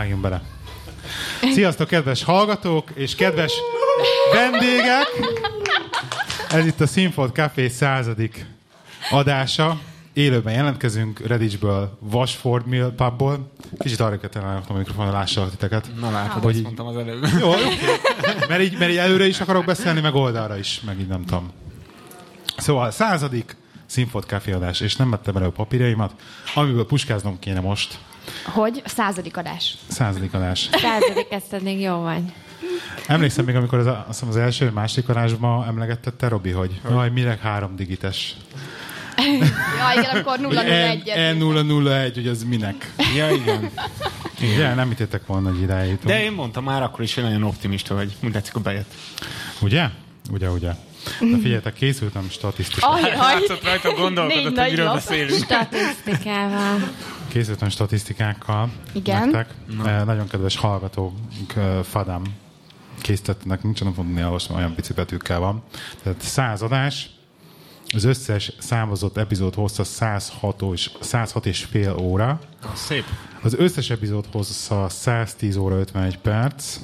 Vágjunk bele. Sziasztok, kedves hallgatók és kedves vendégek! Ez itt a Sinfold Café századik adása. Élőben jelentkezünk Redditchből, Washford Mill pubból. Kicsit arra kell találnom a mikrofonra, lássalak titeket. Na látod, Hogy így- mondtam az előbb. Jó, oké. Mert így, mert így előre is akarok beszélni, meg oldalra is, meg így nem tudom. Szóval századik Sinfold Café adás, és nem vettem elő a papírjaimat, amiből puskáznom kéne most. Hogy? A századik adás. Századik adás. Századik, ezt eddig jó vagy. Emlékszem még, amikor az, azt hiszem az első, második adásban emlegetette Robi, hogy jaj, mire három digites. Ja, igen, akkor 001 N001, hogy az minek. Ja, igen. Ugye, nem hittétek volna, hogy idáig. De én mondtam már akkor is, hogy nagyon optimista vagy. Úgy tetszik, hogy bejött. Ugye? Ugye, ugye. De figyeljetek, készültem statisztikát. Ajaj, Látszott rajta, gondolkodott, hogy nagy miről beszélünk. Statisztikával. Készültem statisztikákkal. Igen. Nektek. Eh, Nagyon kedves hallgatók, eh, Fadam készítettenek, nincsen tudni olvasni, olyan pici betűkkel van. Tehát száz adás, az összes számozott epizód hossza 106 és, 106 és fél óra. Szép. Az összes epizód hossza 110 óra 51 perc,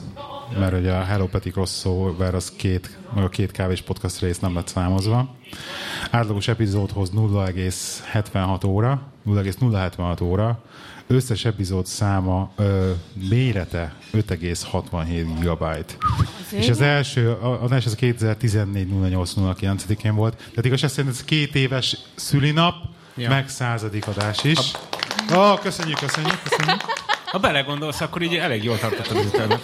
mert ugye a Hello Peti crossover az két, meg a két kávés podcast rész nem lett számozva. Átlagos epizódhoz 0,76 óra, 0,076 óra, összes epizód száma ö, mérete 5,67 gigabyte. És az első adás az 2014 08 én volt. Tehát igazság szerint ez két éves szülinap, ja. Meg századik adás is. Ó, oh, köszönjük, köszönjük, köszönjük. Ha belegondolsz, akkor így elég jól tartottad az utána.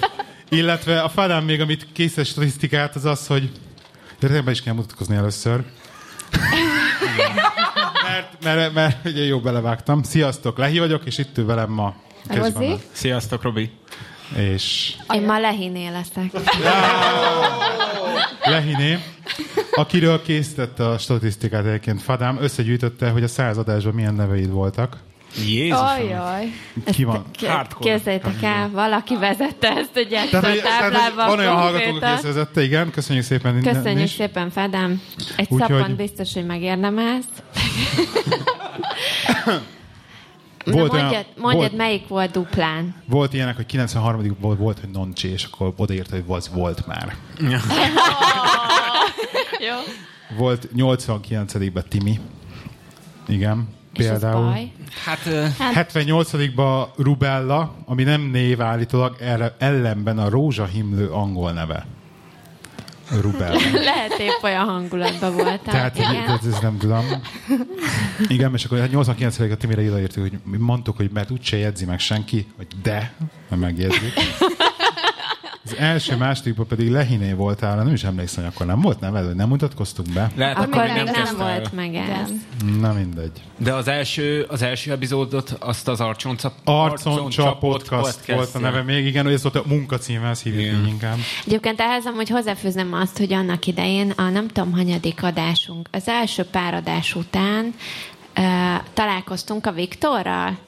Illetve a fádám még, amit készített statisztikát, az az, hogy de be is kell mutatkozni először. mert, mert, mert ugye jó belevágtam. Sziasztok, Lehi vagyok, és itt ül velem ma. Rozi. Sziasztok, Robi. És Én ma lehiné leszek. Lehiné, akiről készítette a statisztikát egyébként Fadám, összegyűjtötte, hogy a száz adásban milyen neveid voltak. Jézusom. Ajaj. Ki van? Képzeljétek el, valaki vezette ezt a Tehát, Excel táblában van olyan hallgató, aki ezt vezette, igen, köszönjük szépen. Köszönjük szépen, Fedem. Egy Úgyhogy- szappan biztos, hogy megérdemelsz. Volt Volt olyan- mondjad, mondjad volt- melyik volt duplán. Volt ilyenek, hogy 93 volt, volt, hogy non és akkor odaírta, hogy az volt már. Jó. Volt 89-ben Timi. Igen. És Például. Hát, ö, 78-ban Rubella, ami nem név állítólag, erre ellenben a rózsahimlő angol neve. Rubella. Lehet épp olyan hangulatban voltál. Tehát igen. ez, ez nem tudom. Igen, és akkor 89 a Timire odaírtuk, hogy mi mondtuk, hogy mert úgyse jegyzi meg senki, hogy de, mert megjegyzik. Az első, másodikban pedig Lehiné voltál, nem is emlékszem, hogy akkor nem volt neved, vagy nem mutatkoztunk be? lehet, Akkor akkor még nem el. volt meg ez. Na mindegy. De az első, az első epizódot, azt az Arconca... Arconcsa podcast, volt a neve még, igen, hogy ez volt a munkacíme, ezt hívjuk Igen. így inkább. Egyébként ehhez amúgy hozzáfűzném azt, hogy annak idején a nem tudom, hanyadik adásunk, az első pár adás után uh, találkoztunk a Viktorral,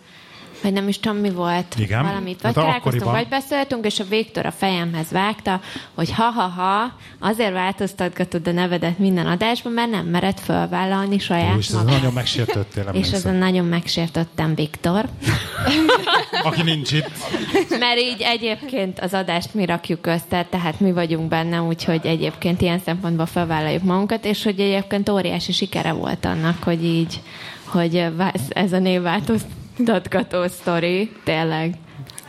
vagy nem is tudom, mi volt. Igen. Valamit. Vagy Hát találkoztunk, vagy beszéltünk, és a Viktor a fejemhez vágta, hogy ha-ha-ha, azért változtatgatod a nevedet minden adásban, mert nem mered fölvállalni saját ez magad. nagyon megsértöttél, És ezen nagyon megsértettem Viktor, Aki nincs itt. mert így egyébként az adást mi rakjuk össze, tehát mi vagyunk benne, úgyhogy egyébként ilyen szempontból felvállaljuk magunkat, és hogy egyébként óriási sikere volt annak, hogy így, hogy ez a névváltoztatgató sztori, tényleg.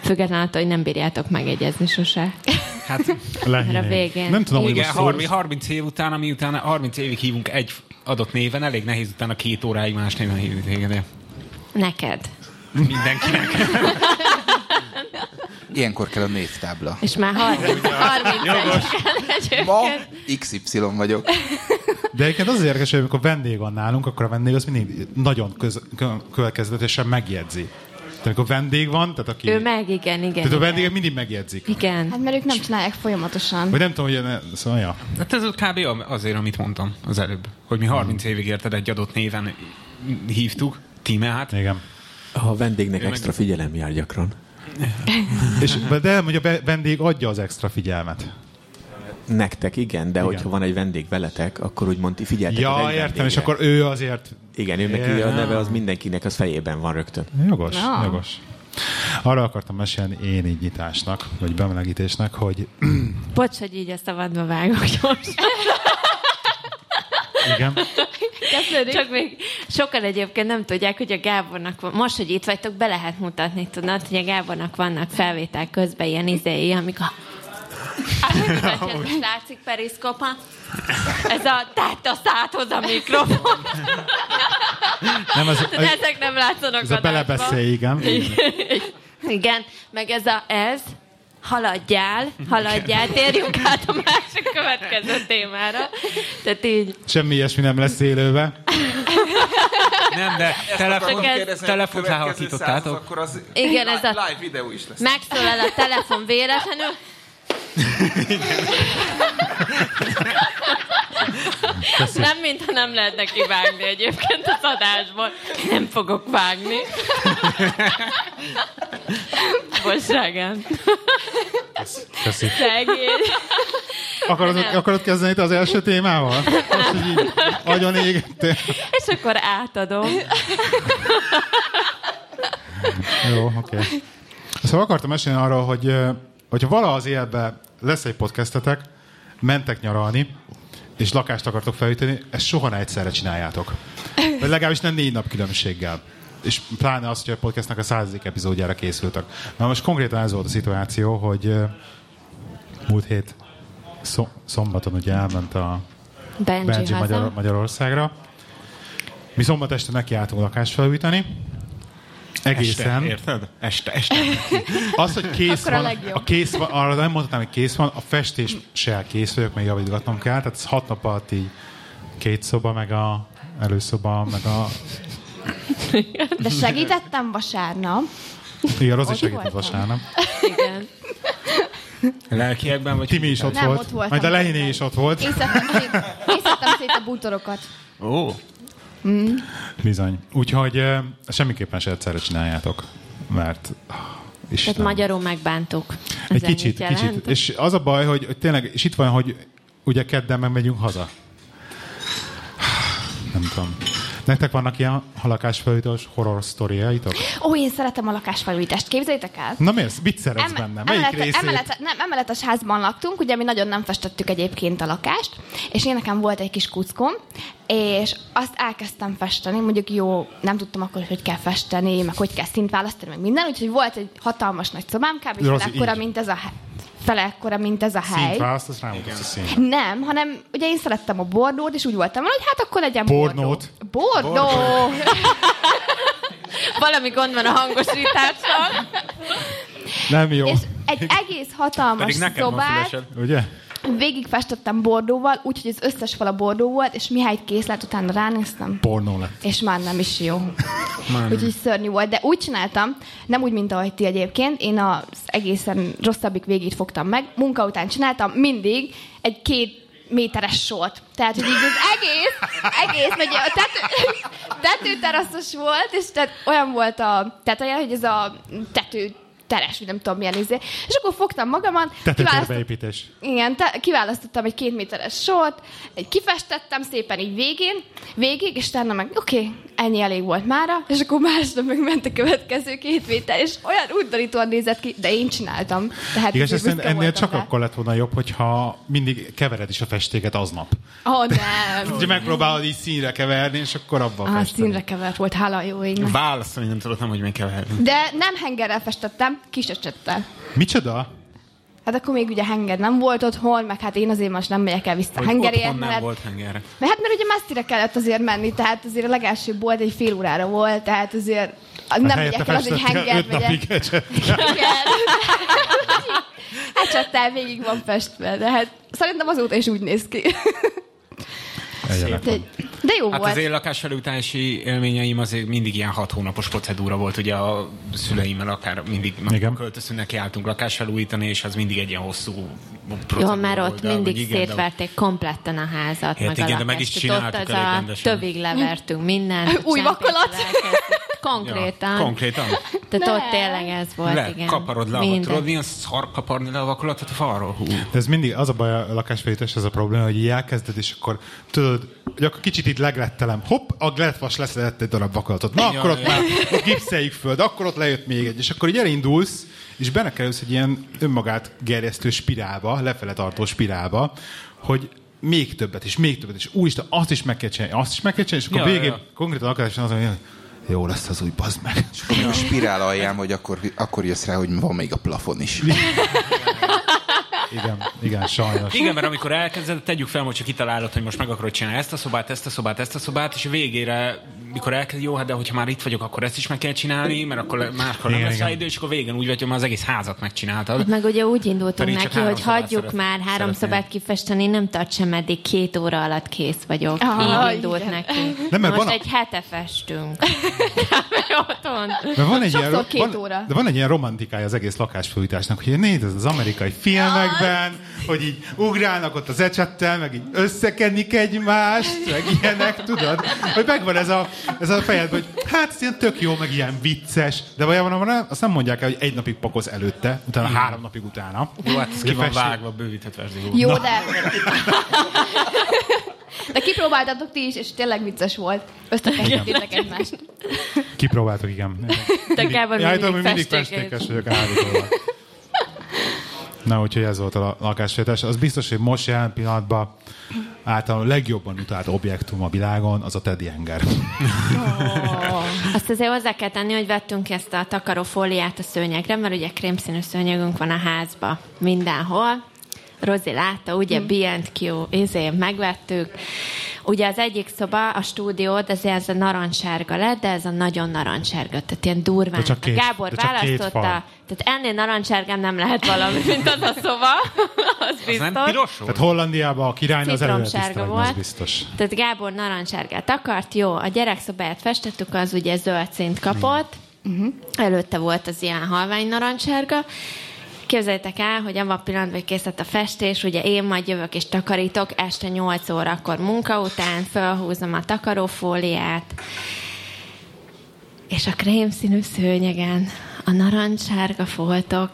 Függetlenül attól, hogy nem bírjátok megegyezni sose. Hát, a végén. Nem tudom, hogy igen, most 30, 30 év után, ami utána 30 évig hívunk egy adott néven, elég nehéz utána két óráig más néven hívni téged. Neked. Mindenkinek. Ilyenkor kell a névtábla. És már 30, 30 Ma XY vagyok. De egyébként az az érdekes, hogy amikor vendég van nálunk, akkor a vendég az mindig nagyon köz, kö- következetesen megjegyzi. Tehát amikor vendég van, tehát aki... Ő meg, igen, igen. tehát a igen. vendégek mindig megjegyzik. Igen. Hát mert ők nem csinálják folyamatosan. Vagy nem tudom, hogy ne, szóval, ja. Hát ez kb. azért, amit mondtam az előbb. Hogy mi 30 évig érted egy adott néven hívtuk, Tíme, hát Igen. A vendégnek Ő extra meg- figyelem jár gyakran. És, de hogy a vendég adja az extra figyelmet. Nektek igen, de hogyha van egy vendég veletek, akkor úgy mondti, figyeltek Ja, egy értem, és vendégre. akkor ő azért... Igen, ő neki a neve az mindenkinek az fejében van rögtön. Jogos, Ja. jogos. Arra akartam mesélni én így nyitásnak, vagy bemelegítésnek, hogy Bocs, hogy így a szabadba vágok gyorsan. igen, Csak még sokan egyébként nem tudják, hogy a Gábornak van, most, hogy itt vagytok, be lehet mutatni, tudod, hogy a Gábornak vannak felvétel közben ilyen izéi, amik a ez látszik periszkopa? Ez a tett a szádhoz a mikrofon. nem, ez, De ezek nem látszanak ez a belebeszél, igen. Igen, meg ez a ez, haladjál, haladjál, térjünk át a másik következő témára. Tehát így, Semmi ilyesmi nem lesz élőbe. Nem, de telefon, ráhasítottátok. század, Akkor az Igen, ez a- live videó is lesz. megszólal a telefon véletlenül, Nem, mintha nem lehetne kivágni egyébként az adásból. Nem fogok vágni. Bocsságán. Köszi. Szegény. Akarod, Nem. akarod kezdeni te az első témával? Most, hogy így agyon égettél. És akkor átadom. Jó, oké. Okay. Szóval akartam mesélni arról, hogy hogyha vala az életben lesz egy podcastetek, mentek nyaralni, és lakást akartok felüteni, ezt soha ne egyszerre csináljátok. Vagy legalábbis nem négy nap különbséggel. És pláne az, hogy a podcastnak a századik epizódjára készültek. Na most konkrétan ez volt a szituáció, hogy múlt hét szom- szombaton ugye elment a Benji, Benji. Magyar, Magyarországra. Mi szombat este nekiálltunk lakást felújítani. Egészen. Este, érted? Este, este. Az, hogy kész Akkor a van, legjobb. a kész van, arra nem mondhatnám, hogy kész van, a festés se kész vagyok, még javítgatnom kell, tehát ez hat nap alatt így két szoba, meg a előszoba, meg a... De segítettem vasárnap. Igen, Rozi segített vasárnap. Igen. Lelkiekben vagy? Timi is ott Nem, volt. ott voltam. Majd a Lehiné is ott volt. Én szedtem szét, én szedtem szét a bútorokat. Ó, Bizony. Úgyhogy eh, semmiképpen se egyszerre csináljátok. Mert... ah, Tehát Istenem. magyarul megbántuk. Ez Egy kicsit, jelent. kicsit. És az a baj, hogy, hogy tényleg, és itt van, hogy ugye kedden meg megyünk haza. Nem tudom. Nektek vannak ilyen halakásfelújítós horror sztoriaitok? Ó, én szeretem a lakásfelújítást. Képzeljétek el? Na miért? Mit szeretsz Em- benne? Melyik emelete- részét? emelete- nem, emeletes házban laktunk, ugye mi nagyon nem festettük egyébként a lakást, és én nekem volt egy kis kuckom, és azt elkezdtem festeni, mondjuk jó, nem tudtam akkor, hogy kell festeni, meg hogy kell szint választani, meg minden, úgyhogy volt egy hatalmas nagy szobám, kb. Rozi, ekkora, mint ez a fele ekkora, mint ez a hely. Szint választasz, rámutatsz a színre. Nem, hanem ugye én szerettem a bordót, és úgy voltam hogy hát akkor legyen Pornót. bordó. Bordó! Valami gond van a hangosítással. Nem jó. És egy egész hatalmas pedig nekem szobát. Ugye? Végigfestettem bordóval, úgyhogy az összes fal a bordó volt, és mihelyt kész lett, utána ránéztem, Pornó lett. és már nem is jó. Úgyhogy szörnyű volt, de úgy csináltam, nem úgy, mint ahogy ti egyébként, én az egészen rosszabbik végét fogtam meg, munka után csináltam mindig egy két méteres sort. Tehát, hogy így az egész, egész, ugye a tető, tetőteraszos volt, és tehát olyan volt a teteje, hogy ez a tető teres, vagy nem tudom milyen izé. És akkor fogtam magamat, kiválasztottam- Tetőtérbeépítés. igen, te, kiválasztottam egy két méteres sort, egy kifestettem szépen így végén, végig, és utána meg oké, okay, ennyi elég volt mára, és akkor másnap meg ment a következő két méter, és olyan útdarítóan nézett ki, de én csináltam. Tehát Igaz, ezt ennél csak rá. akkor lett volna jobb, hogyha mindig kevered is a festéket aznap. Ó, oh, nem. Ugye megpróbálod így színre keverni, és akkor abban Ah, festeni. színre kevert volt, hála jó égnek. Válaszolni nem tudottam, hogy még kell lehetni. De nem hengerrel festettem, kisecsettel. Micsoda? Hát akkor még ugye henger nem volt otthon, meg hát én azért most nem megyek el vissza Hogy hengerért, otthon nem mert volt hengerre. Mert hát mert ugye messzire kellett azért menni, tehát azért a legelső bolt egy fél órára volt, tehát azért nem Hát megyek el, az egy henger öt napig ecset. Igen. Hát csak te végig van festve, de hát szerintem azóta is úgy néz ki. De, de jó Hát volt. az én lakásfelújítási élményeim azért mindig ilyen hat hónapos procedúra volt, ugye a szüleimmel akár mindig költözünk, neki álltunk lakásfelújítani, és az mindig egy ilyen hosszú procedúra Jó, már volt, ott de mindig igen, de- szétverték kompletten a házat, Hát meg igen, a de meg is lakást. Csináltuk Ott az a rendesen. tövig levertünk mindent. Új vakolat. Konkrétan. Ja, konkrétan. Tehát ott tényleg ez volt, Le, igen. kaparod le, a Minden. tudod, milyen szar kaparni le a vakolatot a falról? Hú. De ez mindig az a baj a lakásfelújítás, ez a probléma, hogy így elkezded, és akkor tudod, hogy akkor kicsit itt leglettelem, hopp, a gletvas leszedett egy darab vakolatot. Na, Ja, akkor ott ja. már ott gipszeljük föl, de akkor ott lejött még egy. És akkor így elindulsz, és benne kerülsz egy ilyen önmagát gerjesztő spirálba, lefele tartó spirálba, hogy még többet, és még többet, és úristen, azt is meg kell csinálni, azt is meg kell csinálni, és akkor Ja, végén ja. konkrétan akadáson az, hogy jó lesz az új, bazd meg. És akkor spirál alján, hogy akkor, akkor jössz rá, hogy van még a plafon is. Igen, igen, sajnos. Igen, mert amikor elkezded, tegyük fel, hogy csak kitalálod, hogy most meg akarod csinálni ezt a szobát, ezt a szobát, ezt a szobát, és a végére, mikor elkezd, jó, hát de hogyha már itt vagyok, akkor ezt is meg kell csinálni, mert akkor máskor nem lesz rá idő, és akkor végén úgy vagy, hogy már az egész házat megcsináltad. Hát meg ugye úgy indultunk Pedig neki, hogy hagyjuk szeret- már három szobát kifesteni, nem tart sem eddig két óra alatt kész vagyok. Ah, Így indult igen. neki. Nem, mert Most van a- egy hete festünk. Mert van egy ilyen, két van, óra. De van egy ilyen romantikája az egész lakásfőításnak, hogy nézd, ez az amerikai filmekben, hogy így ugrálnak ott az ecsettel, meg így összekennik egymást, meg ilyenek, tudod? Hogy megvan ez a, ez a fejed, hogy hát ez ilyen tök jó, meg ilyen vicces, de valójában nem- azt nem mondják el, hogy egy napig pakoz előtte, utána három napig utána. Jó, hát ez ki van vágva, bővített verzió. Jó, de... De kipróbáltatok ti is, és tényleg vicces volt. Összekezdtétek egymást. Kipróbáltuk, igen. De Gábor mindig mindig festékez. festékes vagyok állítólag. Na, úgyhogy ez volt a la- lakásfejtés. Az biztos, hogy most jelen pillanatban általában legjobban utált objektum a világon az a Teddy Enger. Azt azért hozzá kell tenni, hogy vettünk ezt a takarófóliát a szőnyegre, mert ugye krémszínű szőnyegünk van a házba mindenhol. Rozi látta, ugye Hmm. B&Q, izé, megvettük. Ugye az egyik szoba, a stúdió, de ez, ez a narancssárga lett, de ez a nagyon narancssárga, tehát ilyen durván. De csak két- Gábor de csak két választotta, fal. tehát ennél narancssárgám nem lehet valami, mint az a szoba, az Az biztos. nem piros volt? Tehát Hollandiában a király az sztrágna, volt. az biztos. Tehát Gábor narancssárgát akart, jó, a gyerekszobáját festettük, az ugye zöld szint kapott, uh-huh. előtte volt az ilyen halvány narancssárga, Képzeljétek el, hogy abban a pillanatban, hogy kész lett a festés, ugye én majd jövök és takarítok, este 8 órakor munka után, felhúzom a takarófóliát, és a krémszínű szőnyegen a narancssárga foltok,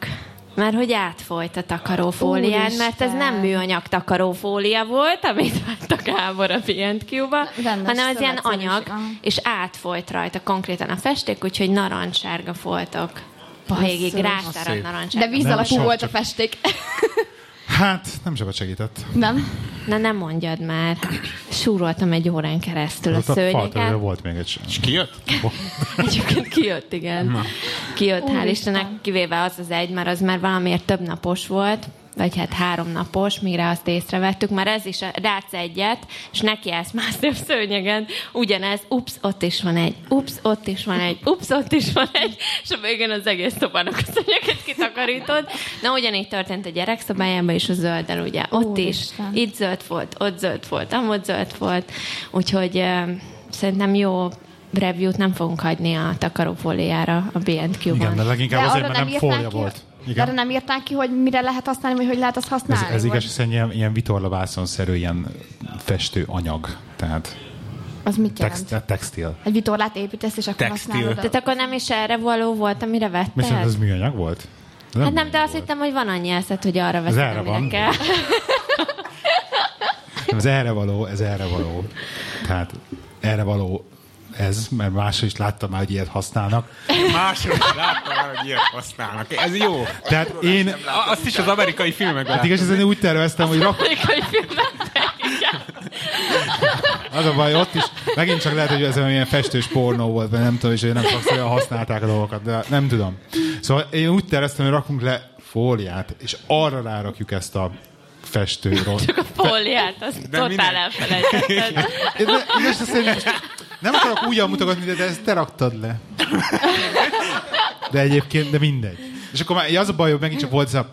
mert hogy átfolyt a takarófólián, mert ez Úristen. nem műanyag takarófólia volt, amit a Gábor a B&Q-ba, hanem ez ilyen anyag, és átfolyt rajta konkrétan a festék, úgyhogy narancssárga foltok. Végig Szép. narancssárga. De víz Nem, volt a festék. Hát, nem sokat segített. Nem? Na nem mondjad már. Súroltam egy órán keresztül a Ott a fal szőnyegen. volt még egy... És kijött? Egyébként kijött, igen. Kijött, hál' Istennek, kivéve az az egy, mert az már valamiért több napos volt, vagy hát három napos, mire azt észrevettük, már ez is rátsz egyet, és neki más több szőnyegen, ugyanez, ups, ott is van egy, ups, ott is van egy, ups, ott is van egy, és a végén az egész szobának a szőnyeget kitakarítod. Na, ugyanígy történt a gyerekszobájában is a zölddel, ugye, ott is, Úristen. itt zöld volt, ott zöld volt, amott zöld volt, úgyhogy uh, szerintem jó review-t nem fogunk hagyni a takarófóliára a B&Q-ban. Igen, de leginkább azért, arra mert nem fólia ki, volt. De Igen. nem írták ki, hogy mire lehet használni, vagy hogy lehet azt Ez, használni? ez vagy- igaz, hiszen ilyen, ilyen vitorlavászonszerű ilyen festő anyag. Tehát Az mit jelent? text, textil. Egy vitorlát építesz, és akkor Textil. használod. Tehát akkor nem is erre való volt, amire vetted? Viszont ez műanyag volt? De Hát nem, de azt volt. hittem, hogy van annyi eszed, hogy arra veszed, erre amire van. kell. Nem, Ez erre való, ez erre való. Tehát erre való ez, mert máshol is láttam már, hogy ilyet használnak. Máshol is láttam már, hogy ilyet használnak. Ez jó. Tehát én, A- Azt is az amerikai filmekben hát igaz, én úgy terveztem, hogy rak, Amerikai filmekben, az a baj, ott is, megint csak lehet, hogy ez olyan ilyen festős pornó volt, vagy nem tudom, és hogy nem sokszor használták a dolgokat, de nem tudom. Szóval én úgy terveztem, hogy rakunk le fóliát, és arra rárakjuk ezt a festő rossz. Csak a fóliát, azt De totál elfelejtetted. De, de, én nem akarok ugyan mutogatni, de, ezt te raktad le. De egyébként, de mindegy. És akkor már az a baj, hogy megint csak volt ez a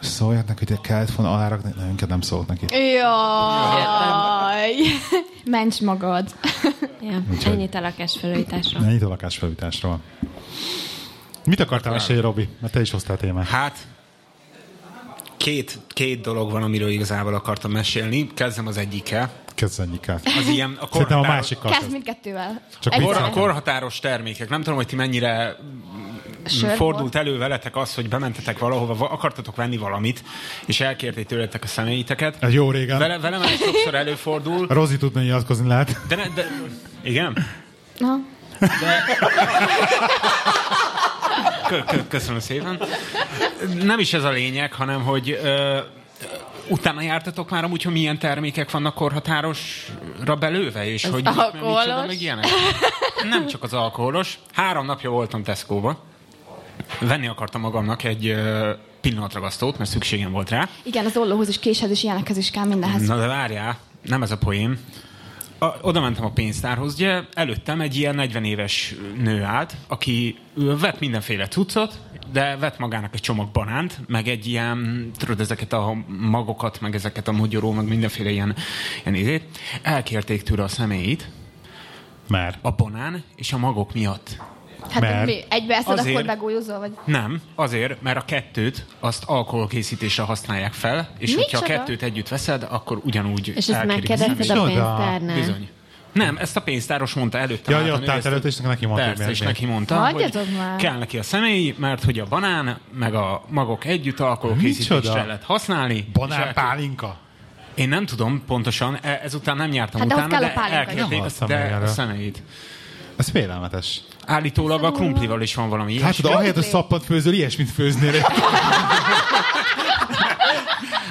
szóljak neki, hogy kellett volna alárakni, nem, inkább nem szólok neki. Jaj! Ments magad. Ja, ennyit a lakásfelújításról. Ennyit a lakásfelújításról. Mit akartál mesélni, Robi? Mert te is hoztál témát. Hát, két, két dolog van, amiről igazából akartam mesélni. Kezdem az egyikkel. Kezd egyikkel. Az ilyen a Szerintem a másikkal. Kezd mindkettővel. Csak. Kor, viccelem. korhatáros termékek. Nem tudom, hogy ti mennyire Sör fordult elő veletek az, hogy bementetek valahova, va- akartatok venni valamit, és elkérték tőletek a személyiteket. Ez jó régen. Vele, velem ez sokszor előfordul, Rozi tudna nyilatkozni lehet. de, ne, de igen? Kö- kö- Köszönöm szépen. Nem is ez a lényeg, hanem hogy ö, utána jártatok már amúgy, hogy milyen termékek vannak korhatárosra belőve, és Az hogy alkoholos? micsoda, meg ilyenek. Nem csak az alkoholos. Három napja voltam Tesco-ba. Venni akartam magamnak egy pillanatragasztót, mert szükségem volt rá. Igen, az ollóhoz is, késhez is, ilyenekhez is kell mindenhez. Na de várjál, nem ez a poém. A, oda mentem a pénztárhoz, ugye előttem egy ilyen 40 éves nő állt, aki vett mindenféle cuccot, de vett magának egy csomag banánt, meg egy ilyen, tudod, ezeket a magokat, meg ezeket a mogyoró, meg mindenféle ilyen, ilyen izét. Elkérték tőle a személyit Mert. a banán és a magok miatt. Hát Mert- mi? Egybe eszed, Azért- akkor begúlyozol, vagy... Nem, azért, mert a kettőt azt alkoholkészítésre használják fel, és hogyha a Micsoda? kettőt együtt veszed, akkor ugyanúgy És ezt a megkérdezted a Micsoda? pénztárnál? Bizony. Nem, ezt a pénztáros mondta előtte. Ja, ja, ott állt előtt, és neki mondta, Persze, és neki mondta, Hagyjatok hogy már. kell neki a személy, mert hogy a banán, meg a magok együtt alkoholkészítésre Micsoda? lehet használni. Banán pálinka. Én nem tudom pontosan, e- ezután nem jártam Hát de utána, a de is. elkérték de a erről. Ez félelmetes. Állítólag a krumplival is van valami Hát, ilyesmi. de ahelyett, hogy szappant főzöl, ilyesmit főznél.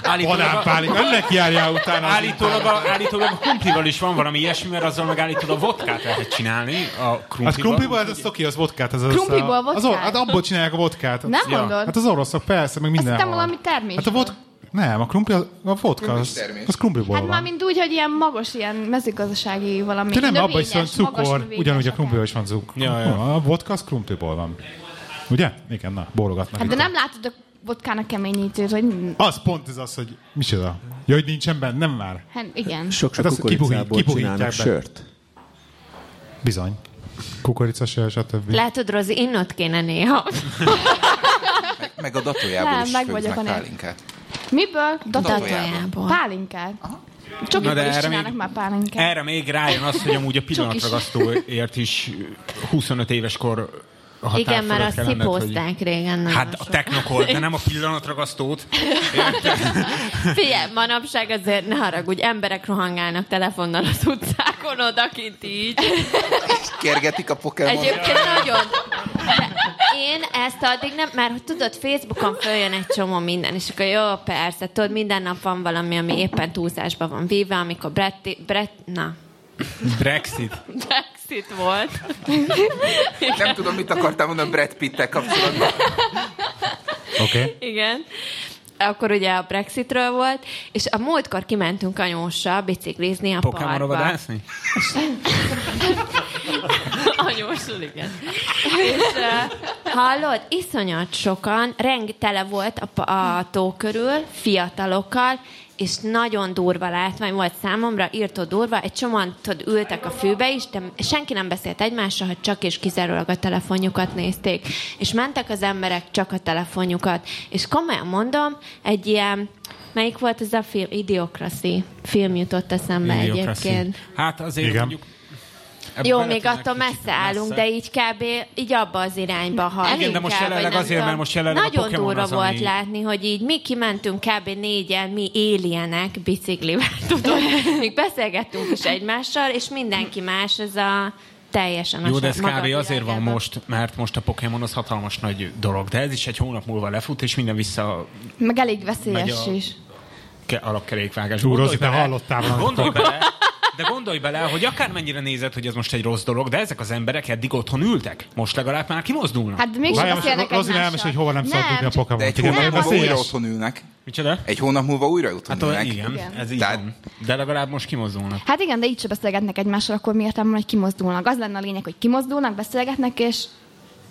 Állítólag, Banán a, pálinka. Ennek járjál utána. állítólag, a, állítólag a krumplival is van valami ilyesmi, mert azzal meg állítólag a vodkát lehet csinálni. A krumplival. Az krumpliból, hát az oké, az vodkát. Az, az, Krumpliból az, az, vodkát? hát abból csinálják a vodkát. Nem Ja. mondod? Hát az oroszok, persze, meg minden. Aztán valami termés. Hát a vod... Nem, a krumpli, a vodka, Krumpli az, termés. az krumpliból Hát van. már mind úgy, hogy ilyen magos, ilyen mezőgazdasági valami. De nem, abban is van cukor, ugyanúgy a krumpliból is van cukor. Ja, ja. A vodka az krumpliból van. Ugye? Igen, na, bólogatnak. Hát de nem látod a vodkának keményítőt, hogy... Az pont ez az, hogy micsoda. Ja, hogy nincsen benne, nem már. Hát igen. Sok-sok Hát kukoricából csinálnak sört. Bizony. Kukoricasör, stb. Látod, Rozi, innot kéne néha. Meg a datójából Nem, is meg vagyok a pálinkát. Miből? Datójából. Pálinkát. Na Csokiből de is erre csinálnak még- már pálinkát. Erre még rájön az, hogy amúgy a pillanatragasztóért is 25 éves kor határ Igen, mert azt lenned, hogy- szipózták régen. nagyon Hát a sok. technokol, de nem a pillanatragasztót. Figyelj, manapság azért ne haragudj, emberek rohangálnak telefonnal az utcákon odakint így. Kergetik a Pokémon. Egyébként nagyon. De én ezt addig nem, mert hogy tudod, Facebookon följön egy csomó minden, és akkor jó, persze, tudod, minden nap van valami, ami éppen túlzásban van véve, amikor Brett, Brett na, Brexit. Brexit volt. Nem tudom, mit akartam mondani Brad Pitt-tel kapcsolatban. Oké. Okay. Igen. Akkor ugye a Brexitről volt, és a múltkor kimentünk anyóssal biciklizni a Pokémonra parkba. vadászni? Anyósul, igen. És uh, hallod, iszonyat sokan, reng tele volt a, a tó körül, fiatalokkal, és nagyon durva látvány volt számomra, írtó durva, egy csomóan tudod, ültek a fűbe is, de senki nem beszélt egymással, hogy csak és kizárólag a telefonjukat nézték. És mentek az emberek csak a telefonjukat. És komolyan mondom, egy ilyen, melyik volt ez a film? Idiocracy film jutott eszembe Idiocracy. egyébként. Hát azért Igen. mondjuk... Jó, még attól kicsit messze állunk, de így kb. így abba az irányba hal. Igen, de most jelenleg azért, mert most jelenleg a Nagyon Pokémon durva az, volt ami- látni, hogy így mi kimentünk kb. négyen, mi éljenek biciklivel, tudod? Még beszélgettünk is egymással, és mindenki más, ez a teljesen a Jó, de ez kb. azért van most, mert most a Pokémon az hatalmas nagy dolog, de ez is egy hónap múlva lefut, és minden vissza Meg elég veszélyes a- is. ke- alapkerékvágás. Te bele- hallottál valamit. Gondolj bele, de gondolj bele, hogy akármennyire nézed, hogy ez most egy rossz dolog, de ezek az emberek eddig otthon ültek. Most legalább már kimozdulnak. Hát de mégsem Várjál, most beszélnek Rozi hogy hova nem szabad tudni a csak- Pokémon. De egy hónap múlva újra otthon ülnek. Micsoda? Egy hónap múlva újra otthon Hát ülnek. igen, Igen. ez így Tehát- van. De legalább most kimozdulnak. Hát igen, de így se beszélgetnek egymással, akkor miért nem, hogy kimozdulnak? Az lenne a lényeg, hogy kimozdulnak, beszélgetnek, és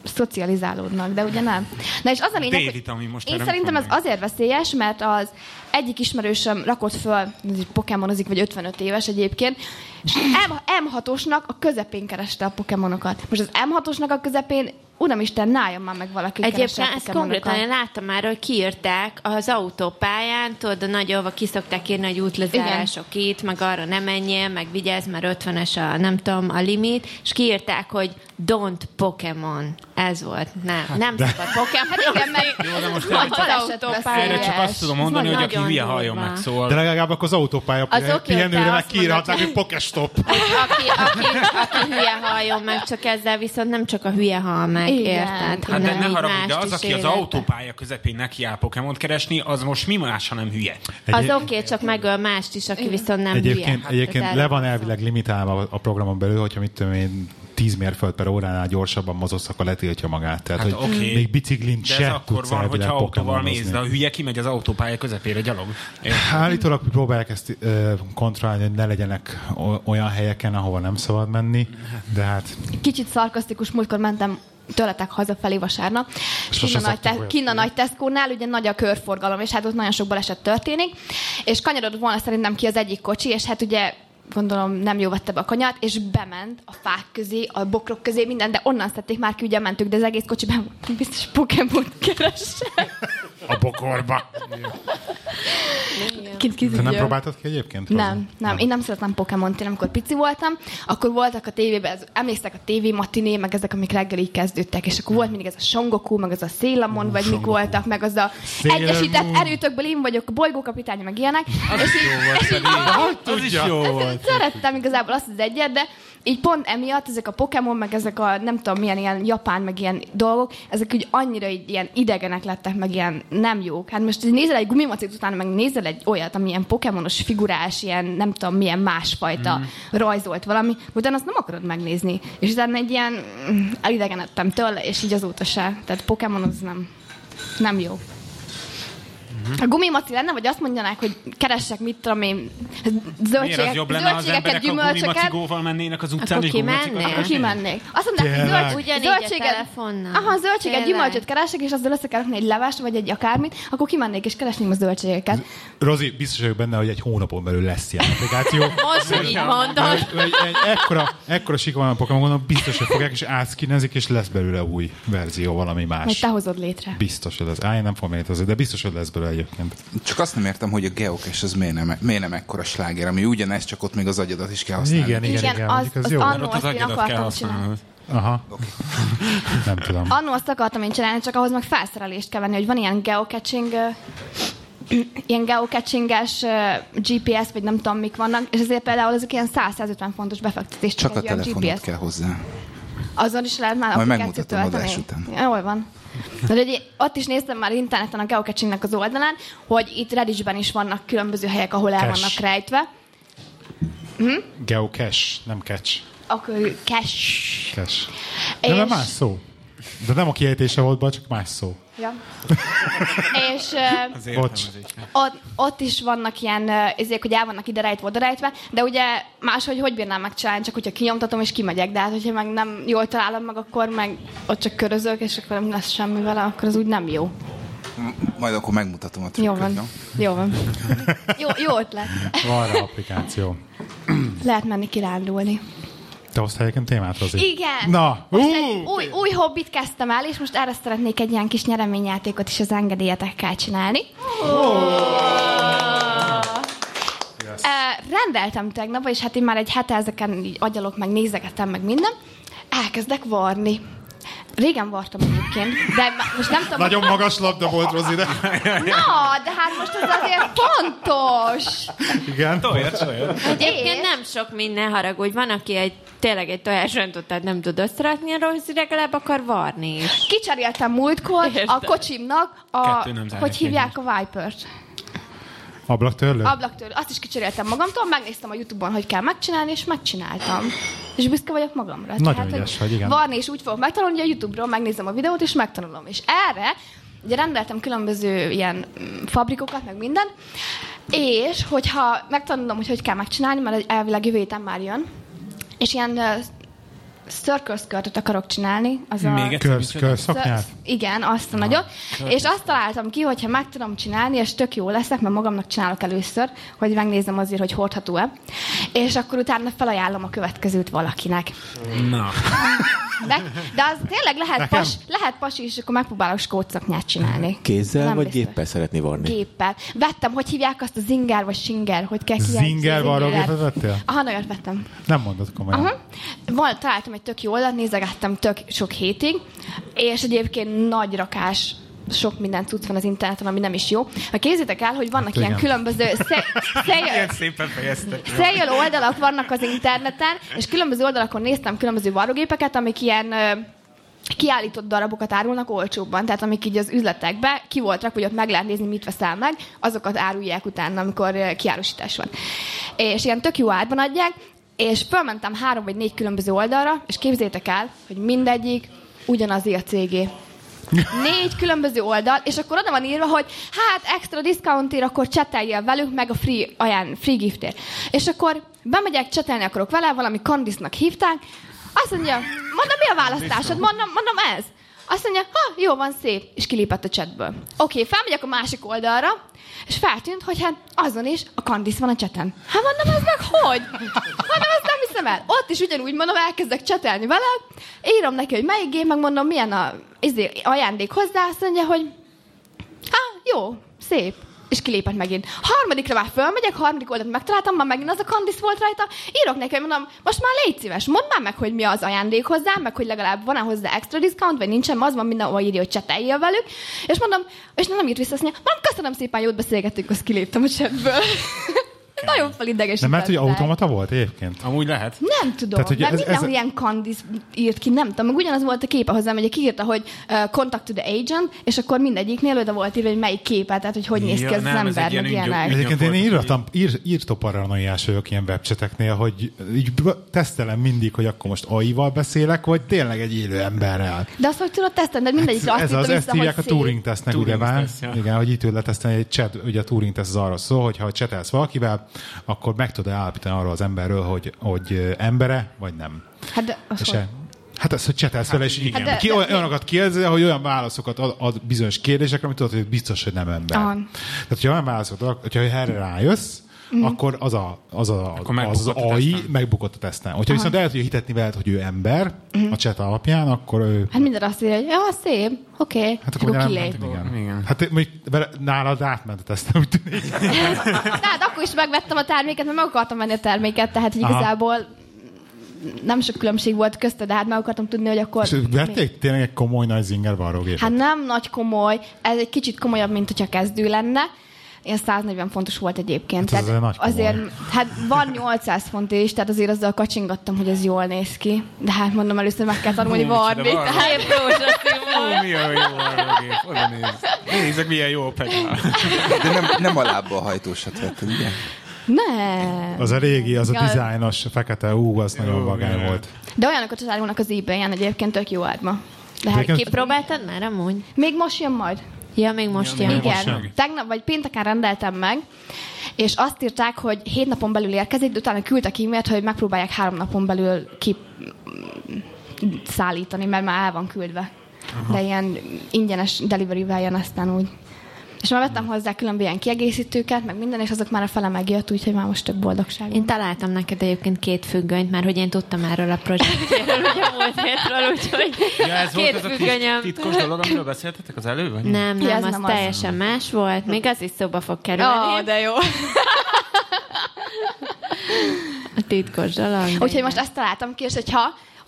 szocializálódnak, de ugye nem. Na és az a lényeg, David, ami most én szerintem ez azért veszélyes, mert az egyik ismerősöm rakott föl, ez egy pokémonozik, vagy 55 éves egyébként, és M- M6-osnak a közepén kereste a pokémonokat. Most az M6-osnak a közepén uramisten, nálljon már meg valaki. Egyébként ezt konkrétan én láttam már, hogy kiírták az autópályán, tudod, a nagyolva kiszokták írni, hogy útlezárások itt, meg arra nem menjél, meg vigyázz, mert 50-es a, nem tudom, a limit, és kiírták, hogy don't Pokémon. Ez volt. Nem, nem szabad Pokémon. Hát igen, meg Jó, de most nagy erre- balesetveszélyes. Erre csak azt tudom mondani, hogy aki nagyon hülye halljon meg, szóval... De legalább akkor az autópálya Az oké, pihenőre te meg azt kiírhatnák, hogy pokestop. Aki, aki, aki hülye halljon meg, csak ezzel viszont nem csak a hülye hall meg, Igen. érted? Hát de hanem ne haragudj, de az, aki az autópálya közepén neki áll Pokémon keresni, az most mi más, ha nem hülye? Az oké, okay, csak megöl mást is, aki viszont nem hülye. Hát egyébként le van elvileg limitálva a programon belül, hogyha mit tudom én, 10 mérföld per óránál gyorsabban mozogsz, akkor letiltja magát. Tehát, Hát hogy oké. még biciklin De ez se akkor van, hogyha autóval mész, de a hülye kimegy az autópálya közepére gyalog. Érted? Állítólag próbálják ezt ö, kontrollálni, hogy ne legyenek olyan helyeken, ahova nem szabad menni, de hát Kicsit szarkasztikus, múltkor mentem tőletek hazafelé vasárnap. Sose Kinn a, nagy, te, olyat kinn a mondani. nagy Tesco-nál ugye nagy a körforgalom, és hát ott nagyon sok baleset történik. És kanyarodott volna szerintem ki az egyik kocsi, és hát ugye gondolom nem jó vette be a kanyart, és bement a fák közé, a bokrok közé, minden, de onnan szedték már ki, ugye mentük, de az egész kocsiban biztos Pokémon keresse. A bokorba. Kit Te nem próbáltad ki egyébként? Nem, nem. Én nem szeretem Pokémon-t, én amikor pici voltam, akkor voltak a tévében, ez, emlékszek a TV matiné, meg ezek, amik reggel így kezdődtek, és akkor volt mindig ez a Songoku, meg az a Szélamon, vagy mik voltak, meg az a Sailor egyesített Moon. erőtökből én vagyok, a bolygókapitány, meg ilyenek. és így, és így, Az is jó volt. szerettem igazából azt az egyet, de így pont emiatt ezek a Pokémon, meg ezek a nem tudom milyen ilyen japán, meg ilyen dolgok, ezek úgy annyira így ilyen idegenek lettek, meg ilyen nem jók. Hát most nézel egy gumimacit utána, meg nézel egy olyat, ami ilyen pokémonos figurás, ilyen nem tudom milyen másfajta mm. rajzolt valami, utána azt nem akarod megnézni. És utána egy ilyen mm, elidegenedtem tőle, és így azóta se. Tehát Pokémon az nem, nem jó. A gumimaci lenne, vagy azt mondjanák, hogy keressek, mit tudom én, zöldségek, az jobb lenne, ha az zöldségeket, gyümölcsöket, gumimacigóval mennének az utcán, Akkor kimennél? keresnének? kimennék. Azt mondták, hogy zöld, Ugyanígy a zöldséget, telefonnal. aha, zöldséget, gyümölcsöt keresek, és azzal össze kell rakni egy levest, vagy egy akármit, akkor kimennék és keresném a zöldségeket. Rozi, biztos vagyok benne, hogy egy hónapon belül lesz ilyen applikáció. Most, hogy így mondod. Egy, egy, egy ekkora, ekkora sika van a Pokémonon, biztos, hogy fogják, és átszkinezik, és lesz belőle új verzió, valami más. te hozod létre. Biztos, hogy lesz. Á, én nem fogom létezni, de biztos, hogy lesz belőle egyébként. Csak azt nem értem, hogy a geocache az miért nem, miért nem ekkora sláger, ami ugyanez, csak ott még az agyadat is kell használni. Igen, igen, igen. az, mondjuk az az jó. annó Mert ott az agyadat kell csinálni. Aha. Nem tudom. Annó azt akartam én csinálni, csak ahhoz meg felszerelést kell venni, hogy van ilyen geocaching, ilyen geocachinges GPS, vagy nem tudom mik vannak, és ezért például ezek ilyen 100-150 fontos befektetés. Csak a egy telefonot kell hozzá. Azon is lehet már Majd applikációt megmutatom tölteni. adás után. Jól van. De ugye, ott is néztem már interneten a geocachingnek az oldalán, hogy itt Redditchben is vannak különböző helyek, ahol el Cache. vannak rejtve. Geocache, nem catch. Akkor. De nem És- más szó. De nem a kiejtése volt baj, csak más szó. Ja. és Bocs. ott, ott is vannak ilyen ö, ezek, hogy el vannak ide rejtve, oda rejtve, de ugye máshogy hogy bírnám megcsinálni, csak hogyha kinyomtatom és kimegyek, de hát hogyha meg nem jól találom meg, akkor meg ott csak körözök, és akkor nem lesz semmi vele, akkor az úgy nem jó. Majd akkor megmutatom a trükköt, Jó van. jó? Jó van. Jó, jó ötlet. Van rá applikáció. Lehet menni kirándulni. Te hoztál egyébként témát, Rozi? Igen. Na, Most egy új, új hobbit kezdtem el, és most erre szeretnék egy ilyen kis nyereményjátékot is az engedélyetekkel csinálni. Uh, rendeltem tegnap, és hát én már egy hete ezeken így agyalok, meg nézegetem, meg minden. Elkezdek varni. Régen vartam egyébként, de most nem tudom... Nagyon magas labda volt, Rozi, de... Na, de hát most ez azért fontos. Igen. Toljad, toljad. Egyébként nem sok minden haragudj. Van, aki egy, tényleg egy tojásöntőt nem tud összerakni, a Rozi legalább akar varni is. Kicseréltem múltkor a Értem. kocsimnak a... Nem zárja Hogy hívják a Vipert? Ablaktörlő? Ablaktörlő. Azt is kicseréltem magamtól, megnéztem a Youtube-on, hogy kell megcsinálni, és megcsináltam. És büszke vagyok magamra. Nagyon ügyes vagy, igen. Varni is úgy fogok megtanulni, hogy a Youtube-ról megnézem a videót, és megtanulom. És erre ugye rendeltem különböző ilyen mm, fabrikokat, meg minden, és hogyha megtanulom, hogy hogy kell megcsinálni, mert elvileg jövő héten már jön, és ilyen circle skirtot akarok csinálni, az a... Még egyszer, Körsz, micsoda? körszaknyát? Sz- Igen, azt a nagyot. És azt találtam ki, hogyha meg tudom csinálni, és tök jó leszek, mert magamnak csinálok először, hogy megnézem azért, hogy hordható-e. És akkor utána felajánlom a következőt valakinek. Na. De, de az tényleg lehet, Nekem? pas, lehet pasi, és akkor megpróbálok skótszaknyát csinálni. Kézzel Nem vagy biztos. géppel szeretni varni? Géppel. Vettem, hogy hívják azt a zinger vagy singer, hogy kell kijelzni a Zinger varrógépet vettél? Aha, nagyon vettem. Nem mondod komolyan. Aha. Van, találtam egy tök jó oldalt, nézegettem tök sok hétig, és egyébként nagy rakás sok minden cucc van az interneten, ami nem is jó. Ha képzétek el, hogy vannak Hát ilyen igen. különböző Ilyen sale, fejeztek. sale oldalak vannak az interneten, és különböző oldalakon néztem különböző varrógépeket, amik ilyen kiállított darabokat árulnak olcsóbban, tehát amik így az üzletekbe ki volt rakva, hogy ott meg lehet nézni, mit veszel meg, azokat árulják utána, amikor kiárusítás van. És ilyen tök jó árban adják, és fölmentem három vagy négy különböző oldalra, és képzétek el, hogy mindegyik ugyanaz a cégé. Négy különböző oldal, és akkor oda van írva, hogy hát extra discountért, akkor cseteljél velük, meg a free, aján, free giftért. És akkor bemegyek, csetelni akarok vele, valami Candice-nak hívták, azt mondja, mondom, mi a választásod? Mondom, mondom ez. Azt mondja, ha, jó van, szép, és kilépett a chatből. Oké, okay, felmegyek a másik oldalra, és feltűnt, hogy hát azon is a Candice van a cseten. Hát mondom, ez meg hogy? Mondom, ezt nem hiszem el. Ott is ugyanúgy mondom, elkezdek csetelni vele, írom neki, hogy melyik gép, meg mondom, milyen a izé, ajándék hozzá, azt mondja, hogy Há, jó, szép. És kilépett megint. Harmadikra már fölmegyek, harmadik oldalt megtaláltam, már megint az a Candice volt rajta. Írok neki, mondom, most már légy szíves, mondd már meg, hogy mi az ajándék hozzá, meg hogy legalább van-e hozzá extra discount, vagy nincsen, az van mindenhol írja, hogy cseteljél velük. És mondom, és nem írt vissza, azt mondja, köszönöm szépen, jót beszélgettünk, azt kiléptem a chatből. Nagyon felidegesített. De mert hogy automata volt egyébként? Amúgy lehet. Nem tudom, Tehát, hogy mert ez- mindenhol ez- ilyen Candice írt ki, nem tudom, meg ugyanaz volt a képe hozzám, hogy kiírta, hogy uh, contact to the agent, és akkor mindegyiknél oda volt írva, hogy melyik képe, tehát hogy hogy néz ki Ja, az, az nem, ez ember, meg ilyenek. Egyébként én írtam, ír, írtoparanoiás vagyok ilyen webcseteknél, hogy így tesztelem mindig, hogy akkor most AI-val beszélek, vagy tényleg egy élő emberrel. De azt hogy tudod tesztelni, de mindegyikre azt Hát ez az, ezt hívják a. Turing tesztnek, Turing ugye ja. Igen, hogy itt tud letesztelni egy chat, ugye a Turing teszt az arra szól, hogy ha csetelsz valakivel, akkor meg tudod állapítani arról az emberről, hogy, hogy embere, vagy nem. Hát de az És e, hát az, hogy csetelsz vele, és igen. hát de- ki, de- olyanokat kérdezel, hogy olyan válaszokat ad, ad bizonyos kérdésekre, amit tudod, hogy biztos, hogy nem ember. Aha. Tehát, hogyha olyan válaszokat ad, hogyha erre rájössz, Mhm. akkor az a, az, a, Akkor az, az megbukott a AI teszten. megbukott a teszten. Hogyha viszont el tudja hitetni veled, hogy ő ember Mhm. a chat alapján, akkor ő Hát minden azt írja, hogy ja, szép, oké, okay. Hát akkor, nem- kilép. hát igen. Igen. Hát mondjuk nálad átment a tesztem, úgy tűnik. Hát akkor is megvettem a terméket, mert meg akartam venni a terméket, tehát Aha. igazából nem sok különbség volt közte, de hát meg akartam tudni, hogy akkor... És vették tényleg egy komoly nagy zinger varrógépet. Hát nem nagy komoly, ez egy kicsit komolyabb, mint hogyha kezdő lenne. Ilyen 140 fontos volt egyébként. Hát Tehát nagy komoly. azért, hát van 800 font is, tehát azért azzal kacsingattam, hogy ez jól néz ki. De hát mondom, először meg kell tanulni varni. varni. Tehát. Ó, milyen jó arrogép. Oda néz. Nézzek, milyen jó pedál. De nem, nem a lábbal hajtósat vetted, ugye? nem. Az a régi, az a dizájnos, fekete, ú, az nagyon vagány volt. De olyanokat is árulnak az eBay-en egyébként tök jó árma. De hát Kipróbáltad már amúgy? még most jön majd. Ja, még most Ja, jön. most Igen, jön. tegnap vagy pénteken rendeltem meg, és azt írták, hogy hét napon belül érkezik, de utána küldtek e-mailt, hogy megpróbálják három napon belül ki szállítani, mert már el van küldve. Aha. De ilyen ingyenes delivery-vel jön aztán úgy. És már vettem hozzá különböző ilyen kiegészítőket, meg minden, és azok már a fele megjött, úgyhogy már most tök boldogság. Én találtam neked egyébként két függönyt, mert hogy én tudtam erről a projektjéről, ugye a múlt hétről, úgyhogy Ja, ez volt két ez a függönyöm. tit- titkos dolog, amiről beszéltetek az előbb? vagy? Nem, Ja, nem, ez az nem az. teljesen más volt. Még az is szóba fog kerülni. Oh, de jó. A titkos dolog. Úgyhogy most ezt találtam ki, és hogyha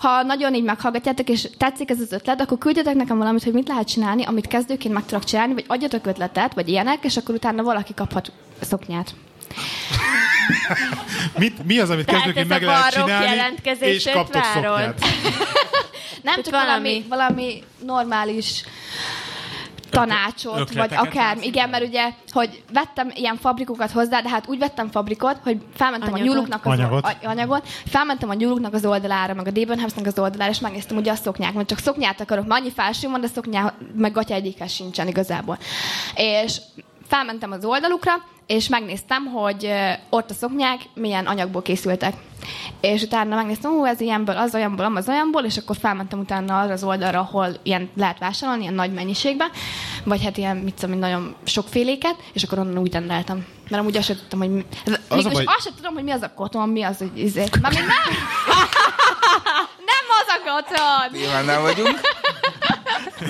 ha nagyon így meghallgatjátok, és tetszik ez az ötlet, akkor küldjetek nekem valamit, hogy mit lehet csinálni, amit kezdőként meg tudok csinálni, vagy adjatok ötletet, vagy ilyenek, és akkor utána valaki kaphat szoknyát. Mit, mi az, amit Tehát kezdőként ez meg lehet csinálni, és kaptok várod? szoknyát? Nem Hát csak valami- valami normális tanácsot, vagy ötleteket akár, igen, mert ugye, hogy vettem ilyen fabrikokat hozzá, de hát úgy vettem fabrikot, hogy felmentem Anyagot? a nyuluknak az Anyagot. a- anyagot, felmentem a nyuluknak az oldalára, meg a Debenhamsnak az oldalára, és megnéztem ugye a szoknyák, mert csak szoknyát akarok, mert annyi felső van, de szoknyá, meg gatya egyikhez sincsen igazából. És felmentem az oldalukra, és megnéztem, hogy ott a szoknyák milyen anyagból készültek. És utána megnéztem, hogy ez ilyenből, az olyanból, az olyanból, és akkor felmentem utána arra az oldalra, ahol ilyen lehet vásárolni, ilyen nagy mennyiségben, vagy hát ilyen, mit tudom, nagyon sokféléket, és akkor onnan úgy rendeltem. Mert amúgy azt sem tudtam, hogy mi... a Mégis baj- azt sem tudom, hogy mi az a koton, mi az, hogy izé. Már még nem... nem az a koton! Nyilván nem vagyunk.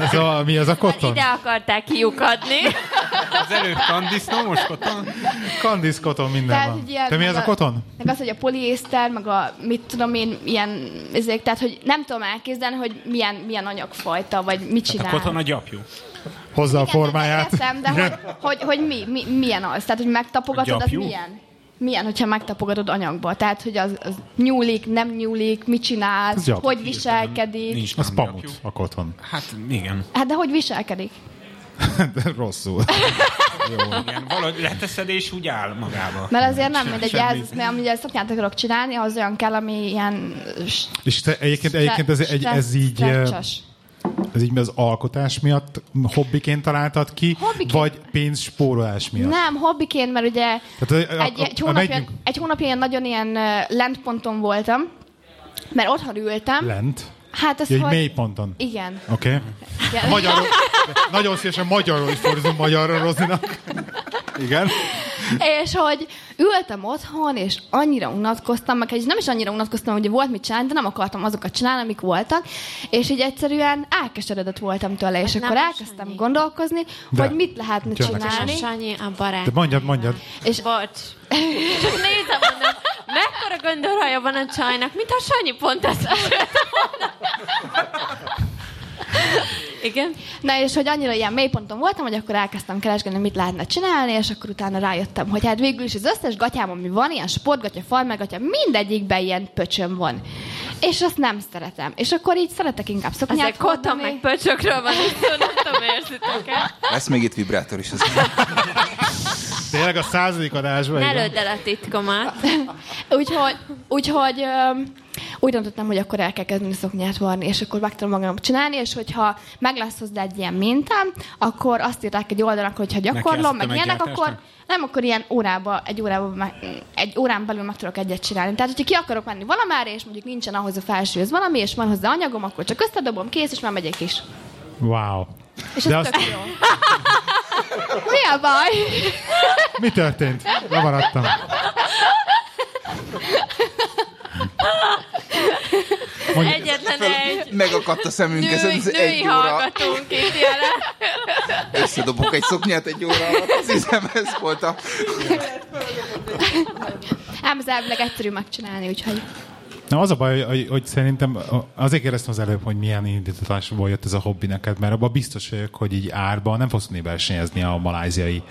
Ez a, mi az a koton? Ide akarták kiukadni. Az előbb kandisznó, most koton. Candice koton minden Tehát, van. ilyen, Te mi meg ez a koton? Meg az, hogy a poliészter, meg a mit tudom én, ilyen, ezek, tehát, hogy nem tudom elképzelni, hogy milyen, milyen anyagfajta, vagy mit A csinál. koton a gyapjú. Hozza a Igen, formáját. Értem, de hogy, hogy, hogy mi, mi, milyen az? Tehát, hogy megtapogatod, az milyen? Milyen, hogyha megtapogatod anyagba? Tehát, hogy az, az nyúlik, nem nyúlik, mit csinál, Ez hogy viselkedik. Nincs Az pamut, a koton. Hát igen. Hát, de hogy viselkedik? De rosszul. igen. Valahogy leteszed és úgy áll magába. Mert azért nem mindegy, semmi. ez, mert amíg szoknyát akarok csinálni, az olyan kell, ami ilyen... És te egyébként, egyébként ez, egy, ez így... eh, stretches. Ez így az alkotás miatt hobbiként találtad ki, Hobbiként. vagy pénzspórolás miatt? Nem, hobbiként, mert ugye Tehát, a- a- egy, egy, hónapja, megyünk- egy hónapja ilyen nagyon ilyen lentponton voltam, mert otthon ültem. Lent? Hát ez Ja, hogy... mélyponton. Igen. Oké. Okay. Magyarul, nagyon szívesen magyarul is fordítom magyarra Rozinak. Igen. És hogy ültem otthon, és annyira unatkoztam, meg és nem is annyira unatkoztam, hogy volt mit csinálni, de nem akartam azokat csinálni, amik voltak, és így egyszerűen elkeseredett voltam tőle, és Hát akkor elkezdtem Sanyi. gondolkozni, De. hogy mit lehetne csinálni. Sanyi a barát. De mondjad, mondjad. És Bocs. Csak nézem, mondom, mekkora göndörhaja van a csajnak, mint a Sanyi pont ezt. Igen? Na és hogy annyira ilyen mélyponton voltam, hogy akkor elkezdtem keresgélni, mit lehetne csinálni, és akkor utána rájöttem, hogy hát végül is az összes gatyám, ami van, ilyen sportgatya, farmergatya, mindegyikben ilyen pöcsöm van. És azt nem szeretem. És akkor így szeretek inkább szoknyát Ezek hordani. meg pöcsökről van, és nem tudom, érzitek el. Lesz még itt vibrátor is. Az... Tényleg a századik adásban. Ne lőd el a titkomat. Úgyhogy, úgyhogy úgy döntöttem, hogy akkor el kell kezdeni szoknyát varni, és akkor meg tudom magam csinálni, és hogyha meg lesz hozzá egy ilyen mintám, akkor azt írták egy oldalnak, hogy ha gyakorlom, meg ilyenek, akkor nem, akkor ilyen órába, egy órába, meg, egy órán belül meg tudok egyet csinálni. Tehát, hogyha ki akarok menni valamára, és mondjuk nincsen ahhoz a felsőhöz valami, és van hozzá anyagom, akkor csak összedobom, kész, és már megyek is. Wow. És De ez azt, tök jó. Mi a baj? mi történt? Lemaradtam. Mondj, Egyetlen egy Megakadt a szemünk ezen női, az női egy óra. hallgatónk itt jelen. Összedobok egy szoknyát egy óra alatt. Azt hiszem, ez volt a... Ám ez elvileg egyszerű megcsinálni, úgyhogy... Na az a baj, hogy, hogy szerintem azért kérdeztem az előbb, hogy milyen indítatásból jött ez a hobbi neked, mert abban biztos vagyok, hogy így árban nem fogsz tudni versenyezni a maláziai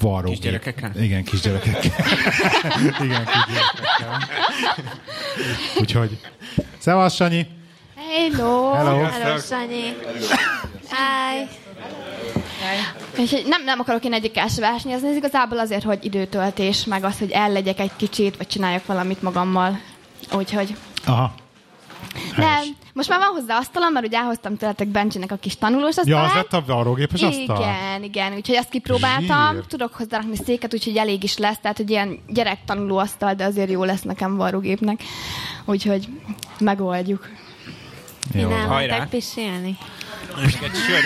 varrók. Kisgyerekekkel? Igen, kisgyerekekkel. Igen, kisgyerekekkel. Úgyhogy, szevasz Sanyi! Hello! Hello! Hello, Sanyi. Hi. Úgyhogy nem, nem akarok én egyikkel se versenyezni, ez igazából azért, hogy időtöltés, meg az, hogy ellegyek egy kicsit, vagy csináljak valamit magammal. Úgyhogy Aha. nem. Most már van hozzá asztalom, mert ugye elhoztam tőletek Bencsinek a kis tanulós Ja, asztalát. az lett a varrógépes asztal? Igen, igen, úgyhogy azt kipróbáltam, Zsír. tudok hozzárakni széket, úgyhogy elég is lesz, tehát hogy ilyen gyerektanuló asztal, de azért jó lesz nekem varrógépnek. Úgyhogy megoldjuk. Jó. Én Hajrá. elmentek pisilni. Egy sör,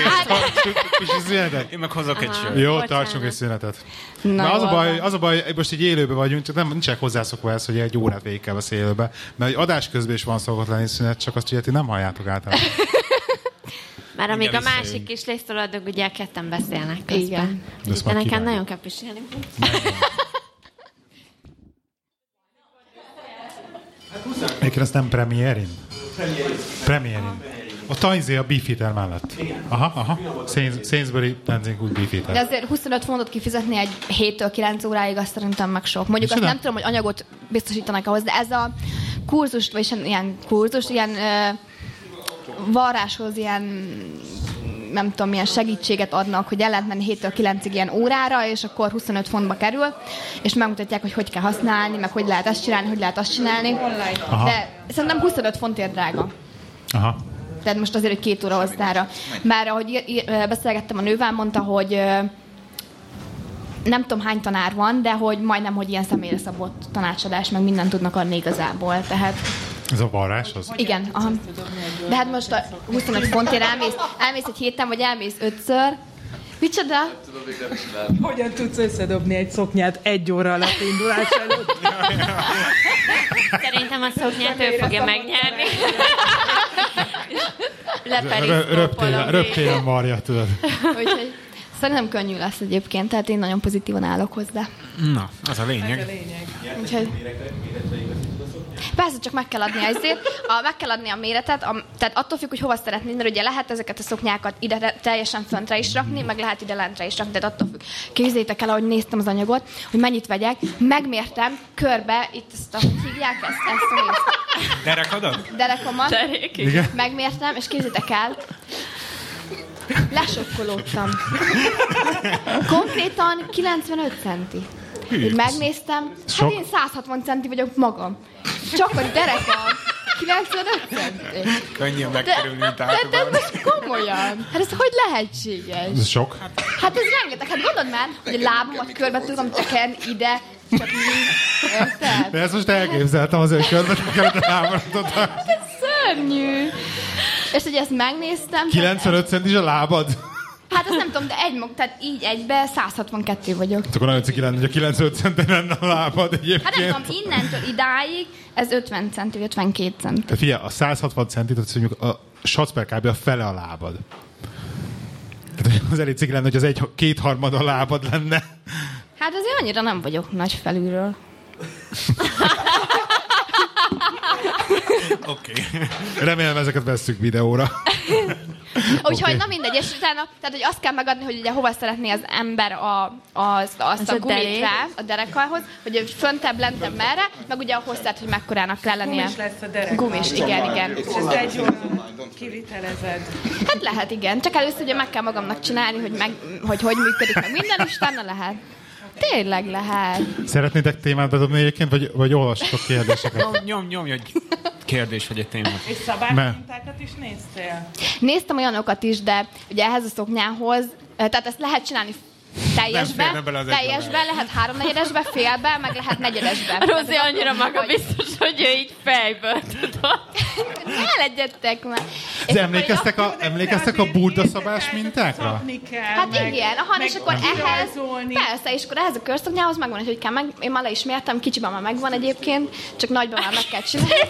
Kis szünetet. én meg hozok egy sör. Jó, Bocsánat. tartsunk egy szünetet. Na, Na, az, a baj, az a baj, most egy élőben vagyunk, csak nem, nincsenek hozzászokva ez, hogy egy órát végig kell beszélni élőbe. Mert egy adás közben is van szokott lenni szünet, csak azt ugye ti nem halljátok általában. Mert amíg a visszajövünk. másik is lésztoladok, ugye ketten beszélnek közben. Igen. De De már nekem nagyon kell pisilni. Egyébként ezt nem premierin? Premierin. A Tanzé a Beefeater mellett. Aha, aha. Sains- Sainsbury Tenzing úgy De Beefeater. azért 25 fontot kifizetni egy 7-től 9 óráig, azt szerintem meg sok. Mondjuk azt nem tudom, hogy anyagot biztosítanak ahhoz, de ez a kurzus, vagy ilyen kurzus, ilyen ö, varráshoz ilyen nem tudom, milyen segítséget adnak, hogy el lehet menni 7-től 9-ig ilyen órára, és akkor 25 fontba kerül, és megmutatják, hogy hogy kell használni, meg hogy lehet ezt csinálni, hogy lehet azt csinálni. Aha. De szerintem 25 fontért drága. Aha. Tehát most azért, hogy két óra hozzára. Már ahogy beszélgettem a nővel, mondta, hogy nem tudom hány tanár van, de hogy majdnem, hogy ilyen személyre szabott tanácsadás, meg mindent tudnak adni igazából. Tehát Ez a varrás az? igen, aha. De hát most a 25 fontért elmész, elmész egy héten, vagy elmész ötször, Micsoda? Hogyan tudsz összedobni egy szoknyát egy óra alatt indulás előtt? Szerintem a szoknyát ő fogja megnyerni. Röptélen, röptélen marja, tudod. Úgyhogy szerintem könnyű lesz egyébként, tehát én nagyon pozitívan állok hozzá. Na, az a lényeg. Ez a lényeg. Úgyhogy... Persze, csak meg kell adni ezért. A, meg kell adni a méretet, a, tehát attól függ, hogy hova szeretnéd, mert ugye lehet ezeket a szoknyákat ide teljesen föntre is rakni, meg lehet ide lentre is rakni, tehát attól függ. Képzeljétek el, ahogy néztem az anyagot, hogy mennyit vegyek, megmértem körbe, itt ezt a, hogy hívják ezt, ezt a részt. Derekadat? Derekomat, Igen? megmértem, és képzeljétek el, lesokkolódtam. Konkrétan 95 centi. Úgy megnéztem, hát Sok? én 160 centi vagyok magam. Csak a derekam 95 centi. Könnyű megkerülni de, de, de most komolyan. Hát ez hogy lehetséges? Ez sok. Hát ez rengeteg. Hát gondold már, hogy a lábamat körbe tudom tekerni ide, csak mi. Érted? De ezt most elképzeltem azért, hogy körbe kellett elmaradod. Szörnyű. És hogy ezt megnéztem. 95 centis a lábad? Hát azt nem tudom, de egy mag, tehát így egybe 162 vagyok. Akkor nagyon ciki lenne, hogy a 95 centi lenne a lábad egyébként. Hát nem tudom, innentől idáig ez 50 centi, vagy 52 centi. Tehát figyelj, a 160 centit, azt mondjuk a per kb. a fele a lábad. Tehát az elég ciki lenne, hogy az egy kétharmad a lábad lenne. Hát azért annyira nem vagyok nagy felülről. Oké. Remélem ezeket vesszük videóra. Úgyhogy Oké. na mindegy, és utána, tehát hogy azt kell megadni, hogy ugye hova szeretné az ember a, az, azt Az a a gumit rá, a derekalhoz, hogy hogy föntebb, lentebb merre, meg ugye a hosszát, hogy mekkorának kell lennie. Gumis lesz a derek. Gumis, igen, igen. És ezt egy óra kivitelezed. Hát lehet, igen. Csak először ugye meg kell magamnak csinálni, hogy meg, hogy, hogy működik meg minden, és utána lehet. Tényleg lehet. Szeretnétek témát bedobni egyébként, vagy, vagy olvastok kérdéseket? Nyom, nyom, nyomj egy kérdés vagy egy témát. És szabálymintákat is néztél? Néztem olyanokat is, de ugye ehhez a szoknyához, eh, tehát ezt lehet csinálni teljesbe, teljesbe, lehet háromnegyedesbe, félbe, meg lehet negyedesbe. A Rozi annyira attól függ, hogy- ő így fejből tudod. Ne legyetek már. De emlékeztek a, emlékeztek a burda-szabás mintákra? kell, Hát meg- igen, aha, meg és akkor ehhez, persze, és akkor ehhez a körszoknyához megvan, hogy kell meg, én már le is mértem, kicsiben már megvan egyébként, csak nagyban már meg kell csinálni.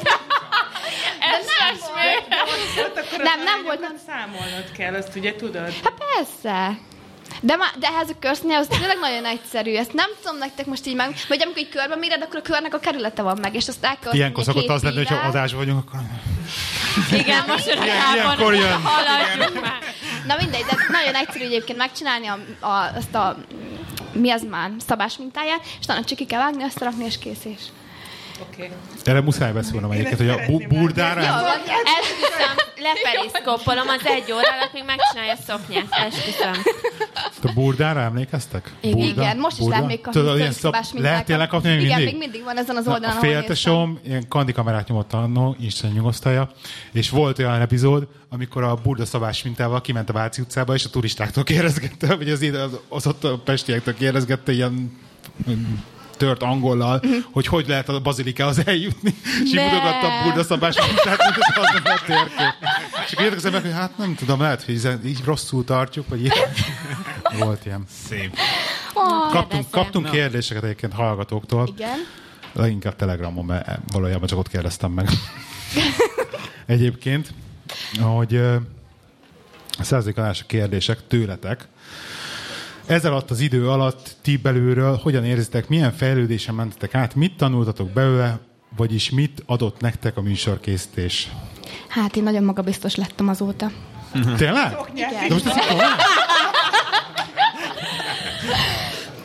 De nem volt. Nem, nem volt, arányokat számolnod kell, azt ugye tudod? Hát persze. De, má, de ehhez a körszoknyához tényleg nagyon egyszerű. Ezt nem tudom nektek most így meg, vagy amikor így körbe méred, akkor a körnek a kerülete van meg, és azt el kell Ilyenkor szokott az lenni, hogyha adásban vagyunk, akkor... Igen, most ilyenkor jön. haladjunk már. Na mindegy, de nagyon egyszerű egyébként megcsinálni a, a, azt a mi az már szabás mintáját, és utána csak ki kell vágni, összerakni, és kész és. Oké. Erre muszáj beszélnem egyébként, hogy a burdára... Jó, van, Esküszöm, leperiszkópolom az egy óra alatt, még megcsinálja a szoknyát. Esküszöm. A burdára emlékeztek? Igen, Burda? igen, most is Burda? lehet még kapni Tudod, ilyen szabás szab-. Lehet tényleg kapni még Igen, mindig? még mindig van ezen az Na, oldalon, a féltesom ilyen kandikamerát nyomott annó, Isten nyugosztalja, és volt olyan epizód, amikor a burda szabás mintával kiment a Váci utcába, és a turistáktól kérdezgette, vagy az, az, az ott a pestiektől kérdezgette ilyen tört angollal, hogy hogy lehet a bazilikához eljutni, és így mutogatta a burda szabás mintát, mint hogy az a térkép. És akkor jöttek az emberek, hogy hát nem tudom, lehet, hogy így- rosszul tartjuk, vagy ilyen. Volt ilyen. Szép. Kaptunk, Kérdezze. kaptunk kérdéseket egyébként hallgatóktól. Igen. Leginkább Telegramon, mert valójában csak ott kérdeztem meg. Egyébként, hogy a századik a kérdések tőletek. Ez alatt az idő alatt ti belülről hogyan érzitek, milyen fejlődésen mentetek át, mit tanultatok belőle, vagyis mit adott nektek a műsorkészítés? Hát én nagyon magabiztos lettem azóta. Tényleg? Igen. De most ez?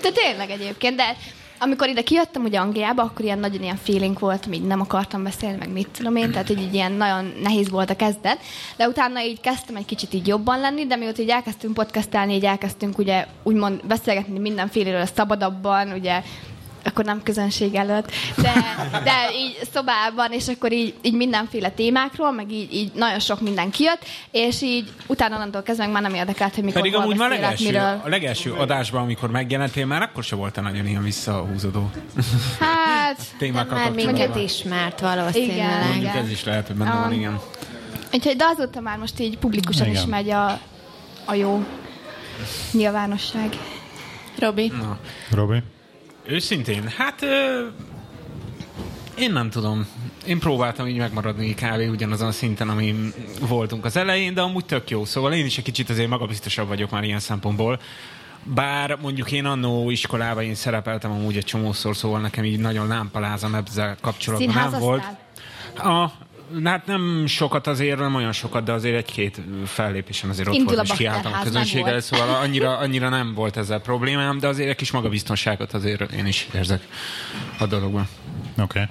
De tényleg egyébként, de amikor ide kijöttem ugye Angliába, akkor ilyen nagyon ilyen feeling volt, így nem akartam beszélni, meg mit tudom én, tehát hogy így ilyen nagyon nehéz volt a kezdet, de utána így kezdtem egy kicsit így jobban lenni, de mióta így elkezdtünk podcastelni, így elkezdtünk ugye úgymond beszélgetni mindenféléről szabadabban, ugye akkor nem közönség előtt, de, de így szobában, és akkor így, így mindenféle témákról, meg így, így nagyon sok minden kijött, és így utána onnantól kezdve meg már nem érdekelt, hogy mikor Pedig amúgy már legelső, miről. a legelső adásban, amikor megjelentél, már akkor se voltál nagyon ilyen visszahúzódó Hát, témákkal Már minket ismert valószínűleg. Igen. Mondjuk ez is lehet, hogy benne van, Um, igen. Úgyhogy de azóta már most így publikusan Igen. is megy a, a jó. Nyilvánosság. Robi? Na. Robi? Őszintén? Hát ö, én nem tudom. Én próbáltam így megmaradni kb. ugyanazon a szinten, amin voltunk az elején, de amúgy tök jó. Szóval én is egy kicsit azért magabiztosabb vagyok már ilyen szempontból. Bár mondjuk én annó iskolában én szerepeltem amúgy egy csomószor, szóval nekem így nagyon lámpalázam ezzel kapcsolatban nem volt. A, hát nem sokat azért, nem olyan sokat, de azért egy-két fellépésen azért ott Indul volt, a és kiálltam a közönséggel, szóval annyira, annyira nem volt ezzel problémám, de azért egy kis magabiztonságot azért én is érzek a dologban. Oké. Okay.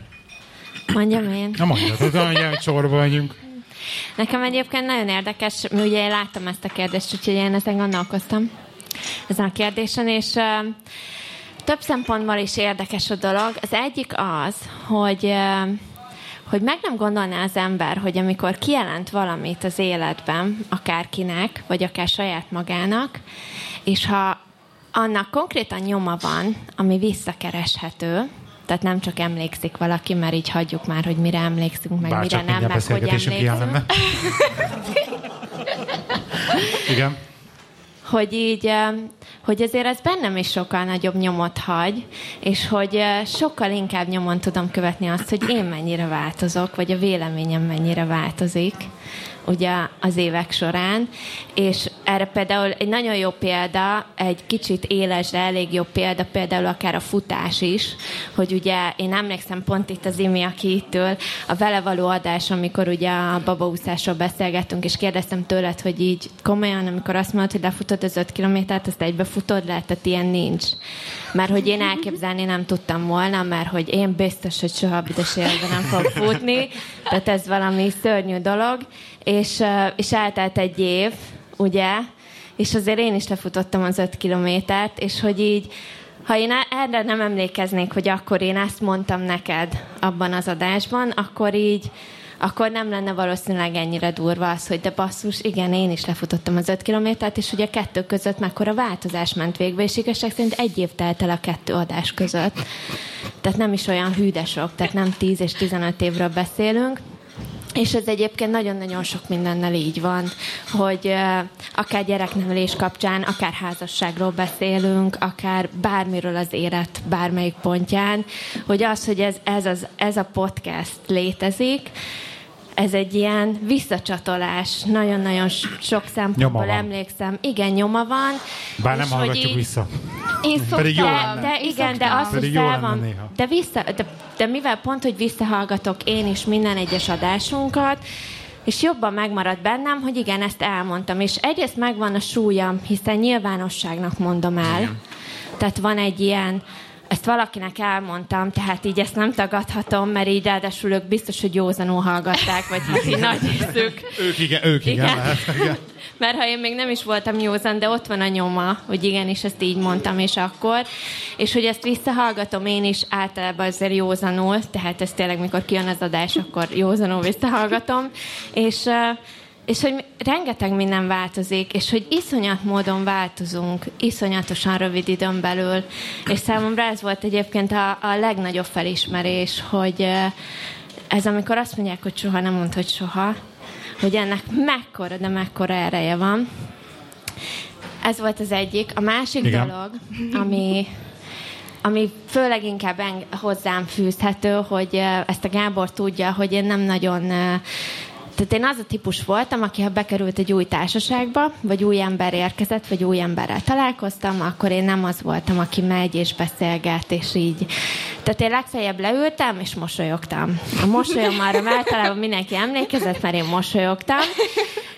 Mondjam én. Na mondjad, tudom, hogy egy sorba vagyunk. Nekem egyébként nagyon érdekes, mi ugye én láttam ezt a kérdést, úgyhogy én ezen gondolkoztam ezen a kérdésen, és uh, több szempontból is érdekes a dolog. Az egyik az, hogy uh, hogy meg nem gondolná az ember, hogy amikor kijelent valamit az életben, akárkinek, vagy akár saját magának, és ha annak konkrétan nyoma van, ami visszakereshető, tehát nem csak emlékszik valaki, mert így hagyjuk már, hogy mire emlékszünk, meg Bár mire nem, meg hogy emlékszünk. Igen. Hogy így, hogy azért ez bennem is sokkal nagyobb nyomot hagy, és hogy sokkal inkább nyomon tudom követni azt, hogy én mennyire változok, vagy a véleményem mennyire változik ugye az évek során, és erre például egy nagyon jó példa, egy kicsit éles, de elég jó példa, például akár a futás is, hogy ugye én emlékszem pont itt az Imi, aki itt ül, a vele való adás, amikor ugye a babaúszásról beszélgettünk, és kérdeztem tőled, hogy így komolyan, amikor azt mondod, hogy lefutod az öt kilométert, azt egybe futod le, tehát ilyen nincs. Mert hogy én elképzelni nem tudtam volna, mert hogy én biztos, hogy soha büdös életben nem fog futni, tehát ez valami szörnyű dolog, és, és eltelt egy év, ugye, és azért én is lefutottam az öt kilométert, és hogy így, ha én erre nem emlékeznék, hogy akkor én ezt mondtam neked abban az adásban, akkor így, akkor nem lenne valószínűleg ennyire durva az, hogy de basszus, igen, én is lefutottam az öt kilométert, és ugye kettő között mekkora változás ment végbe, és igazság szerint egy év telt el a kettő adás között. Tehát nem is olyan hűdesok, tehát nem 10 és 15 évről beszélünk, és ez egyébként nagyon-nagyon sok mindennel így van, hogy akár gyereknevelés kapcsán, akár házasságról beszélünk, akár bármiről az élet bármelyik pontján, hogy az, hogy ez, ez, az, ez a podcast létezik, ez egy ilyen visszacsatolás. Nagyon-nagyon sok szempontból emlékszem. Igen, nyoma van. Bár nem hallgatjuk így- vissza. Én Pedig jó szoktam. lenne. de igen, de szoktam. azt, Pedig van, de, vissza, de, de mivel pont, hogy visszahallgatok én is minden egyes adásunkat, és jobban megmarad bennem, hogy igen, ezt elmondtam. És egyrészt megvan a súlyam, hiszen nyilvánosságnak mondom el. Igen. Tehát van egy ilyen, ezt valakinek elmondtam, tehát így ezt nem tagadhatom, mert így ráadásul ők biztos, hogy józanul hallgatták, vagy hát így nagy részük. Ők igen, ők igen. Igen. lehet, igen. Mert ha én még nem is voltam józan, de ott van a nyoma, hogy igenis ezt így mondtam, és akkor. És hogy ezt visszahallgatom én is általában azért józanul, tehát ez tényleg, mikor kijön az adás, akkor józanul visszahallgatom. És, eh, és hogy rengeteg minden változik, és hogy iszonyat módon változunk, iszonyatosan rövid időn belül. És számomra ez volt egyébként a, a legnagyobb felismerés, hogy ez amikor azt mondják, hogy soha nem mond, hogy soha, hogy ennek mekkora, de mekkora ereje van. Ez volt az egyik. A másik Igen. Dolog, ami, ami főleg inkább hozzám fűzhető, hogy ezt a Gábor tudja, hogy én nem nagyon... eh, Tehát én az a típus voltam, aki ha bekerült egy új társaságba, vagy új ember érkezett, vagy új emberrel találkoztam, akkor én nem az voltam, aki megy és beszélget, és így. Tehát én legfeljebb leültem, és mosolyogtam. A mosolyomra általában mindenki emlékezett, mert én mosolyogtam.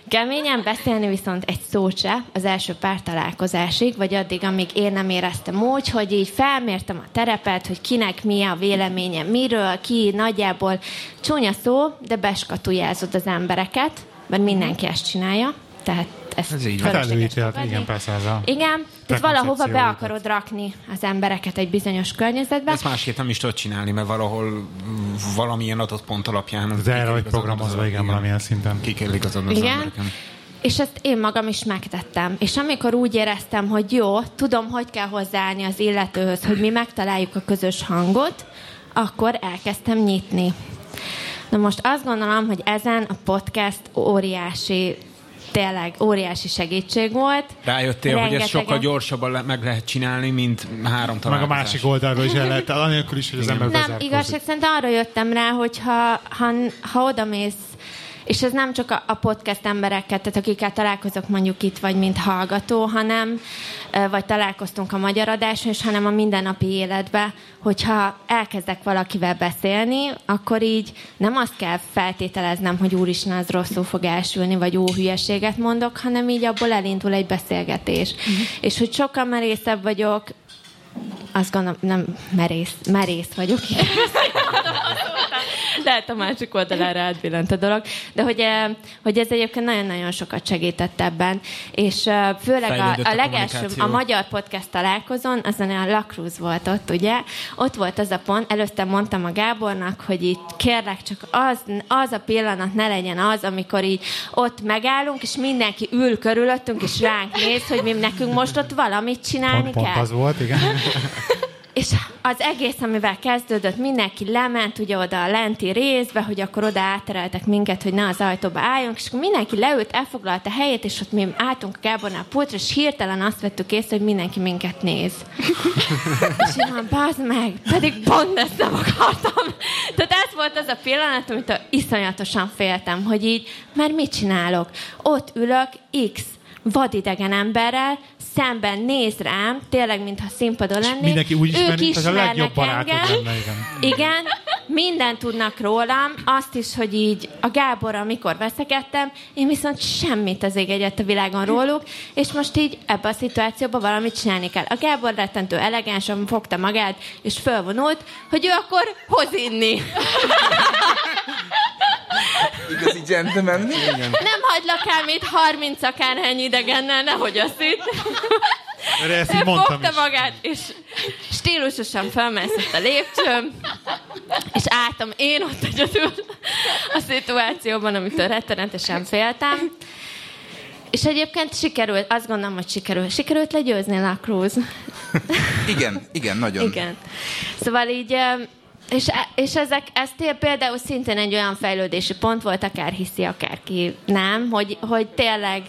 Keményen beszélni viszont egy szót se az első pár találkozásig, vagy addig, amíg én nem éreztem úgy, hogy így felmértem a terepet, hogy kinek mi a véleménye, miről, ki nagyjából csúnya szó, de beskatujázod az embereket, mert mindenki ezt csinálja. Tehát ezt Ez így van. Igen, persze ez a... Igen, tehát valahova be akarod rakni az embereket egy bizonyos környezetbe. Ezt másképp nem is tudod csinálni, mert valahol valamilyen adott pont alapján... Az erre vagy programozva, igen, valamilyen szinten. Ki kell igazodni az Igen. embereken. És ezt én magam is megtettem. És amikor úgy éreztem, hogy jó, tudom, hogy kell hozzáállni az illetőhöz, hogy mi megtaláljuk a közös hangot, akkor elkezdtem nyitni. Na most azt gondolom, hogy ezen a podcast óriási tényleg óriási segítség volt. Rájöttél, hogy Rengetegen- ezt sokkal gyorsabban le- meg lehet csinálni, mint három Meg találkozás. a másik oldalról is el lehet, anélkül is, hogy az ember Nem, igazság szerint arra jöttem rá, hogy ha, ha, ha odamész, és ez nem csak a, podcast emberekkel, tehát akikkel találkozok mondjuk itt, vagy mint hallgató, hanem, vagy találkoztunk a magyar adáson is, hanem a mindennapi életbe, hogyha elkezdek valakivel beszélni, akkor így nem azt kell feltételeznem, hogy úristen, az rosszul fog elsülni, vagy jó hülyeséget mondok, hanem így abból elindul egy beszélgetés. És hogy sokkal merészebb vagyok, azt gondolom, nem merész, merész vagyok. Lehet a másik oldalára átbillent a dolog. De hogy, eh, hogy ez egyébként nagyon-nagyon sokat segített ebben. És eh, főleg a, Fejlődött a a legelső, a magyar podcast találkozón, azon a Lacruz volt ott, ugye? Ott volt az a pont, előtte mondtam a Gábornak, hogy itt kérlek, csak az, az a pillanat ne legyen az, amikor így ott megállunk, és mindenki ül körülöttünk, és ránk néz, hogy mi nekünk most ott valamit csinálni Pont, pont kell. az volt, igen. És az egész, amivel kezdődött, mindenki lement ugye oda a lenti részbe, hogy akkor oda áttereltek minket, hogy ne az ajtóba álljunk, és akkor mindenki leült, elfoglalta a helyét, és ott mi álltunk a Gábornál a pultra, és hirtelen azt vettük észre, hogy mindenki minket néz. és én mondom, bazd meg, pedig pont ezt nem akartam. Tehát ez volt az a pillanat, amit iszonyatosan féltem, hogy így, már mit csinálok? Ott ülök, X vadidegen emberrel, szemben néz rám, tényleg, mintha színpadon lennék. mindenki úgy ismer, ők mint a legjobb barátod engem. lenne, igen. Igen, mindent tudnak rólam, azt is, hogy így a Gáborral mikor veszekedtem, én viszont semmit az ég egyet a világon róluk, és most így ebbe a szituációban valamit csinálni kell. A Gábor rettentő elegánsan fogta magát, és fölvonult, hogy ő akkor hoz inni. Igazi gentleman. Nem hagylak el, mint 30 akárhány idegennel, nehogy azt itt. Erre ezt így mondtam fogta is. magát, és stílusosan felmászott a lépcsőn, és álltam én ott egyedül a szituációban, amitől rettenetesen féltem. És egyébként sikerült, azt gondolom, hogy sikerült. Sikerült legyőzni La Cruz. Igen, igen, nagyon. Igen. Szóval így, és, és ezek, ez té- például szintén egy olyan fejlődési pont volt, akár hiszi, akár ki nem, hogy, hogy tényleg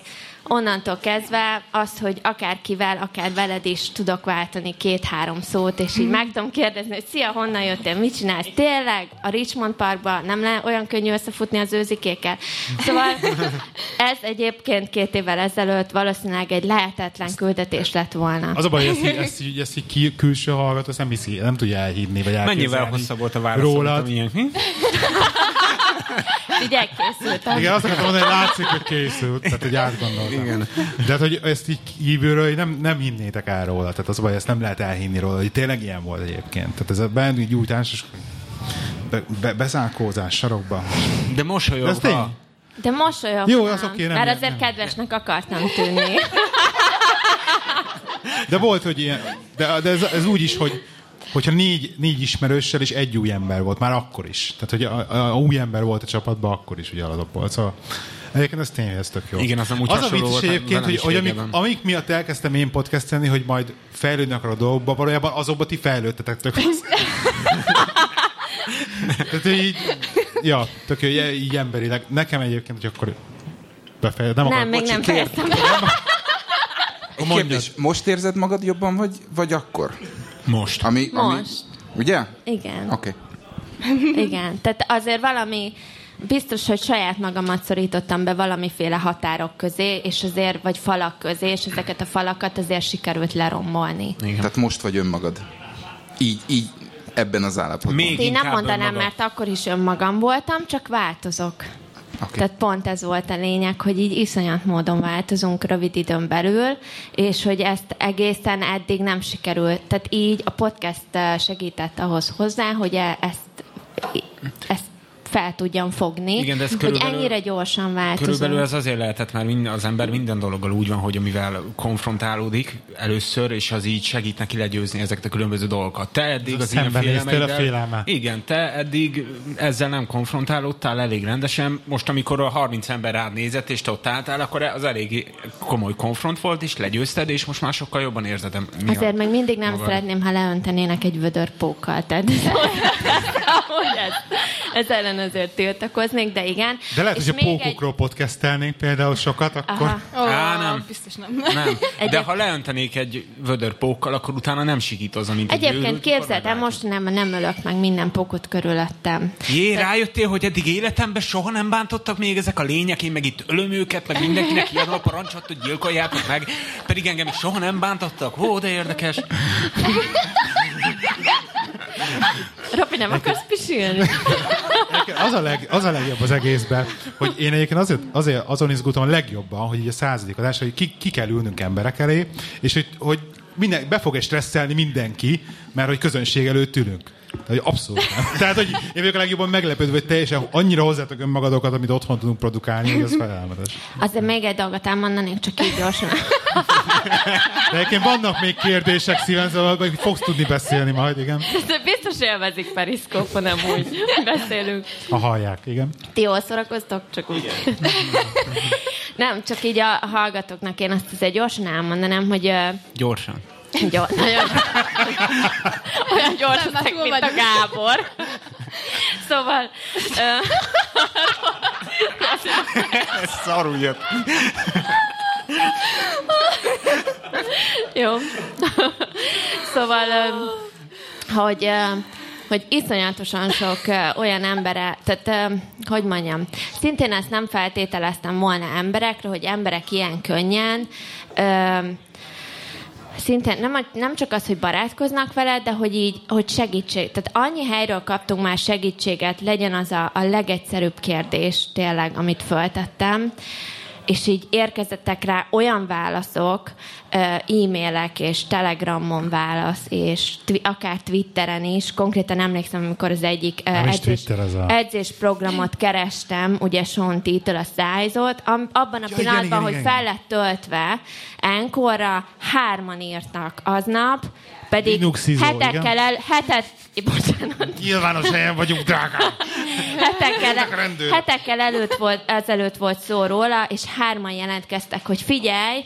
onnantól kezdve az, hogy akárkivel, akár veled is tudok váltani két-három szót, és így meg tudom kérdezni, hogy szia, honnan jöttél, mit csinálsz? Tényleg a Richmond Parkban nem le olyan könnyű összefutni az őzikékkel. Szóval ez egyébként két évvel ezelőtt valószínűleg egy lehetetlen küldetés lett volna. Az a baj, hogy ezt, így- ezt, így, ezt így ki, külső hallgató, nem, hiszi, nem tudja elhívni, vagy elképzelni. Mennyivel hosszabb volt a válasz? Rólad. Így elkészültem. Igen, azt akartam mondani, hogy látszik, hogy készült, tehát hogy átgondoltam. Igen. De hát, hogy ezt így kívülről hogy nem, nem hinnétek el róla, tehát az baj, ezt nem lehet elhinni róla, hogy tényleg ilyen volt egyébként. Tehát ez a bennű gyújtás, és be, be, bezárkózás sarokba. De De mosolyogva. tény. De mosolyogtam. Jó, az oké, nem- Mert azért nem. kedvesnek akartam tűnni. De volt, hogy ilyen, de, de ez, ez úgy is, hogy hogyha négy, négy ismerőssel és egy új ember volt, már akkor is. Tehát, hogy a, a, a új ember volt a csapatban, akkor is ugye volt. Szóval egyébként ez tényleg ez tök jó. Igen, az amúgy az a volt egyébként, hogy, hogy amik, amik miatt elkezdtem én podcastelni, hogy majd fejlődni akar a dolgokba, valójában azokba ti fejlődtetek tök. Tehát hogy így, ja, tök jó, így, emberileg. Nekem egyébként, hogy akkor befejezem. Nem, Nem, akar, még nem fejeztem kérdés, most érzed magad jobban, vagy, vagy akkor? Most. Ami, ami, Most. ugye? Igen. Oké. Okay. Igen. Tehát azért valami, biztos, hogy saját magamat szorítottam be valamiféle határok közé, és azért, vagy falak közé, és ezeket a falakat azért sikerült lerombolni. Igen. Tehát most vagy önmagad. Így, így ebben az állapotban. Még Én nem mondanám, önmagad. mert akkor is önmagam voltam, csak változok. Okay. Tehát pont ez volt a lényeg, hogy így iszonyat módon változunk rövid időn belül, és hogy ezt egészen eddig nem sikerült. Tehát így a podcast eh, segített ahhoz hozzá, hogy e- ezt, ezt fel tudjam fogni, Igen, de ez hogy ennyire gyorsan változunk. Körülbelül ez azért lehetett, mert minden, az ember minden dologgal úgy van, hogy amivel konfrontálódik először, és az így segít neki legyőzni ezeket a különböző dolgokat. Te eddig az ilyen szembenéztél a félelme. Igen, te eddig ezzel nem konfrontálódtál elég rendesen. Most, amikor a 30 ember rád nézett, és te ott álltál, akkor az elég komoly konfront volt, és legyőzted, és most már sokkal jobban érzed. Azért még mindig nem magad. szeretném, ha leöntenének egy vödör pókkal. Tehát ez, ez ellen azért tiltakoznék, de igen. De lehet, És hogy a pókokról podcastelnénk például sokat, akkor... Aha. Ó, Á, nem. Biztos nem. Nem. De Egyéb- ha leöntenék egy vödör pókkal, akkor utána nem sikítozza, mint egy Egyébként akkor most nem, nem ölök meg minden pokot körülöttem. Jé, rájöttél, hogy eddig életemben soha nem bántottak még ezek a lények, én meg itt ölöm őket, meg mindenkinek kiadom a parancsot, hogy gyilkoljátok meg, pedig engem is soha nem bántottak. Ó, de érdekes. Robi, nem akarsz pisilni? Az a, leg, az a legjobb az egészben, hogy én egyébként azért, azért azon izgultam a legjobban, hogy így a századik adás, hogy ki, ki kell ülnünk emberek elé, és hogy, hogy minden, be fog stresszelni mindenki, mert hogy közönség előtt ülünk. Tehát, hogy abszolút nem. Tehát, hogy én vagyok a legjobban meglepődve, hogy teljesen annyira hozzátok önmagadokat, amit otthon tudunk produkálni, hogy az felelmetes. Azért még egy dolgot elmondanék, csak így gyorsan. De egyébként vannak még kérdések szíven, szóval fogsz tudni beszélni majd, igen. De biztos élvezik periszkópon, nem úgy beszélünk. Ha hallják, igen. Ti jól szórakoztok? Csak úgy. nem, csak így a hallgatóknak én azt azért gyorsan elmondanám, hogy Gyorsan. Gyors, nagyon, olyan gyors leszek, túl mint a vagyunk. Gábor. Szóval... Ez szarul jött. jó. szóval, hogy... Hogy iszonyatosan sok olyan embere, tehát, hogy mondjam, szintén ezt nem feltételeztem volna emberekre, hogy emberek ilyen könnyen szintén nem, nem csak az, hogy barátkoznak vele, de hogy így, hogy segítség. Tehát annyi helyről kaptunk már segítséget, legyen az a, a legegyszerűbb kérdés tényleg, amit föltettem, és így érkezettek rá olyan válaszok, e-mailek és telegramon válasz, és twi- akár Twitteren is. Konkrétan emlékszem, amikor az egyik Nem edzés, a- edzésprogramot kerestem, ugye Sean Titől a szájzot, abban a Ja, pillanatban, igen, igen, hogy igen. fel lett töltve, enkorra hárman írtak aznap, pedig Linux izó, hetekkel el, hetet, bocsánat, Nyilvános helyen vagyunk, drágám. hetekkel, rendőrök. hetekkel előtt volt, ezelőtt volt szó róla, és hárman jelentkeztek, hogy figyelj,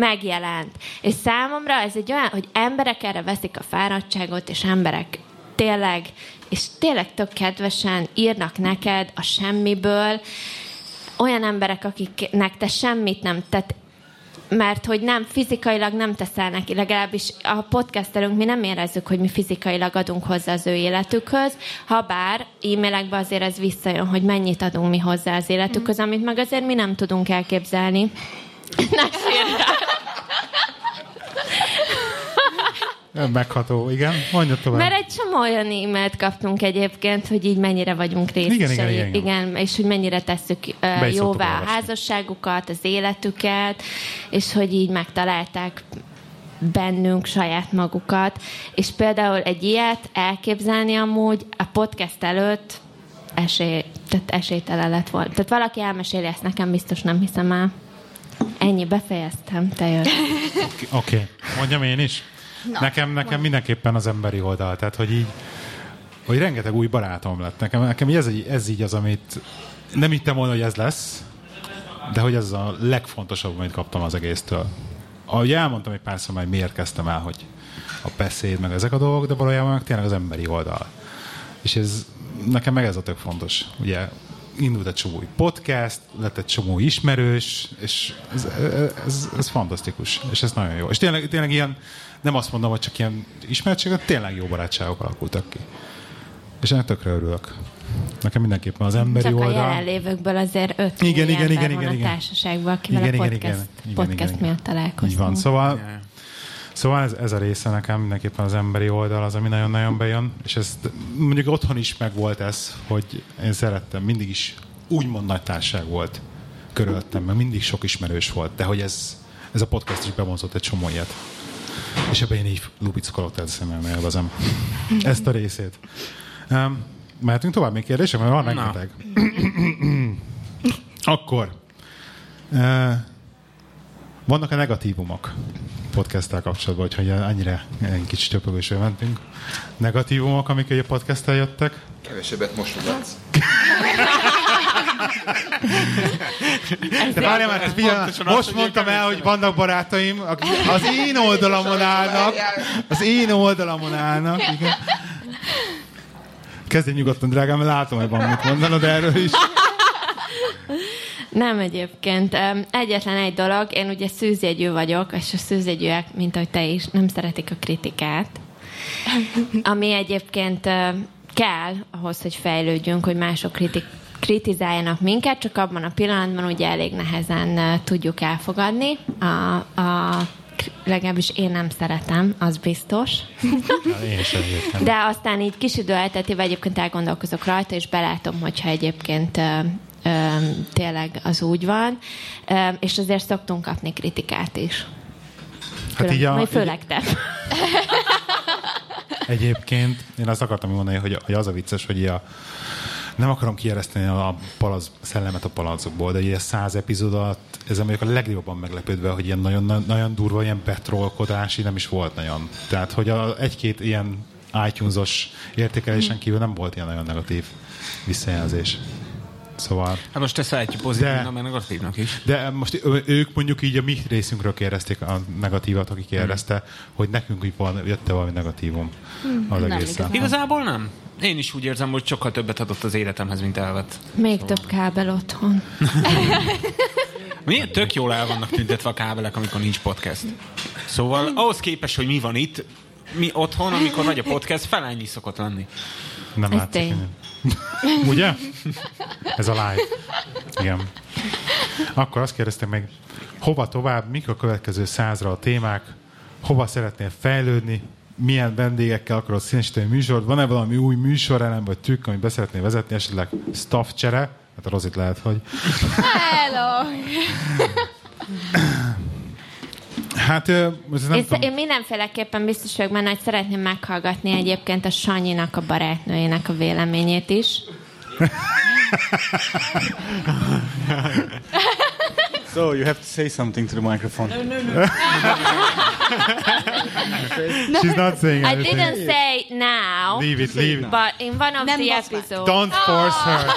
megjelent. És számomra ez egy olyan, hogy emberek erre veszik a fáradtságot, és emberek tényleg, és tényleg tök kedvesen írnak neked a semmiből, olyan emberek, akiknek te semmit nem, tehát mert hogy nem, fizikailag nem teszel neki, legalábbis a podcastelünk mi nem érezzük, hogy mi fizikailag adunk hozzá az ő életükhöz, ha bár e-mailekben azért ez visszajön, hogy mennyit adunk mi hozzá az életükhöz, amit meg azért mi nem tudunk elképzelni. Megható, igen. Mondja tovább. Mert egy csomó olyan e-mailt kaptunk egyébként, hogy így mennyire vagyunk részesei. Igen, igen, igen, igen. igen és hogy mennyire tesszük uh, jóvá a házasságukat, az életüket, és hogy így megtalálták bennünk saját magukat. És például egy ilyet elképzelni amúgy a podcast előtt esély, tehát esélytelen lett volna. Tehát valaki elmeséli ezt nekem, biztos nem hiszem el. Ennyi, befejeztem, te jössz. Oké, okay. mondjam én is. nekem, nekem mindenképpen az emberi oldal, tehát hogy így, hogy rengeteg új barátom lett. Nekem, nekem ez, így- ez így az, amit nem hittem volna, hogy ez lesz, de hogy ez a legfontosabb, amit kaptam az egésztől. Ahogy elmondtam egy párszor már, hogy miért kezdtem el, hogy a beszéd, meg ezek a dolgok, de valójában meg tényleg az emberi oldal. És ez, nekem meg ez a tök fontos. Ugye indult egy csomó podcast, lett egy csomó ismerős, és ez, ez, ez fantasztikus, és ez nagyon jó. És tényleg, tényleg ilyen, nem azt mondom, hogy csak ilyen ismertségek, tényleg jó barátságok alakultak ki. És ennek tökre örülök. Nekem mindenképpen az emberi Csak a oldal. jelenlévőkből azért öt Igen, igen, ember igen, van igen, a igen. társaságban, akivel Igen, a igen, podcast, igen. Igen, podcast igen, miatt találkoztunk. Így van, szóval, szóval ez, ez a része nekem mindenképpen az emberi oldal az, ami nagyon-nagyon bejön, és ez mondjuk otthon is meg volt ez, hogy én szerettem, mindig is úgymond nagy társág volt körülöttem, meg mindig sok ismerős volt, de hogy ez, ez a podcast is bevonzott egy csomó ilyet. És ebben én így lubicolok, tehát szemmel megélvezem ezt a részét. Um, mehetünk tovább még kérdések, mert van rengeteg. Akkor. Uh, vannak a negatívumok podcasttel kapcsolatban, hogyha annyira egy kicsit töpögősre mentünk. Negatívumok, amik egy a podcasttel jöttek? Kevesebbet mosogatsz. De várjál már, figyelj, most mondtam el, hogy vannak barátaim, akik az én oldalamon állnak. Az én oldalamon állnak, igen. Kezdj nyugodtan, drágám, látom, hogy van mit mondanod erről is. Nem egyébként. Egyetlen egy dolog, én ugye szűzjegyű vagyok, és a szűzjegyűek, mint ahogy te is, nem szeretik a kritikát. Ami egyébként kell ahhoz, hogy fejlődjünk, hogy mások kritik, kritizáljanak minket, csak abban a pillanatban ugye elég nehezen tudjuk elfogadni. A, a, legalábbis én nem szeretem, az biztos. Egyébként. De aztán így kis idő elteltével egyébként elgondolkozok rajta, és belátom, hogyha egyébként tényleg az úgy van, és azért szoktunk kapni kritikát is. Hát így a, Majd főleg te. Egyébként én azt akartam mondani, hogy, hogy az a vicces, hogy a, nem akarom kiereszteni a palac, szellemet a palacokból, de ugye száz epizód alatt ezen mondjuk a legjobban meglepődve, hogy ilyen nagyon, nagyon durva ilyen betrolkodási nem is volt nagyon. Tehát, hogy a, egy-két ilyen iTunes-os értékelésen kívül nem volt ilyen nagyon negatív visszajelzés. Szóval, Hát most ezt lehetjük pozitívnak, meg negatívnak is. de most ők mondjuk így a mi részünkről kérdezték a negatívat, aki kérdezte, hogy nekünk így van, jött-e valami negatívum az nem egészen. igazán. Igazából nem. Én is úgy érzem, hogy sokkal többet adott az életemhez, mint elvett. Még több kábel otthon. Milyen tök jól el vannak tüntetve a kábelek, amikor nincs podcast. Szóval ahhoz képest, hogy mi van itt, mi otthon, amikor vagy a podcast, felennyi szokott lenni. Nem látszik. Ugye? Ez a live. Igen. Akkor azt kérdeztem meg, hova tovább, mik a következő százra a témák, hova szeretnél fejlődni, milyen vendégekkel akarod színesíteni a műsort, van-e valami új műsorelem vagy trükk, amit be szeretnél vezetni, esetleg staff csere, hát a rozit lehet, hogy Hello! Hát, most nem Én, tudom. én mindenféleképpen biztos vagyok benne, hogy szeretném meghallgatni egyébként a Sanyinak, a barátnőjének a véleményét is. So you have to say something to the microphone. She's not saying I anything. didn't say now, Leave it, leave it. but in one of Nem the episodes, Don't force her.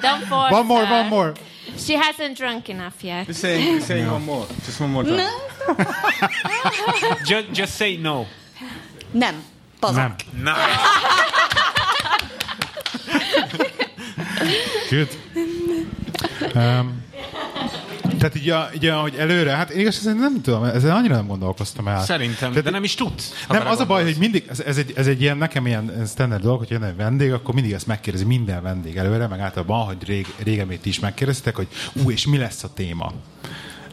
don't force One more, her. one more. She hasn't drunk enough yet. You're saying, you're one more. Just one more time. No. Just, just say no. Nem. Pazar. Nem. Na. Good. Um, tehát így, a, így ahogy előre, hát én igazán nem tudom, ezzel annyira nem gondolkoztam el. Szerintem, Tehát- de nem is tudsz. Nem, az a baj, hogy mindig, ez, ez, egy, ez egy ilyen, nekem ilyen standard dolog, hogy jön egy vendég, akkor mindig ezt megkérdezi minden vendég előre, meg általában, hogy rég, régen még ti is megkérdeztetek, hogy ú, és mi lesz a téma?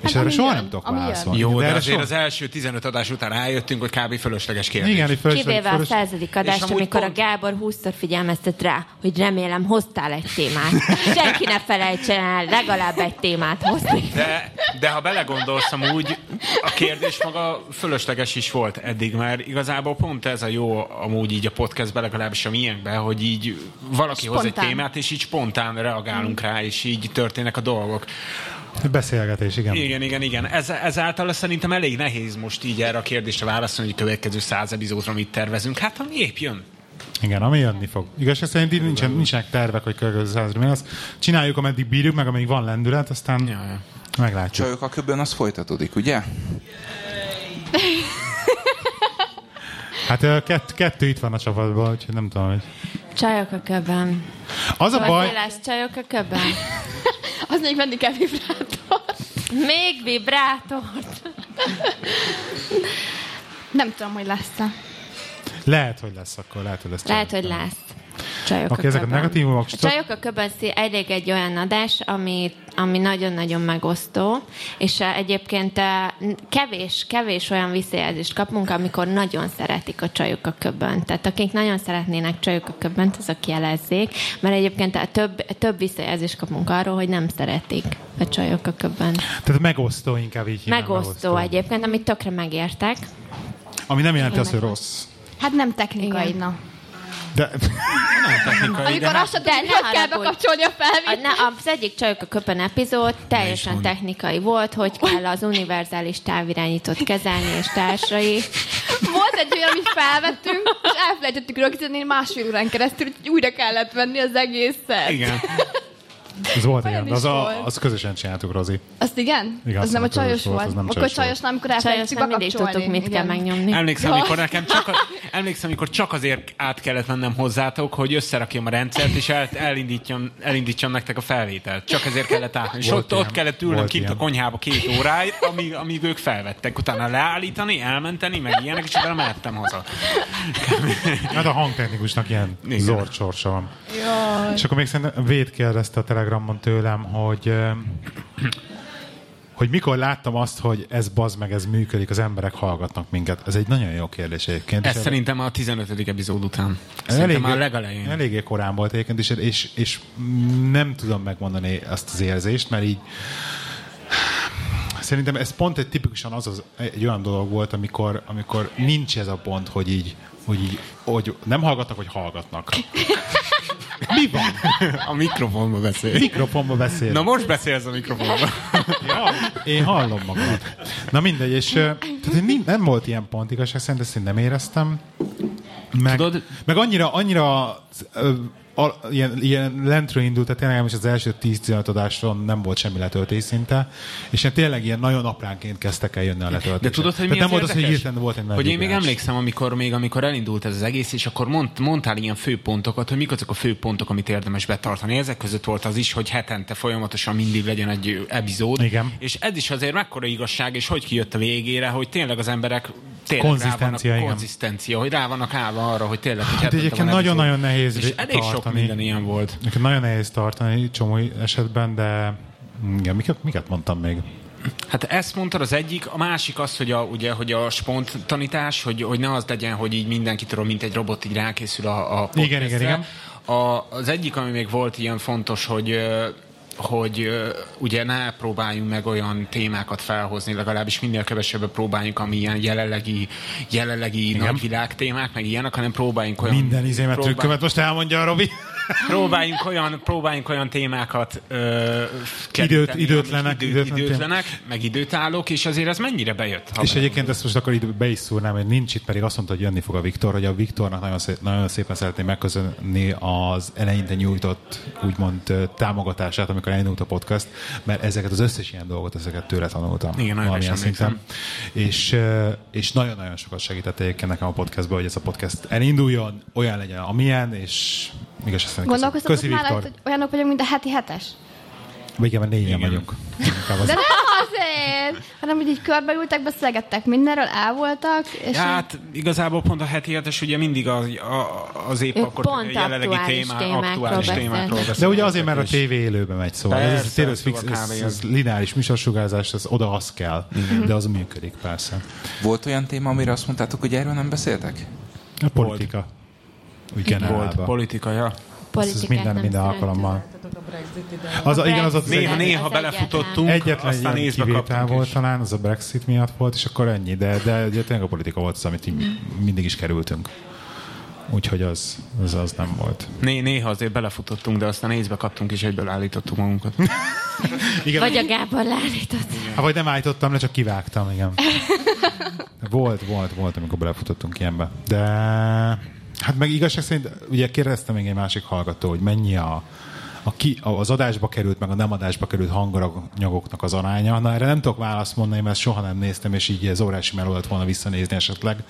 És Hát erre soha jön, nem tudok válaszolni. Jó, de erre azért soha- az első 15 adás után rájöttünk, hogy kb. fölösleges kérdés. Igen, hogy fölös, Kivéve a fölös, századik adást, amikor pont- a Gábor 20-szor figyelmeztet rá, hogy remélem hoztál egy témát. Senki ne felejtsen el legalább egy témát hozni. De, de ha belegondolsz, amúgy a kérdés maga fölösleges is volt eddig, mert igazából pont ez a jó amúgy így a podcastben, legalábbis a miénkben, hogy így valaki hoz egy Spontán. témát, és így spontán reagálunk rá, és így történnek a dolgok. Beszélgetés, igen. Igen, igen, igen. Ez, ezáltal szerintem elég nehéz most így erre a kérdésre válaszolni, hogy a következő száz epizódra mit tervezünk. Hát ami épp jön. Igen, ami jönni fog. Igazság szerint így nincsen, nincsenek tervek, hogy következő százra mi lesz. Csináljuk, ameddig bírjuk, meg amíg van lendület, aztán Ja, ja. meglátjuk. Csajok a köbön, az folytatódik, ugye? Hát kett, kettő itt van a csapatban, úgyhogy nem tudom, hogy... Csajok a köbben. Az a Baj. baj, lesz csajok a köbben? Az még venni kell vibrátor. Még vibrátort. Nem tudom, hogy lesz-e. lehet, hogy lesz akkor, lehet, hogy lesz. Lehet, hogy lesz. Csajok Oké, a ezek a negatívumok. A Csajok a szí- elég egy olyan adás, ami, ami nagyon-nagyon megosztó, és eh, egyébként eh, kevés, kevés olyan visszajelzést kapunk, amikor nagyon szeretik a csajok a köbben. Tehát akik nagyon szeretnének csajok a köbben, azok jelezzék, mert egyébként eh, több, több visszajelzést kapunk arról, hogy nem szeretik a csajok a köbben. Tehát megosztó inkább így hívnám, Megosztó egyébként, amit tökre megértek. Ami nem jelenti azt, hogy rossz. Hát nem technikai, Igen. na. De Amikor azt sem de tudjuk, ne hogy kell bekapcsolni a felvételt. ne, az egyik Csajok a köpen epizód teljesen technikai volt, hogy kell az univerzális távirányítót kezelni és társai. Volt egy olyan, amit felvettünk, és elfelejtettük rögzíteni másfél órán keresztül, hogy újra kellett venni az egészet. Igen. Ez volt Olyan ilyen, is az, a, az közösen csináltuk, Rozi. Azt igen? Igen, az azt nem a csajos volt, volt. az nem Akkor csajos nem, amikor elfelejtjük mindig tudtuk, mit kell Igen. megnyomni. Emlékszem, Ja. amikor nekem csak, a, emlékszem, amikor csak azért át kellett mennem hozzátok, hogy összerakjam a rendszert, és el, elindítjam, elindítsam nektek a felvételt. Csak ezért kellett átmenni. És ott, ott kellett ülnöm kint a konyhába két óráig, amíg, amíg ők felvettek. Utána leállítani, elmenteni, meg ilyenek, és utána mehettem haza. Hát a hangtechnikusnak ilyen Igen. zord sorsa van. És akkor még szerintem Véd kérdezte a Telegramon tőlem, hogy hogy mikor láttam azt, hogy ez bazd meg, ez működik, az emberek hallgatnak minket. Ez egy nagyon jó kérdés egyébként. Ez És szerintem a 15. epizód után. Szerintem már a legelején. Eléggé korán volt egyébként, és, és, és nem tudom megmondani azt az érzést, mert így Szerintem ez pont egy tipikusan az, az egy olyan dolog volt, amikor, amikor nincs ez a pont, hogy így, hogy így hogy nem hallgatnak, hogy hallgatnak. Mi van? A mikrofonba beszél. Mikrofonba beszél. Na most beszélsz a mikrofonba. Ja, én hallom magamat. Na mindegy, és tehát nem, nem volt ilyen pont, igazság szerint ezt én nem éreztem. Meg, Tudod- meg annyira, annyira ö, a, ilyen, ilyen lentről indult, tehát tényleg is az első 10-15 adáson nem volt semmi letöltés szinte, és ilyen tényleg ilyen nagyon apránként kezdtek el jönni a letöltések. De tudod, hogy mi tehát nem az volt az, hogy érdekes? hirtelen volt egy Hogy én még emlékszem, amikor még amikor elindult ez az egész, és akkor mond, mondtál ilyen főpontokat, hogy mik azok a főpontok, amit érdemes betartani. Ezek között volt az is, hogy hetente folyamatosan mindig legyen egy epizód. Igen. És ez is azért mekkora igazság, és hogy kijött a végére, hogy tényleg az emberek tényleg Konzisztencia, rá vannak, konzisztencia, hogy rá vannak állva arra, hogy tényleg, hogy Hát egyébként nagyon-nagyon nehéz És elég sok tartani. minden ilyen volt. Nekem nagyon nehéz tartani csomó esetben, de igen, miket, miket mondtam még? Hát ezt mondtad az egyik, a másik az, hogy a, ugye, hogy a spontanitás, hogy, hogy ne az legyen, hogy így mindenkitől, mint egy robot így rákészül a, a Igen, igen, podcastre. A, az egyik, ami még volt ilyen fontos, hogy hogy ugye ne próbáljunk meg olyan témákat felhozni, legalábbis minél kevesebbet próbáljunk, ami ilyen jelenlegi, jelenlegi nagyvilág témák, meg ilyenek, hanem próbáljunk olyan... Minden izémet, próbál- trükkömet most elmondja a Robi. Próbáljunk olyan, próbáljunk olyan témákat ö, Időt- keríteni, időtlenek, amik idő, időtlen időtlenek, meg időtállók, és azért ez mennyire bejött? ha És be- egyébként ezt most akkor így be is szúrnám, hogy nincs itt, pedig azt mondta, hogy jönni fog a Viktor, hogy a Viktornak nagyon, szép, nagyon szépen szeretném megköszönni az eleinte nyújtott úgymond támogatását, amikor elindult a podcast, mert ezeket az összes ilyen dolgot, ezeket tőle tanultam. Igen, nagyon valamilyen szinten. És, és nagyon-nagyon sokat segített egyébként nekem a podcastban, hogy ez a podcast elinduljon, olyan legyen, amilyen, és igaz, azt mondom, Gondolkoztatok köszi, hogy olyanok vagyunk, mint a heti hetes? Igen, mert négyen vagyunk. De nem azért, hanem hogy így körbeültek, beszélgettek mindenről, el voltak, és hát igazából pont a heti hetes ugye mindig az, a, az épp Ők akkor pont jelenlegi aktuális témá, témákról aktuális beszélnek. témákról beszélnek. De ugye azért, mert a tévé élőben megy, szóval ez, ez, Persze, tényleg ez, fix, szóval ez, ez lineáris műsorsugárzás, ez oda az kell, de az működik persze. Volt olyan téma, amire azt mondtátok, hogy erről nem beszéltek? A politika. Úgy Volt generálva. politika, ja. Ez Politikát minden, nem minden alkalommal. A Brexit ide. Az, a, igen, az az Néha, néha az belefutottunk, egyetlen aztán ilyen kivétel volt is. talán, az a Brexit miatt volt, és akkor ennyi, de, de ugye tényleg a politika volt az, amit mindig is kerültünk. Úgyhogy az, az, az nem volt. Né, néha azért belefutottunk, de aztán észbe kaptunk, és egyből állítottuk magunkat. Igen, Vagy a Gábor leállított. Hát, vagy nem állítottam le, csak kivágtam, igen. Volt, volt, volt, amikor belefutottunk ilyenbe. De hát meg igazság szerint, ugye kérdeztem még egy másik hallgató, hogy mennyi a, a ki, az adásba került, meg a nem adásba került hanganyagoknak az aránya. Na erre nem tudok választ mondani, mert soha nem néztem, és így ez órási meló lett volna visszanézni esetleg.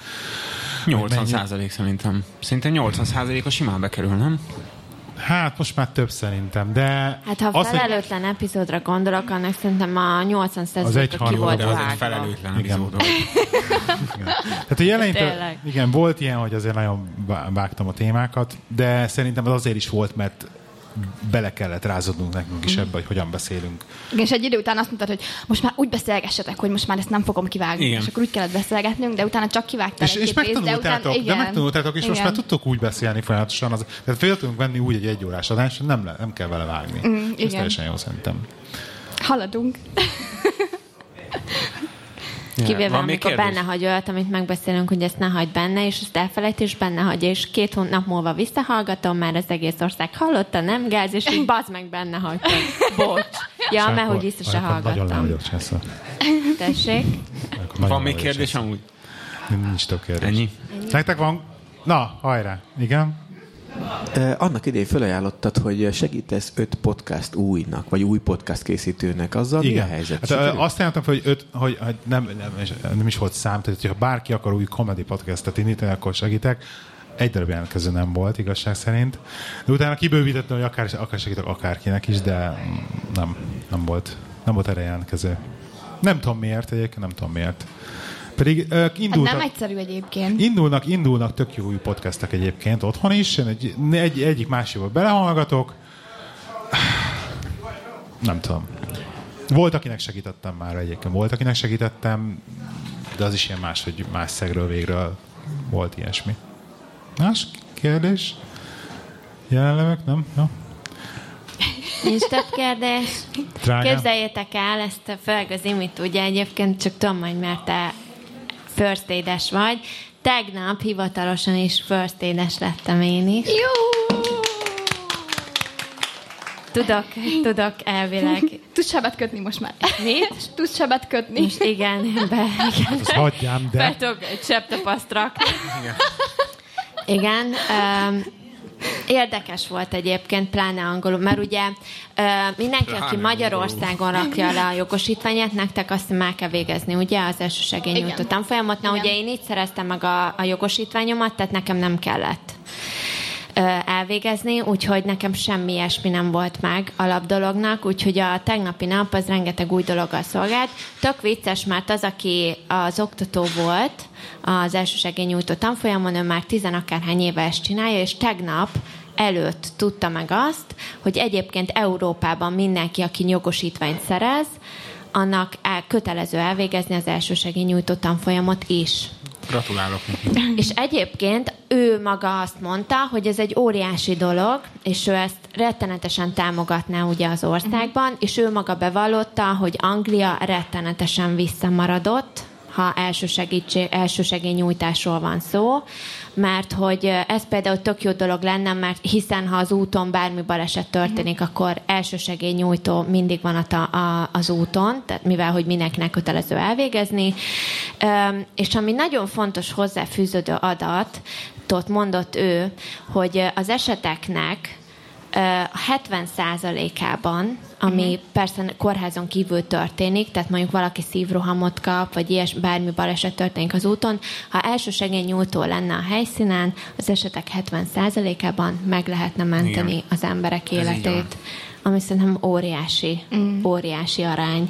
80 százalék szerintem. Szinte 80 százalék a simán bekerül, nem? Hát most már több szerintem, de... Hát ha az, hogy- felelőtlen epizódra gondolok, annak szerintem a 80 egy százaléka ki harmad, volt De az egy felelőtlen Igen. epizód volt. Tehát a Tényleg. igen, volt ilyen, hogy azért nagyon vá- vágtam a témákat, de szerintem az azért is volt, mert bele kellett rázadnunk nekünk is ebbe, hogy hogyan beszélünk. Igen, és egy idő után azt mondtad, hogy most már úgy beszélgessetek, hogy most már ezt nem fogom kivágni. Igen. És akkor úgy kellett beszélgetnünk, de utána csak kivágtál És, és részt, de megtanultátok, utána, de igen. megtanultátok, és most Igen. már tudtok úgy beszélni folyamatosan. Az, tehát fél tudunk venni úgy egy egyórás adást, hogy nem, le, nem kell vele vágni. Mm, Ez igen. teljesen jó szerintem. Haladunk. Kivéve, Van még amikor kérdés? benne hagy olyat, amit megbeszélünk, hogy ezt ne hagyd benne, és ezt elfelejt, és benne hagyja, és két hónap múlva visszahallgatom, már az egész ország hallotta, nem gáz, és így bazd meg benne hagytam. Bocs. Ja, És mert hogy vissza se akkor Nagyon hallgattam. vagyok császol. Tessék. Van még kérdés amúgy? Nincs több kérdés. Ennyi? Nektek van? Na, hajrá. Igen? Annak idején felajánlottad, hogy segítesz öt podcast újnak, vagy új podcast készítőnek. Azzal mi a Igen. helyzet? Hát, Sikerült? ö, azt jelenti, hogy, öt, hogy, nem, nem, nem, is volt szám, tehát ha bárki akar új comedy podcastet indítani, akkor segítek. Egy darab jelentkező nem volt, igazság szerint. De utána kibővítettem, hogy akár, akár segítek akárkinek is, de nem, nem volt, nem volt erre jelentkező. Nem tudom miért egyébként, nem tudom miért. Pedig Hát indultak, nem egyszerű egyébként. indulnak, indulnak tök jó új podcastek egyébként otthon is. Én Egy, egy, egyik másikba belehallgatok. Nem tudom. Volt, akinek segítettem már egyébként. Volt, akinek segítettem, de az is ilyen más, hogy más szegről végről volt ilyesmi. Más kérdés? Jelenlevek, nem? No. Nincs több kérdés. Drágám. Képzeljétek el, ezt főleg az imit ugye egyébként csak tudom, hogy mert te first aid vagy. Tegnap hivatalosan is first aid lettem én is. Jó! Tudok, tudok elvileg. Tudsz sebet kötni most már. Mit? Tudsz sebet kötni. Most igen, be, igen. Azt hagyjám, de... Be tudok egy csepp tapaszt rakni. Igen. Um, Érdekes volt egyébként, pláne angolul, mert ugye mindenki, aki Magyarországon rakja le a jogosítványát, nektek azt meg kell végezni, ugye, az első segélynyújtó tanfolyamot. Na, ugye én így szereztem meg a, a jogosítványomat, tehát nekem nem kellett elvégezni, úgyhogy nekem semmi ilyesmi nem volt meg alapdolognak, úgyhogy a tegnapi nap az rengeteg új dologgal szolgált. Tök vicces, mert az, aki az oktató volt az elsősegélynyújtó tanfolyamon, ő már tizenakárhány éve ezt csinálja, és tegnap előtt tudta meg azt, hogy egyébként Európában mindenki, aki jogosítványt szerez, annak el, kötelező elvégezni az elsősegélynyújtó tanfolyamot is. Gratulálok neki. És egyébként ő maga azt mondta, hogy ez egy óriási dolog, és ő ezt rettenetesen támogatná ugye az országban, uh-huh. és ő maga bevallotta, hogy Anglia rettenetesen visszamaradott, ha első, segítség, első segélynyújtásról van szó, mert hogy ez például tök jó dolog lenne, mert hiszen ha az úton bármi baleset történik, akkor első segélynyújtó mindig van a, a, az úton, tehát mivel hogy mindenkinek kötelező elvégezni. És ami nagyon fontos hozzáfűződő adat, ott mondott ő, hogy az eseteknek a 70%-ában, ami uh-huh. persze kórházon kívül történik, tehát mondjuk valaki szívrohamot kap, vagy ilyes bármi baleset történik az úton, ha első segélynyújtó lenne a helyszínen, az esetek 70%-ában meg lehetne menteni Igen. az emberek életét. Ami szerintem óriási, mm. óriási arány.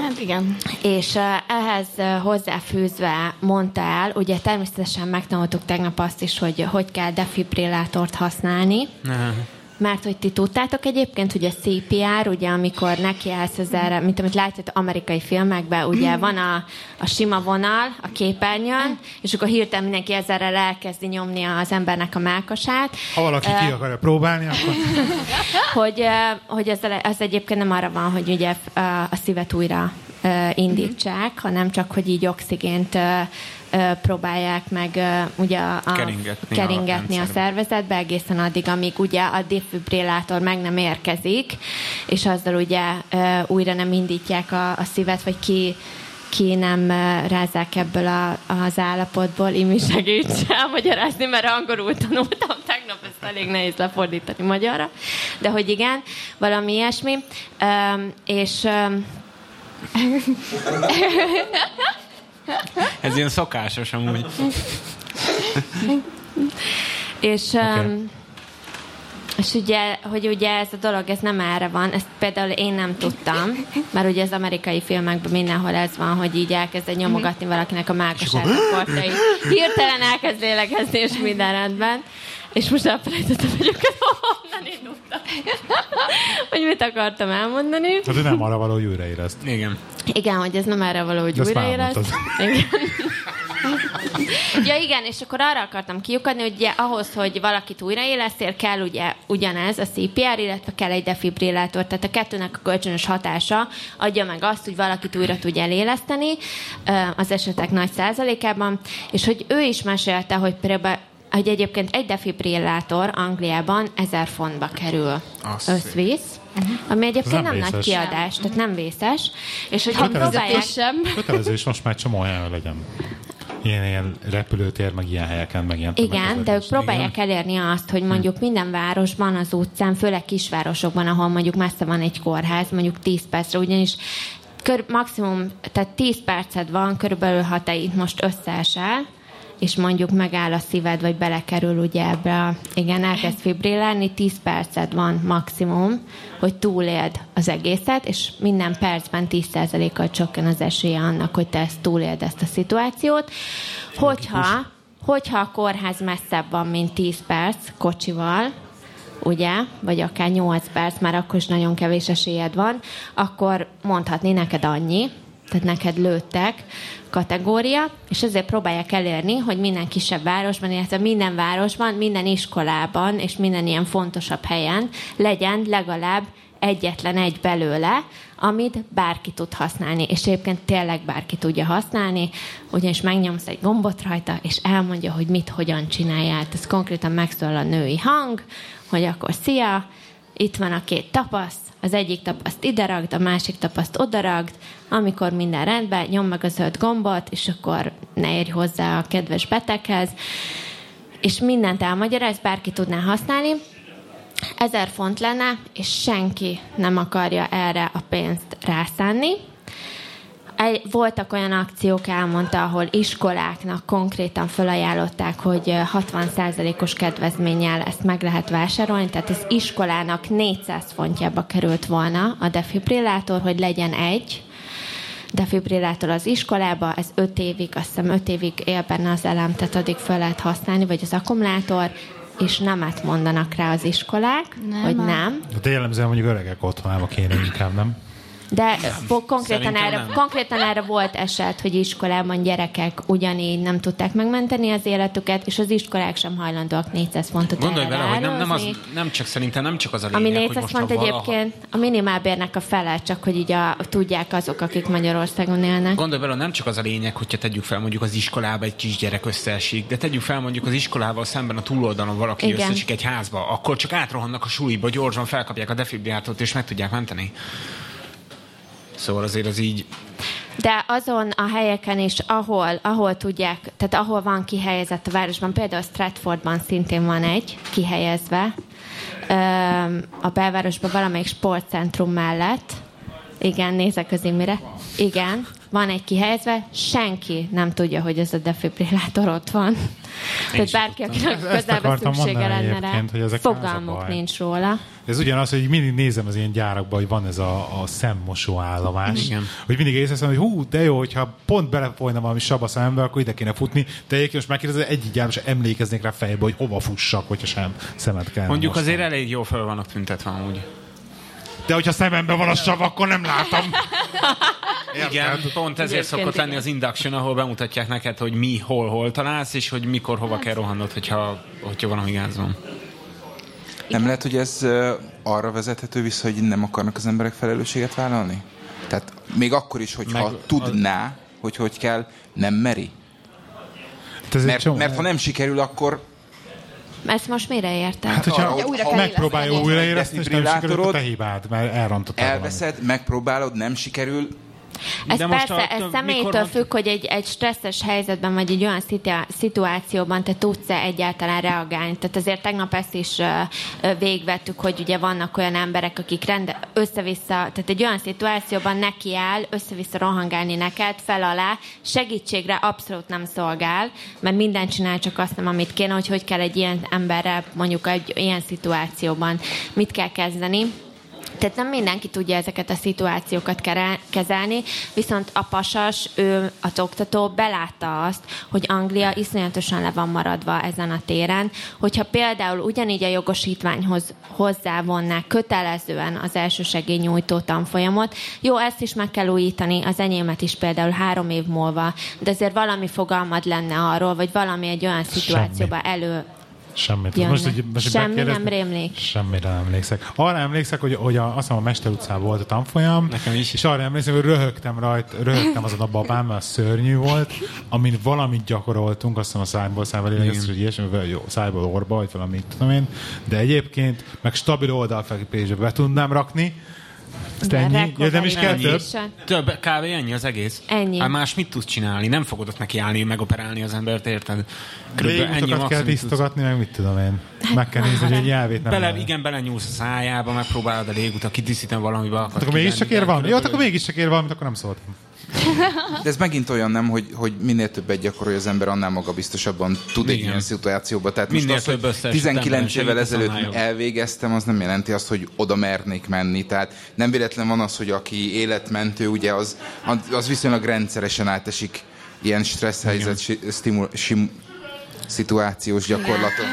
Hát igen. És uh, ehhez uh, hozzáfűzve mondta el, ugye természetesen megtanultuk tegnap azt is, hogy hogy kell defibrillátort használni, mert hogy ti tudtátok egyébként, hogy a CPR, ugye amikor nekiállsz ezzel, mint amit látjátok amerikai filmekben, ugye van a, a sima vonal a képernyőn, és akkor hirtelen mindenki ezzel elkezdi nyomni az embernek a melkasát. Ha valaki ki akarja próbálni, akkor hogy, hogy ez, ez egyébként nem arra van, hogy ugye a szívet újra indítsák, hanem csak, hogy így oxigént próbálják meg ugye a, a, Keringetni a keringetni a rendszerbe. szervezetbe egészen addig, amíg ugye a defibrillátor meg nem érkezik, és azzal ugye újra nem indítják a, a szívet, vagy ki ki nem rázzák ebből a, az állapotból, Imi segíts elmagyarázni, mert angolul tanultam tegnap, ezt elég nehéz lefordítani magyarra, de hogy igen, valami ilyesmi, um, és um, Ez ilyen szokásos amúgy. És, Oké. um, és ugye, hogy ugye ez a dolog, ez nem erre van, ezt például én nem tudtam, mert ugye az amerikai filmekben mindenhol ez van, hogy így elkezd nyomogatni valakinek a mákosát, hirtelen elkezd lélegezni, és minden rendben. És most elfelejtettem, hogy akkor honnan indultam. hogy mit akartam elmondani. hát ő nem arra való, hogy újraérezt. Igen. Igen, hogy ez nem erre való, hogy De. Igen. ja igen, és akkor arra akartam kiukadni, hogy ugye ahhoz, hogy valakit újraélesztél, kell ugye ugyanez, a CPR, illetve kell egy defibrillátor, tehát a kettőnek a kölcsönös hatása adja meg azt, hogy valakit újra tudja eléleszteni az esetek nagy százalékában, és hogy ő is mesélte, hogy például hogy egyébként egy defibrillátor Angliában 1000 fontba kerül. Az szép. összvisz, ami Ez egyébként nem nem, nagy kiadás, tehát nem vészes, és hogy ha próbálják... sem. Kötelező is most már csomó helyen legyen. ilyen, ilyen repülőtér, meg ilyen helyeken, meg ilyen Igen, de ők próbálják elérni azt, hogy mondjuk minden városban, az utcán, főleg kisvárosokban, ahol mondjuk messze van egy kórház, mondjuk 10 percre, ugyanis kör, maximum, tehát 10 perced van, körülbelül ha te itt most összeesel, és mondjuk megáll a szíved, vagy belekerül ugye ebbe a, igen, elkezd fibrillálni, 10 perced van maximum, hogy túléld az egészet, és minden percben 10%-kal csökken az esélye annak, hogy te ezt túléld ezt a szituációt. Hogyha, hogyha a kórház messzebb van, mint 10 perc kocsival, ugye, vagy akár 8 perc, már akkor is nagyon kevés esélyed van, akkor mondhatni neked annyi, tehát neked lőttek kategória, és ezért próbálják elérni, hogy minden kisebb városban, illetve minden városban, minden iskolában és minden ilyen fontosabb helyen legyen legalább egyetlen egy belőle, amit bárki tud használni, és egyébként tényleg bárki tudja használni, ugyanis megnyomsz egy gombot rajta, és elmondja, hogy mit, hogyan csináljál. Ez konkrétan megszólal a női hang, hogy akkor szia, itt van a két tapasz, az egyik tapaszt ide ragd, a másik tapaszt oda ragd, amikor minden rendben, nyom meg a zöld gombot, és akkor ne érj hozzá a kedves beteghez, és mindent elmagyaráz, bárki tudná használni, ezer font lenne, és senki nem akarja erre a pénzt rászánni. Egy, voltak olyan akciók, elmondta, ahol iskoláknak konkrétan felajánlották, hogy 60%-os kedvezménnyel ezt meg lehet vásárolni, tehát ez iskolának 400 fontjába került volna a defibrillátor, hogy legyen egy, defibrillátor az iskolába, ez 5 évig, azt hiszem 5 évig él benne az elem, tehát addig fel lehet használni, vagy az akkumulátor, és nemet mondanak rá az iskolák, Nem hogy nem. De jellemzően mondjuk öregek otthonába kéne inkább, nem? De konkrétan erre, konkrétan erre volt eset, hogy iskolában gyerekek ugyanígy nem tudták megmenteni az életüket, és az iskolák sem hajlandóak 400 fontot Gondolj bele, hogy nem, nem, az, nem csak szerintem nem csak az a lényeg, Ami hogy 400 most font ha valaha... egyébként a minimálbérnek a fele, csak hogy így a, tudják azok, akik Magyarországon élnek. Gondolj bele, nem csak az a lényeg, hogyha tegyük fel mondjuk az iskolába egy kisgyerek összeesik, de tegyük fel mondjuk az iskolával szemben a túloldalon valaki Igen. összeesik egy házba, akkor csak átrohannak a suliba, gyorsan felkapják a defibrillátort és meg tudják menteni. Szóval azért az így... De azon a helyeken is, ahol, ahol tudják, tehát ahol van kihelyezett a városban, például Stratfordban szintén van egy kihelyezve, a belvárosban valamelyik sportcentrum mellett, igen, nézek az imire, igen, van egy kihelyezve, senki nem tudja, hogy ez a defibrillátor ott van. Tehát bárki, akinek közelbe szüksége lenne rá, hogy ezek fogalmuk nincs róla. Ez ugyanaz, hogy mindig nézem az ilyen gyárakban, hogy van ez a, a szemmosó állomás. Igen. Hogy mindig észreveszem, hogy hú, de jó, hogyha pont belefolyna valami sab a szemembe, akkor ide kéne futni. De egyébként most megkérdezed, egyik gyárom sem emlékeznék rá fejbe, hogy hova fussak, hogyha sem szemet kell. Mondjuk azért elég jó fel vannak tüntetve amúgy. De hogyha szememben van a sav, akkor nem látom. Igen, pont ezért Egyébként szokott lenni az induction, ahol bemutatják neked, hogy mi, hol, hol találsz, és hogy mikor, hova kell rohannod, hogyha, hogyha valami gáz van. Nem lehet, hogy ez arra vezethető vissza, hogy nem akarnak az emberek felelősséget vállalni? Tehát még akkor is, hogyha Meg- tudná, hogy hogy kell, nem meri. Hát Mert, csomó- mert ha nem sikerül, akkor Ezt most mire értem? Hát, hogyha arra, újra megpróbálja éleszteni. újraéleszteni, és nem sikerült, akkor te hibád, mert elrontottad elveszed, megpróbálod, nem sikerül, Ez De most persze, a- ez személytől függ, hogy egy, egy stresszes helyzetben, vagy egy olyan szituációban te tudsz-e egyáltalán reagálni. Tehát azért tegnap ezt is végvettük, hogy ugye vannak olyan emberek, akik rende, össze-vissza, tehát egy olyan szituációban neki áll, össze-vissza rohangálni neked, fel alá, segítségre abszolút nem szolgál, mert mindent csinál, csak azt nem, amit kéne, hogy hogy kell egy ilyen emberrel mondjuk egy ilyen szituációban mit kell kezdeni. Tehát nem mindenki tudja ezeket a szituációkat kezelni, viszont a pasas, ő, az oktató belátta azt, hogy Anglia iszonyatosan le van maradva ezen a téren, hogyha például ugyanígy a jogosítványhoz hozzávonnák kötelezően az elsősegélynyújtó tanfolyamot, jó, ezt is meg kell újítani, az enyémet is például három év múlva, de azért valami fogalmad lenne arról, vagy valami egy olyan szituációba elő Semmit. Jönne. Most, hogy, most, hogy Semmi nem rémlik. Semmire nem emlékszek. Arra emlékszek, hogy, hogy a, azt hiszem a Mester utcán volt a tanfolyam, Nekem is. és arra emlékszem, hogy röhögtem rajt, röhögtem azon a babám, mert szörnyű volt, amin valamit gyakoroltunk, azt hiszem a szájból szájból lélegeztés, hogy ilyesmi, vagy jó, szájból orba, vagy valamit tudom én, de egyébként meg stabil oldalfekvésbe be tudnám rakni, Ezt ennyi? Ja, nem is kell több? Több kávé ennyi az egész? Ennyi. Hát más mit tudsz csinálni? Nem fogod ott neki állni, megoperálni az embert, érted? Körülbelül ennyi kell tisztogatni, meg mit tudom én. Meg kell nézni, hogy egy nyelvét nem Bele, igen, belenyúlsz a szájába, megpróbálod a légutat, kidiszítem valamibe. Hát akkor mégis csak ér valamit. Jó, hát akkor Körülbelül- mégis csak ér valamit, akkor nem szóltam. De ez megint olyan nem, hogy, hogy minél többet gyakorolja az ember, annál magabiztosabban tud egy ilyen szituációba. Tehát Minél most az, hogy összeesett 19 emberen évvel ezelőtt elvégeztem, az nem jelenti azt, hogy oda mernék menni. Tehát nem véletlen van az, hogy aki életmentő, ugye az, az viszonylag rendszeresen átesik ilyen stressz helyzet, stimul, sim, szituációs gyakorlaton.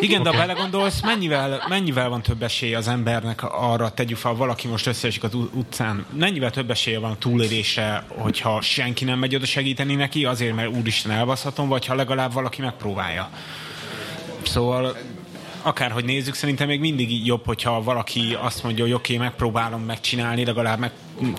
Igen, de ha belegondolsz, mennyivel, mennyivel van több esélye az embernek arra, tegyük fel, valaki most összeesik az utcán, mennyivel több esélye van a túlélésre, hogyha senki nem megy oda segíteni neki, azért, mert úristen elbaszhatom, vagy ha legalább valaki megpróbálja. Szóval akárhogy nézzük, szerintem még mindig jobb, hogyha valaki azt mondja, hogy oké, okay, megpróbálom megcsinálni, legalább meg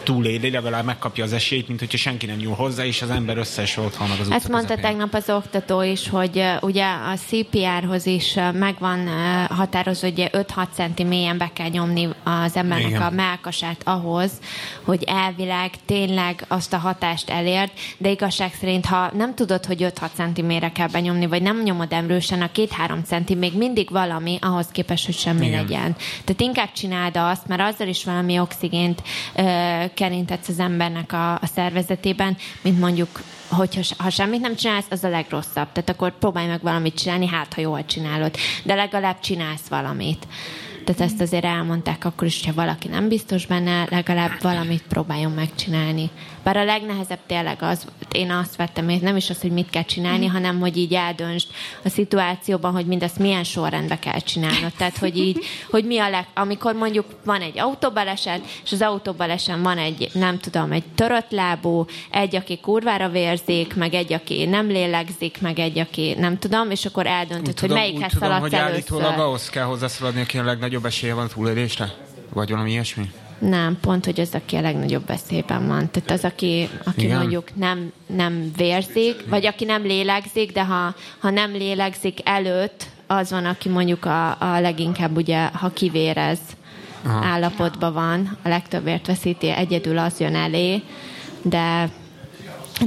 túléli, legalább megkapja az esélyt, mint hogyha senki nem nyúl hozzá, és az ember összes otthon meg az Ezt mondta közepén. tegnap az oktató is, hogy ugye a CPR-hoz is megvan határozva, hogy 5-6 centi mélyen be kell nyomni az embernek Igen. a melkasát ahhoz, hogy elvileg tényleg azt a hatást elérd, de igazság szerint, ha nem tudod, hogy 5-6 centiméterre kell benyomni, vagy nem nyomod erősen, a 2-3 centi még mindig valami, ahhoz képest, hogy semmi Igen. legyen. Tehát inkább csináld azt, mert azzal is valami oxigént ö, kerintetsz az embernek a, a szervezetében, mint mondjuk, hogyha ha semmit nem csinálsz, az a legrosszabb. Tehát akkor próbálj meg valamit csinálni, hát ha jól csinálod. De legalább csinálsz valamit. Tehát ezt azért elmondták akkor is, hogyha valaki nem biztos benne, legalább valamit próbáljon megcsinálni. Bár a legnehezebb tényleg az, én azt vettem, hogy nem is az, hogy mit kell csinálni, hanem hogy így eldöntsd a szituációban, hogy mindezt milyen sorrendbe kell csinálnod. Tehát, hogy így, hogy mi a leg... Amikor mondjuk van egy autóbaleset, és az autóbalesen van egy, nem tudom, egy törött lábú, egy, aki kurvára vérzik, meg egy, aki nem lélegzik, meg egy, aki nem tudom, és akkor eldöntöd, hogy melyikhez tudom, szaladsz hogy állítólag először. ahhoz kell hozzászaladni, aki a legnagyobb esélye van a túlélésre? Vagy valami ilyesmi? Nem, pont, hogy az, aki a legnagyobb veszélyben van. Tehát az, aki, aki Igen? mondjuk nem, nem vérzik, vagy aki nem lélegzik, de ha, ha nem lélegzik előtt, az van, aki mondjuk a, a leginkább ugye, ha kivérez Aha. állapotban van, a legtöbb vért veszíti, egyedül az jön elé, de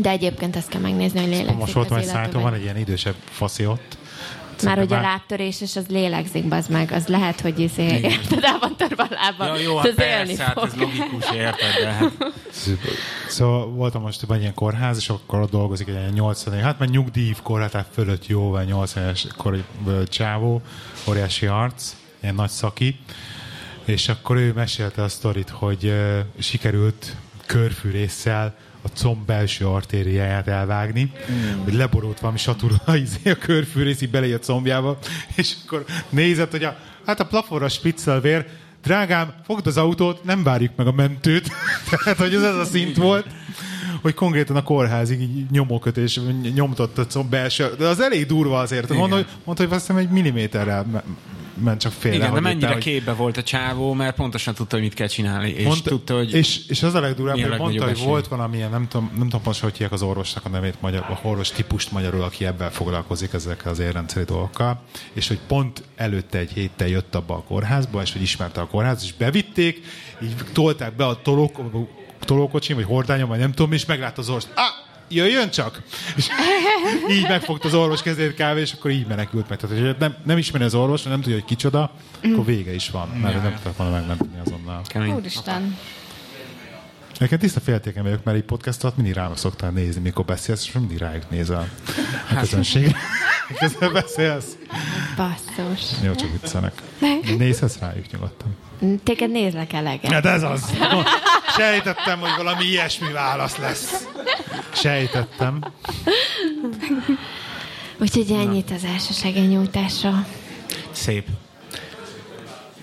de egyébként ezt kell megnézni, hogy lélegzik Most szájton, vagy- van egy ilyen idősebb faszi ott. Már hogy a Már- lábtörés, és az lélegzik, bazd meg, az lehet, hogy izé, érted, el van törve a lába. Ja, jó, az hát élni persze, hát fog. ez logikus, érted, de hát... Szóval voltam most egy ilyen kórház, és akkor ott dolgozik egy ilyen 80 hát már nyugdíj korhatár fölött jóval 80 es kor ö, csávó, óriási arc, ilyen nagy szaki, és akkor ő mesélte a sztorit, hogy uh, sikerült körfűrésszel a comb belső artériáját elvágni, mm. hogy leborult valami satúra izé, a körfűrész így belé a combjába, és akkor nézett, hogy a, hát a plafonra spiccel vér, drágám, fogd az autót, nem várjuk meg a mentőt. Tehát, hogy ez az a szint volt, hogy konkrétan a kórházig így nyomókötés nyomtott a belső, de az elég durva azért. Mondta, hogy, mondta, hogy azt hiszem egy milliméterrel me- ment csak félre. Igen, de mennyire hogy- képbe volt a csávó, mert pontosan tudta, hogy mit kell csinálni, és Mondta, tudta, hogy... és, és az a legdurább, hogy mondta, hogy esély. volt valamilyen, nem tudom, nem tudom pontosan, hogy hívják az orvosnak a nevét, magyar, a orvos típust magyarul, aki ebben foglalkozik ezekkel az érrendszeri dolgokkal, és hogy pont előtte egy héttel jött abba a kórházba, és hogy ismerte a kórház, és bevitték, így tolták be a tolók, tolókocsim, vagy hordányom, vagy nem tudom, és meglátta az orvos. Ah, jöjjön csak! És így megfogta az orvos kezét kávé, és akkor így menekült meg. Tehát, hogy nem, nem ismeri az orvos, nem tudja, hogy kicsoda, akkor vége is van, mert nem tudtak volna megmenteni azonnal. Kemény. Úristen. Nekem tiszta féltéken vagyok, mert így podcast alatt mindig rám szoktál nézni, mikor beszélsz, és mindig rájuk nézel a közönség. Közben beszélsz. Basszus. Jó, csak viccelek. De Nézhetsz rájuk nyugodtan. Téged nézlek eleget. Hát ez az. Sejtettem, hogy valami ilyesmi válasz lesz. Sejtettem. Úgyhogy ennyit az első segélynyújtásra. Szép.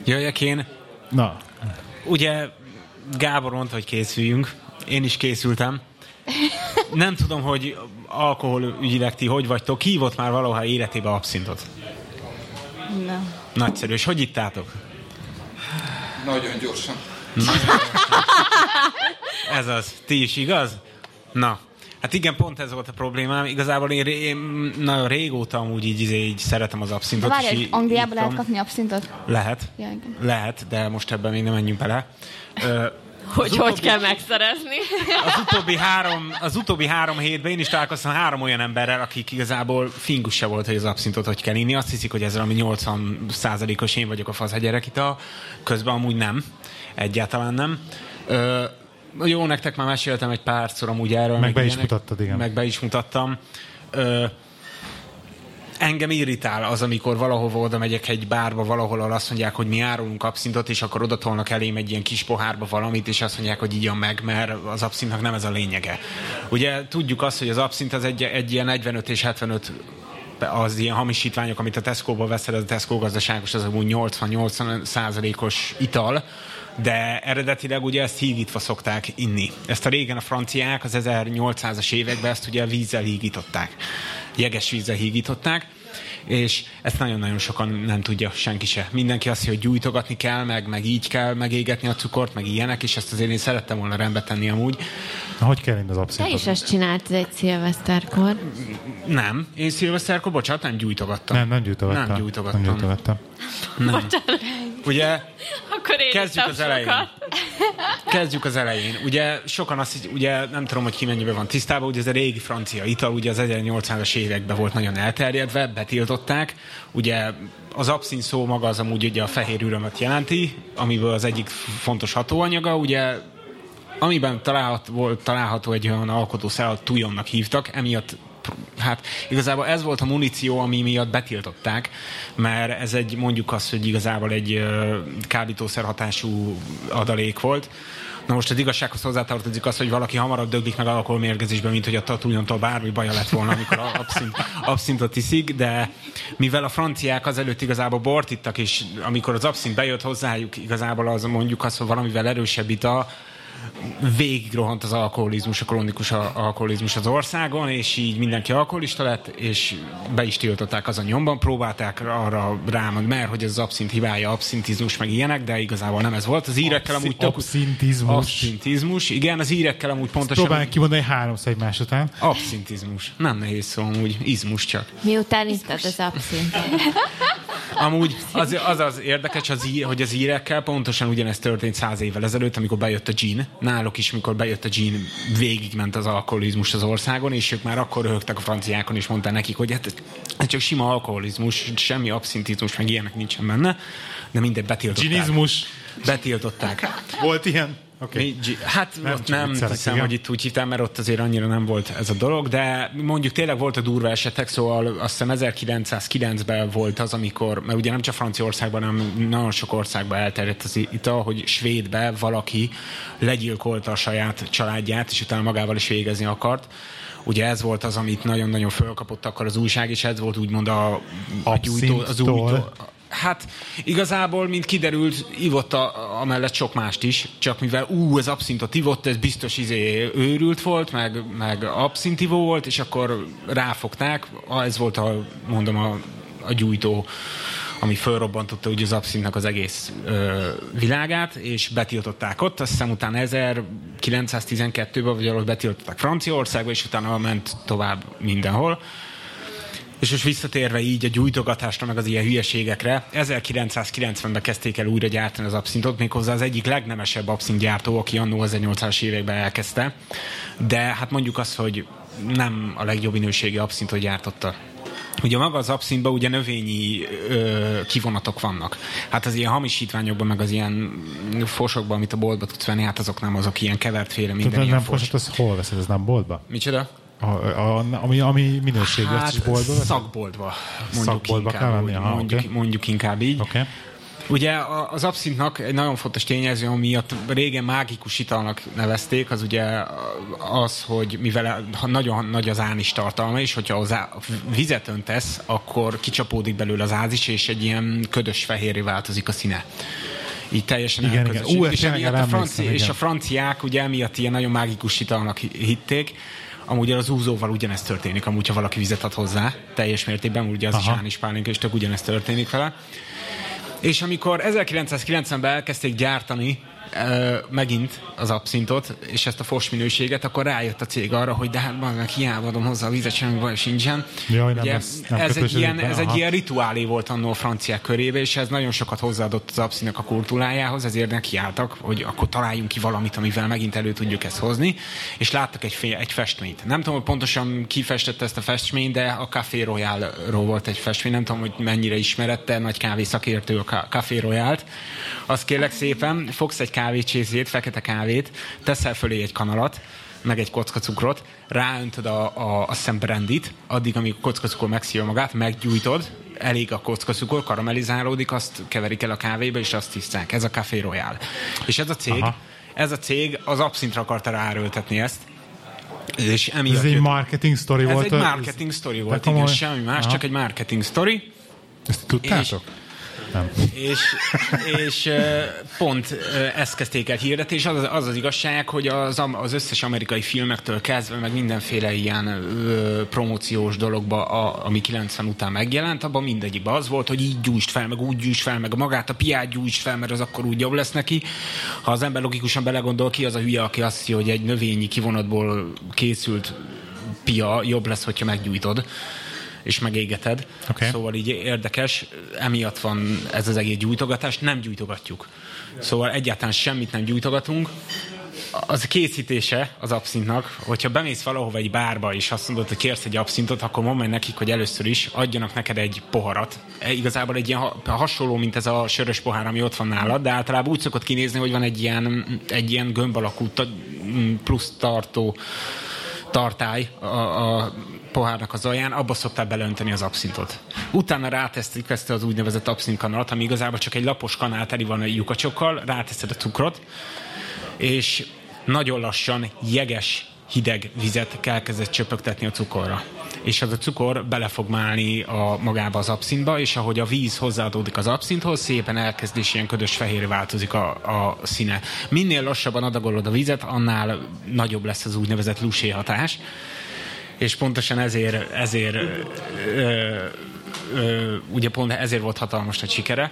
Jöjjek én. Na, Ugye Gábor mondta, hogy készüljünk. Én is készültem. Nem tudom, hogy alkoholügyileg ti hogy vagytok. Ki hívott már valaha életébe abszintot? Nem. Nagyszerű. És hogy ittátok? Nagyon gyorsan. Ez az. Ti is igaz? Na, Hát igen, pont ez volt a problémám. Igazából én, én nagyon régóta amúgy így, így, így szeretem az abszintot. várj, így- Angliában lehet kapni abszintot? Lehet. Ja, igen. Lehet, de most ebben még nem menjünk bele. Ö, Hogy az hogy utóbbi- kell megszerezni. Az utóbbi, három, az utóbbi három hétben én is találkoztam három olyan emberrel, akik igazából fingus se volt, hogy az abszintot hogy kell inni. Azt hiszik, hogy ezzel ami 80 os én vagyok a fasz a gyerekita. Közben amúgy nem. Egyáltalán nem. Ö, jó, nektek már meséltem egy párszor amúgy erről. Meg be is ilyenek. mutattad, igen. Meg be is mutattam. Ö, engem irritál az, amikor valahova oda megyek egy bárba, valahol ahol azt mondják, hogy mi árulunk abszintot, és akkor oda tolnak elém egy ilyen kis pohárba valamit, és azt mondják, hogy igyan meg, mert az abszintnak nem ez a lényege. Ugye tudjuk azt, hogy az abszint az egy, egy ilyen 45 és 75 az ilyen hamisítványok, amit a Tesco-ba veszed, az a Tesco gazdaságos, az amúgy 80-80 százalékos ital, de eredetileg ugye ezt hígítva szokták inni. Ezt a régen a franciák az 1800-as években ezt ugye vízzel hígították. Jeges vízzel hígították, és ezt nagyon-nagyon sokan nem tudja senki se. Mindenki azt hogy gyújtogatni kell, meg, meg így kell megégetni a cukort, meg ilyenek, és ezt azért én szerettem volna rendbe tenni amúgy. Na, hogy kell inni az Te abszintot? is ezt csináltad egy szilveszterkor. Nem, én szilveszterkor, bocsánat, nem gyújtogattam. Nem, nem gyújtogattam. Nem gyújtogattam. Nem gyújtogattam. Nem. Ugye Akkor én Kezdjük az elején. sokat. Kezdjük az elején. Ugye sokan azt, hisz- ugye nem tudom, hogy ki mennyiben van tisztában, ugye ez a régi francia ital, ugye az 1800-as években volt nagyon elterjedve, betiltották. Ugye az abszin szó maga az amúgy ugye a fehér ürömöt jelenti, amiből az egyik fontos hatóanyaga, ugye amiben található, volt, található egy olyan alkotószer, tujonnak hívtak, emiatt hát igazából ez volt a muníció, ami miatt betiltották, mert ez egy, mondjuk azt, hogy igazából egy kábítószer hatású adalék volt. Na most az igazsághoz hozzátartozik az, hogy valaki hamarabb döglik meg alkoholmérgezésben, mint hogy a tatújontól bármi baja lett volna, amikor abszint, abszintot iszik, de mivel a franciák azelőtt igazából bort ittak, és amikor az abszint bejött hozzájuk, igazából az mondjuk az, hogy valamivel erősebb ital, végigrohant az alkoholizmus, a krónikus a- alkoholizmus az országon, és így mindenki alkoholista lett, és be is tiltották az a nyomban, próbálták arra rámad, mert hogy ez az abszint hibája, abszintizmus, meg ilyenek, de igazából nem ez volt. Az írekkel Abszi- amúgy tök... abszintizmus. Abszintizmus, igen, az írekkel amúgy pontosan... Próbálj kimondani háromszor egymás után. Abszintizmus. Nem nehéz szó amúgy, izmus csak. Miután ittad az abszintot. Amúgy az az, az érdekes, az, í- hogy az írekkel pontosan ugyanezt történt száz évvel ezelőtt, amikor bejött a gin. Náluk is, mikor bejött a gin, végigment az alkoholizmus az országon, és ők már akkor röhögtek a franciákon, és mondták nekik, hogy hát ez- ez csak sima alkoholizmus, semmi abszintizmus, meg ilyenek nincsen benne. De mindegy, betiltották. Ginizmus. Betiltották. Volt ilyen? Mi, G- hát Nem, ott nem viccelek, hiszem, igen. hogy itt úgy hívtam, mert ott azért annyira nem volt ez a dolog, de mondjuk tényleg volt a durva esetek, szóval azt hiszem 1909-ben volt az, amikor, mert ugye nem csak Franciaországban, hanem nagyon sok országban elterjedt az ital, hogy Svédbe valaki legyilkolta a saját családját, és utána magával is végezni akart. Ugye ez volt az, amit nagyon-nagyon fölkapott akkor az újság, és ez volt úgymond a, a gyújtó, az újtó, Hát igazából, mint kiderült, ivott a, amellett sok mást is, csak mivel ú, ez abszintot ivott, ez biztos izé őrült volt, meg, meg abszintivó volt, és akkor ráfogták, ez volt a, mondom, a, a gyújtó, ami fölrobbantotta ugye az abszintnak az egész ö, világát, és betiltották ott, azt hiszem utána 1912-ben, vagy ahol betiltották Franciaországba, és utána ment tovább mindenhol. És most visszatérve így a gyújtogatásra, meg az ilyen hülyeségekre, 1990-ben kezdték el újra gyártani az abszintot, méghozzá az egyik legnemesebb abszintgyártó, aki annó 1800-as években elkezdte, de hát mondjuk azt, hogy nem a legjobb minőségi abszintot gyártotta. Ugye maga az abszintban ugye növényi ö, kivonatok vannak. Hát az ilyen hamisítványokban, meg az ilyen fosokban, amit a boltba tudsz venni, hát azok nem azok ilyen kevertféle minden Tudod, ilyen nem fos. fosat, az hol veszed? Ez nem boltba? Micsoda? A, a, ami, ami minőségű, hát, is boltba szakboltba. Mondjuk Szakboltba inkább, kell Aha, mondjuk, oké. mondjuk inkább így. Oké. Ugye az abszintnak egy nagyon fontos tényező, miatt régen mágikus italnak nevezték, az ugye az, hogy mivel nagyon nagy az ánis tartalma, és hogyha az á- vizet öntesz, akkor kicsapódik belőle az ázis, és egy ilyen ködös fehérré változik a színe. Így teljesen Igen, igen. elközösít. Ú, és, emiatt a franci, és igen. a franciák ugye emiatt ilyen nagyon mágikus italnak hi- hitték, Amúgy az úzóval ugyanezt történik, amúgy, ha valaki vizet ad hozzá, teljes mértékben, ugye az Aha. is Aha. ánis pálinka, és tök ugyanezt történik vele. És amikor 1990-ben elkezdték gyártani ö, megint az abszintot, és ezt a fos minőséget, akkor rájött a cég arra, hogy de hát meg hiába adom hozzá a vizet, semmi baj sincsen. Jaj, nem Ugye, lesz- nem ez, egy ilyen, ez egy ilyen rituálé volt annó a franciák körébe, és ez nagyon sokat hozzáadott az abszinak a kultúrájához, ezért nekiálltak, hogy akkor találjunk ki valamit, amivel megint elő tudjuk ezt hozni, és láttak egy, egy festményt. Nem tudom, hogy pontosan ki festette ezt a festményt, de a Café Royale-ról volt egy festmény, nem tudom, hogy mennyire ismerette, nagy kávé szakértő a Ca- Café Royale-t. Azt kérlek szépen, fogsz egy kávécsészét, fekete kávét, teszel fölé egy kanalat, meg egy kocka cukrot, ráöntöd a, a, a szembrandit, addig, amíg a kocka cukor megszívja magát, meggyújtod, elég a kocka cukor, karamellizálódik, azt keverik el a kávéba, és azt tiszták. Ez a Café Royale. És ez a cég, Aha. ez a cég az abszintra akarta ráerőltetni ezt, és emiatt Ez egy marketing story ez volt. egy marketing story volt, igen, semmi más, Aha. csak egy marketing story. Ezt tudtátok? Nem. És, és pont ezt kezdték el hirdetni, és az az, az igazság, hogy az, az összes amerikai filmektől kezdve, meg mindenféle ilyen ö, promóciós dologba, a, ami 90 után megjelent, abban mindegyikben az volt, hogy így gyújtsd fel, meg úgy gyújtsd fel, meg magát a piát gyújtsd fel, mert az akkor úgy jobb lesz neki. Ha az ember logikusan belegondol ki, az a hülye, aki azt hiszi, hogy egy növényi kivonatból készült pia jobb lesz, hogyha meggyújtod és megégeted. Oké. Szóval így érdekes, emiatt van ez az egész gyújtogatás, nem gyújtogatjuk. Szóval egyáltalán semmit nem gyújtogatunk. Az a készítése az abszintnak, hogyha bemész valahova egy bárba, és azt mondod, hogy kérsz egy abszintot, akkor mondd meg nekik, hogy először is adjanak neked egy poharat. E, igazából egy ilyen ha- hasonló, mint ez a sörös pohár, ami ott van nálad, de általában úgy szokott kinézni, hogy van egy ilyen, egy ilyen gömb alakú plusz tartó tartály a, a pohárnak az alján, abba szokták beleönteni az abszintot. Utána rátesztik ezt az úgynevezett abszint kanalat, ami igazából csak egy lapos kanál teli van a lyukacsokkal, ráteszed a cukrot, és nagyon lassan jeges, hideg vizet kell kezdett csöpögtetni a cukorra. És az a cukor bele fog málni a, magába az abszintba, és ahogy a víz hozzáadódik az abszinthoz, szépen elkezd és ilyen ködös fehérre változik a, a színe. Minél lassabban adagolod a vizet, annál nagyobb lesz az úgynevezett lusé hatás. És pontosan ezért, ezért ö, ö, ugye pont ezért volt hatalmas nagy sikere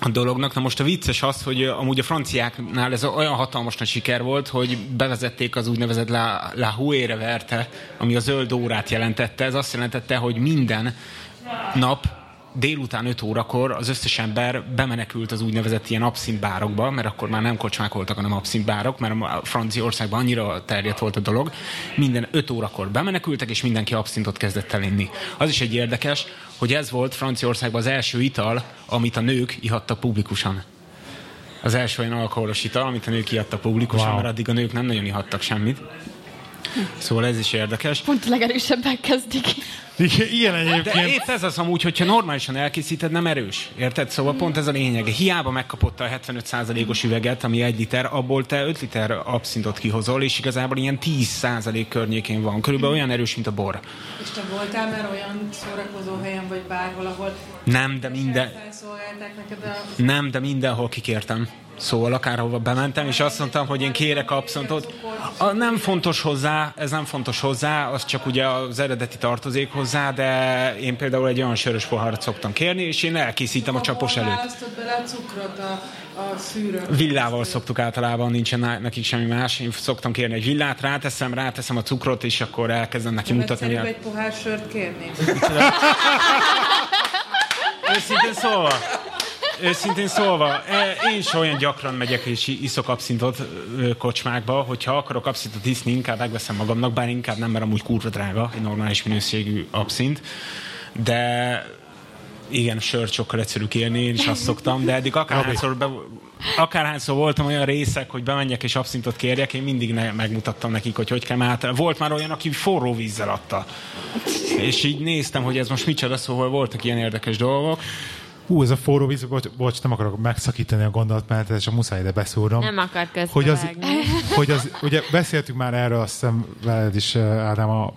a dolognak. Na most a vicces az, hogy amúgy a franciáknál ez olyan hatalmas nagy siker volt, hogy bevezették az úgynevezett La, la Huére verte, ami a zöld órát jelentette. Ez azt jelentette, hogy minden nap délután 5 órakor az összes ember bemenekült az úgynevezett ilyen abszintbárokba, mert akkor már nem kocsmák voltak, hanem abszintbárok, mert a Franciaországban annyira terjedt volt a dolog. Minden 5 órakor bemenekültek, és mindenki abszintot kezdett el inni. Az is egy érdekes, hogy ez volt Franciaországban az első ital, amit a nők ihattak publikusan. Az első olyan alkoholos ital, amit a nők ihattak publikusan, Wow. mert addig a nők nem nagyon ihattak semmit. Szóval ez is érdekes. Pont a legerősebbek kezdik. Igen, ilyen De egyébként. épp ez az amúgy, hogyha normálisan elkészíted, nem erős. Érted? Szóval pont ez a lényeg. Hiába megkapott a 75%-os üveget, ami egy liter, abból te 5 liter abszintot kihozol, és igazából ilyen 10% környékén van. Körülbelül olyan erős, mint a bor. És te voltál már olyan szórakozó helyen, vagy bárhol, ahol Nem, de minden, neked a... nem, de mindenhol kikértem. Szóval akárhova bementem, és azt mondtam, hogy én kérek abszontot. A, nem fontos hozzá, ez nem fontos hozzá, az csak ugye az eredeti tartozék hozzá, de én például egy olyan sörös poharat szoktam kérni, és én elkészítem a csapos előtt. bele a cukrot a, a szűrőn? Villával szoktuk általában, nincsen nekik semmi más. Én szoktam kérni egy villát, ráteszem, ráteszem a cukrot, és akkor elkezdem neki Nem mutatni. hogy- egy pohár sört kérni? Őszintén szólva, őszintén szólva, e, én is olyan gyakran megyek és iszok abszintot kocsmákba, hogyha akarok abszintot iszni, inkább megveszem magamnak, bár inkább nem, mert amúgy kurva drága, egy normális minőségű abszint, de igen, sört sokkal egyszerű kérni, én is azt szoktam, de eddig akárhányszor, be, akárhányszor voltam olyan részek, hogy bemenjek és abszintot kérjek, én mindig ne, megmutattam nekik, hogy hogy kell, mert volt már olyan, aki forró vízzel adta. És így néztem, hogy ez most micsoda, szóval voltak ilyen érdekes dolgok. Hú, ez a forró víz, bocs, bocs, nem akarok megszakítani a gondolatmenetet, és a muszáj ide beszúrnom. Nem akar hogy az, hogy az, ugye beszéltünk már erről, azt hiszem veled is, eh, Ádám, a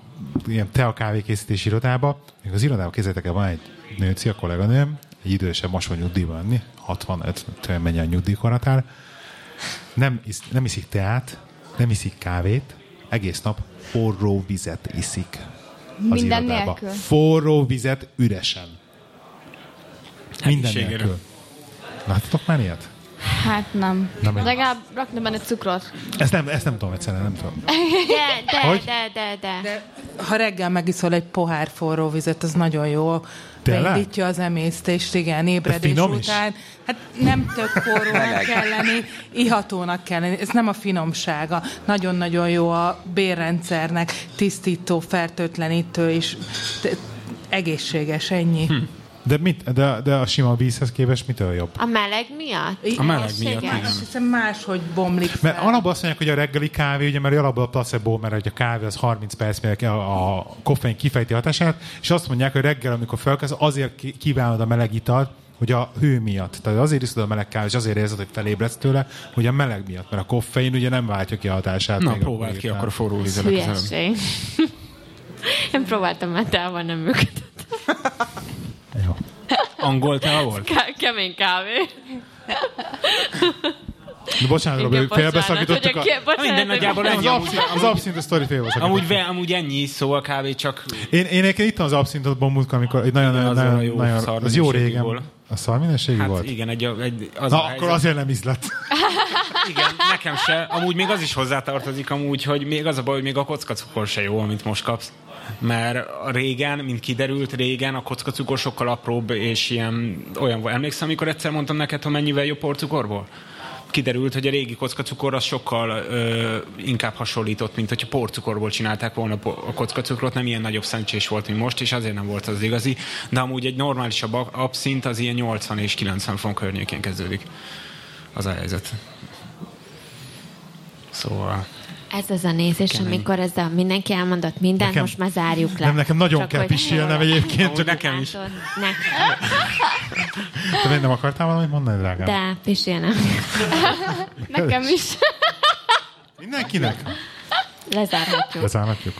ilyen tea kávékészítési irodába. Még az irodában kézzétek el, van egy nőci, a kolléganőm, egy idősebb, most van nyugdíjban lenni, 65, tudom, mennyi a nyugdíjkoratár. Nem, isz, nem iszik teát, nem iszik kávét, egész nap forró vizet iszik az Minden irodába. nélkül. Forró vizet üresen. Minden nélkül. Láttatok már ilyet? Hát nem. Nem, Legalább rakna benne cukrot. Ezt nem, ezt nem tudom egyszerűen, nem tudom. De, de, Hogy? de, de, de. De ha reggel megiszol egy pohár forró vizet, az nagyon jó. Tényleg? Beindítja az emésztést, igen, ébredés finom is? után. Hát nem tök forrónak kell lenni, ihatónak kell lenni. Ez nem a finomsága. Nagyon-nagyon jó a bérrendszernek, tisztító, fertőtlenítő és egészséges, ennyi. Hm. De, mit, de, de a sima vízhez képest mitől jobb? A meleg miatt? A meleg miatt, Igen. Azt hiszem máshogy bomlik fel. Mert alapból azt mondják, hogy a reggeli kávé, ugye, mert alapból a placebo, mert hogy a kávé az 30 perc, mire a, a koffein kifejti hatását, és azt mondják, hogy reggel, amikor felkelsz, azért kívánod a meleg italt, hogy a hő miatt. Tehát azért iszod a meleg kávét, és azért érzed, hogy felébredsz tőle, hogy a meleg miatt, mert a koffein ugye nem váltja ki a hatását. Na, próbáld ki akkor forró vízzel. Hülyeség. Én próbáltam metával, nem működött. Angol tea volt? Ke- kemény kávé. De bocsánat, Robi, félbeszakítottuk a... Bocsánat, Minden nagyjából Az, ennyi. Amúgy, abszint, az abszint a sztori félbeszakítottuk. amúgy, ve, amúgy ennyi, szóval kb. csak Én, én egyébként ittam az abszintot bombútkor, amikor egy nagyon, nagyon, az nagyon, a jó nagyon az jó régen. A szar minőségű hát volt? igen, egy, egy, az Na, a akkor azért nem ízlett. Igen, nekem se. Amúgy még az is hozzátartozik amúgy, hogy még az a baj, hogy még a kockacukor se jó, amit most kapsz. Mert régen, mint kiderült régen, a kockacukor sokkal apróbb, és ilyen olyan volt. Emlékszem, amikor egyszer mondtam neked, hogy mennyivel jobb porcukorból? Kiderült, hogy a régi kockacukor az sokkal ö, inkább hasonlított, mint hogyha porcukorból csinálták volna a kockacukrot, nem ilyen nagyobb szemcsés volt, mint most, és azért nem volt az igazi. De amúgy egy normálisabb ab- abszint az ilyen 80 és 90 fok környékén kezdődik. Az a helyzet. Szóval... Ez az a nézés, Kemény. amikor ez a mindenki elmondott mindent, Nekem- most már zárjuk le. Nem, nekem nagyon Csak kell pisilnem egyébként, csak nekem is. Látod? Ne. te nem akartál valamit mondani, drágám? De, pisilnem. Nekem is. Mindenkinek? Lezárhatjuk. Lezárhatjuk.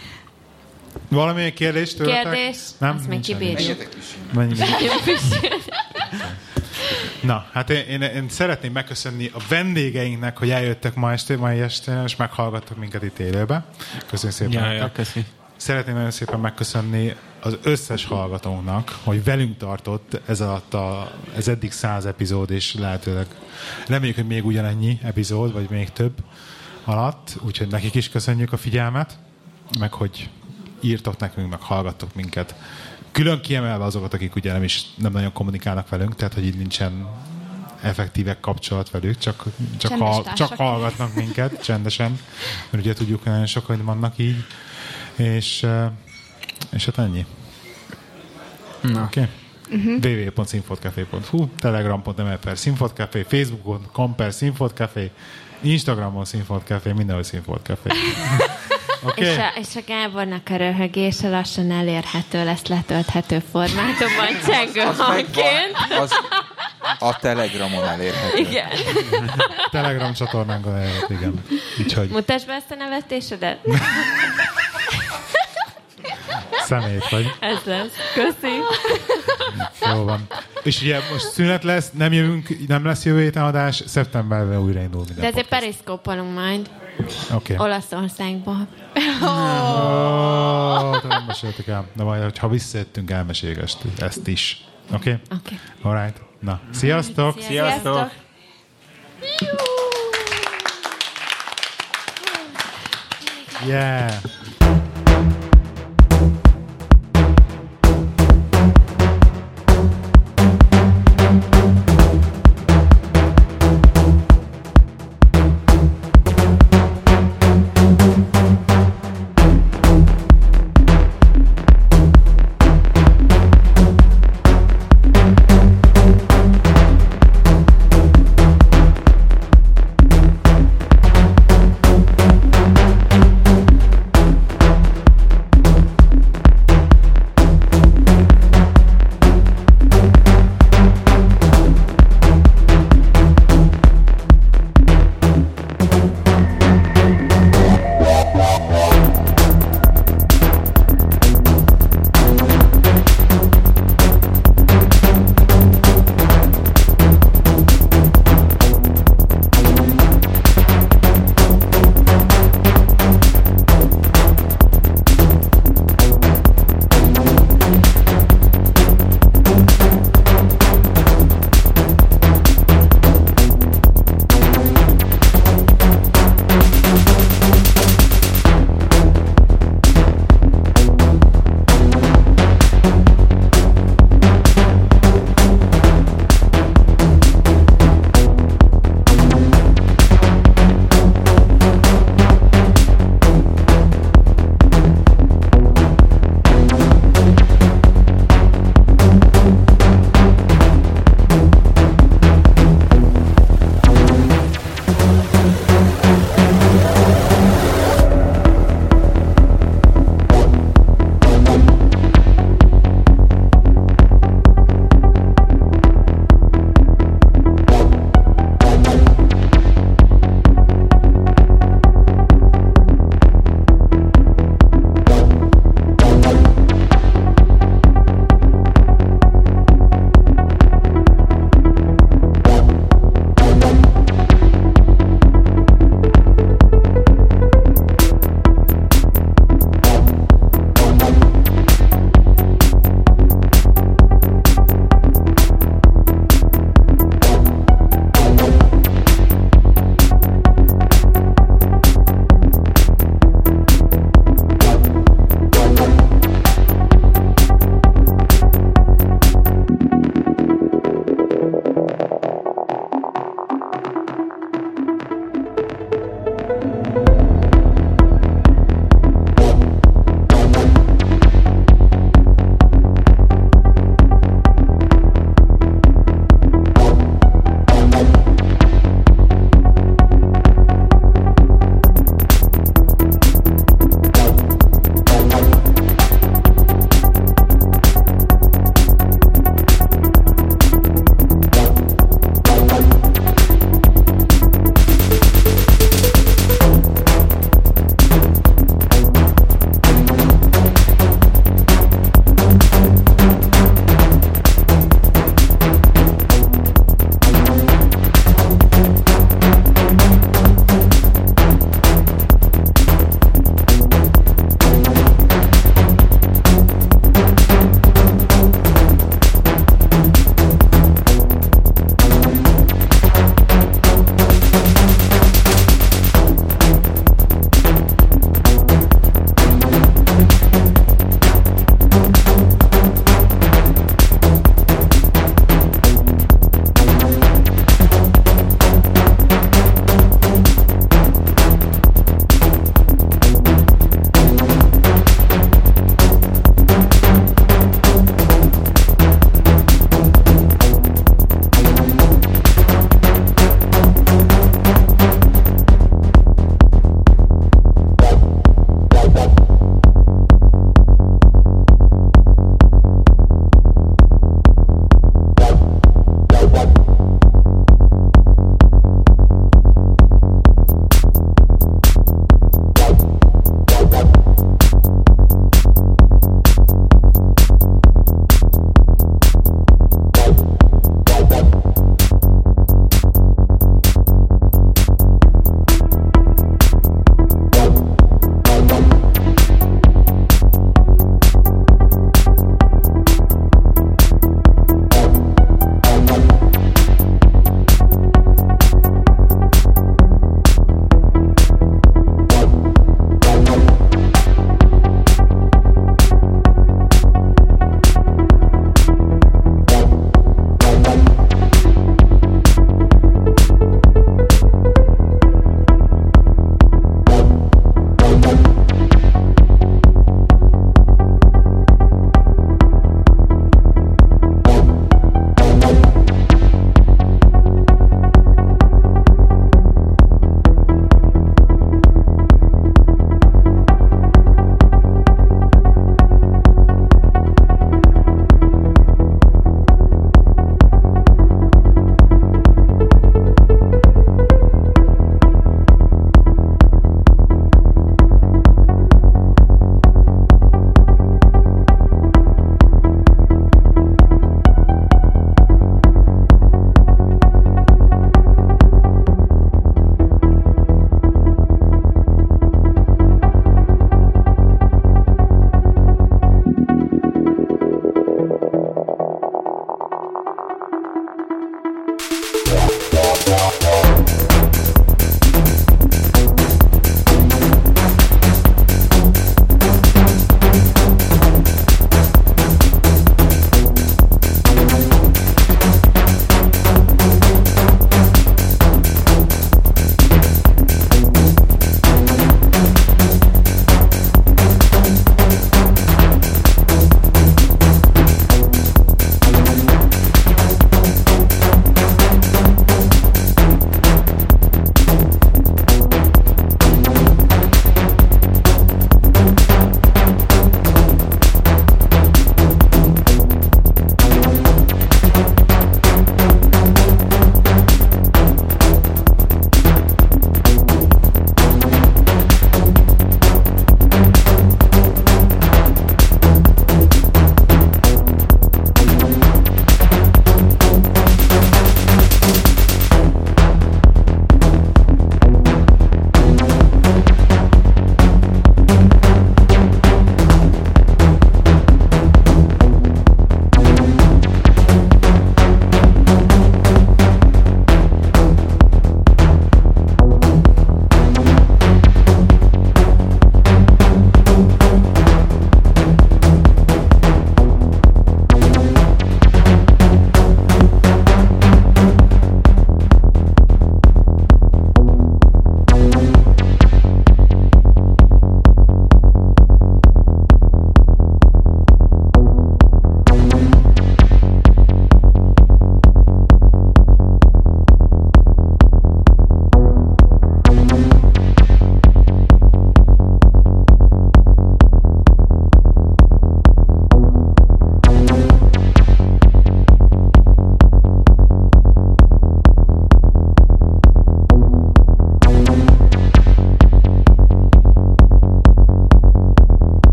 Valami kérdés tőletek? Kérdés? Nem, Azt még kibírjuk. Mennyi, mennyi. Jó, pisil. Na, hát én, én, én szeretném megköszönni a vendégeinknek, hogy eljöttek ma este, mai este, és meghallgattak minket itt élőbe. Köszönjük szépen. Ja, ja, köszi. Szeretném nagyon szépen megköszönni az összes hallgatónknak, hogy velünk tartott ez alatt a, ez eddig száz epizód, és lehetőleg reméljük, hogy még ugyanennyi epizód, vagy még több alatt, úgyhogy nekik is köszönjük a figyelmet, meg hogy írtok nekünk, meg hallgattok minket. Külön kiemelve azokat, akik ugye nem is nem nagyon kommunikálnak velünk, tehát hogy így nincsen effektívek kapcsolat velük, csak, csak, hall, csak hallgatnak minket csendesen, mert ugye tudjuk, hogy nagyon sokan vannak így, és, eh, és hát ennyi. Na. Oké? Okay? www.színfotcafé.hu, telegram.me per színfotcafé, facebookon per színfotcafé, instagramon színfotcafé, mindenhol színfotcafé. Oké? És, a, és a Gábornak a röhögése lassan elérhető lesz letölthető formátumban csengő hangként. Az a Telegramon elérhető. Igen. Telegram csatornánkon elért, igen. Úgyhogy Mutasd be ezt a nevetésedet. szemét vagy. Ez lesz. Köszi. Jó van. És ugye most szünet lesz, nem jövünk, nem lesz jövő héten adás, szeptemberben újraindul minden De azért podcast. periszkópolunk majd. Okay. Olaszországból. Oh, nem meséltük el. De majd, ha visszajöttünk, elmeséljük ezt, ezt is. Oké? Okay? Oké. Alright. Na, sziasztok! Sziasztok! Yeah!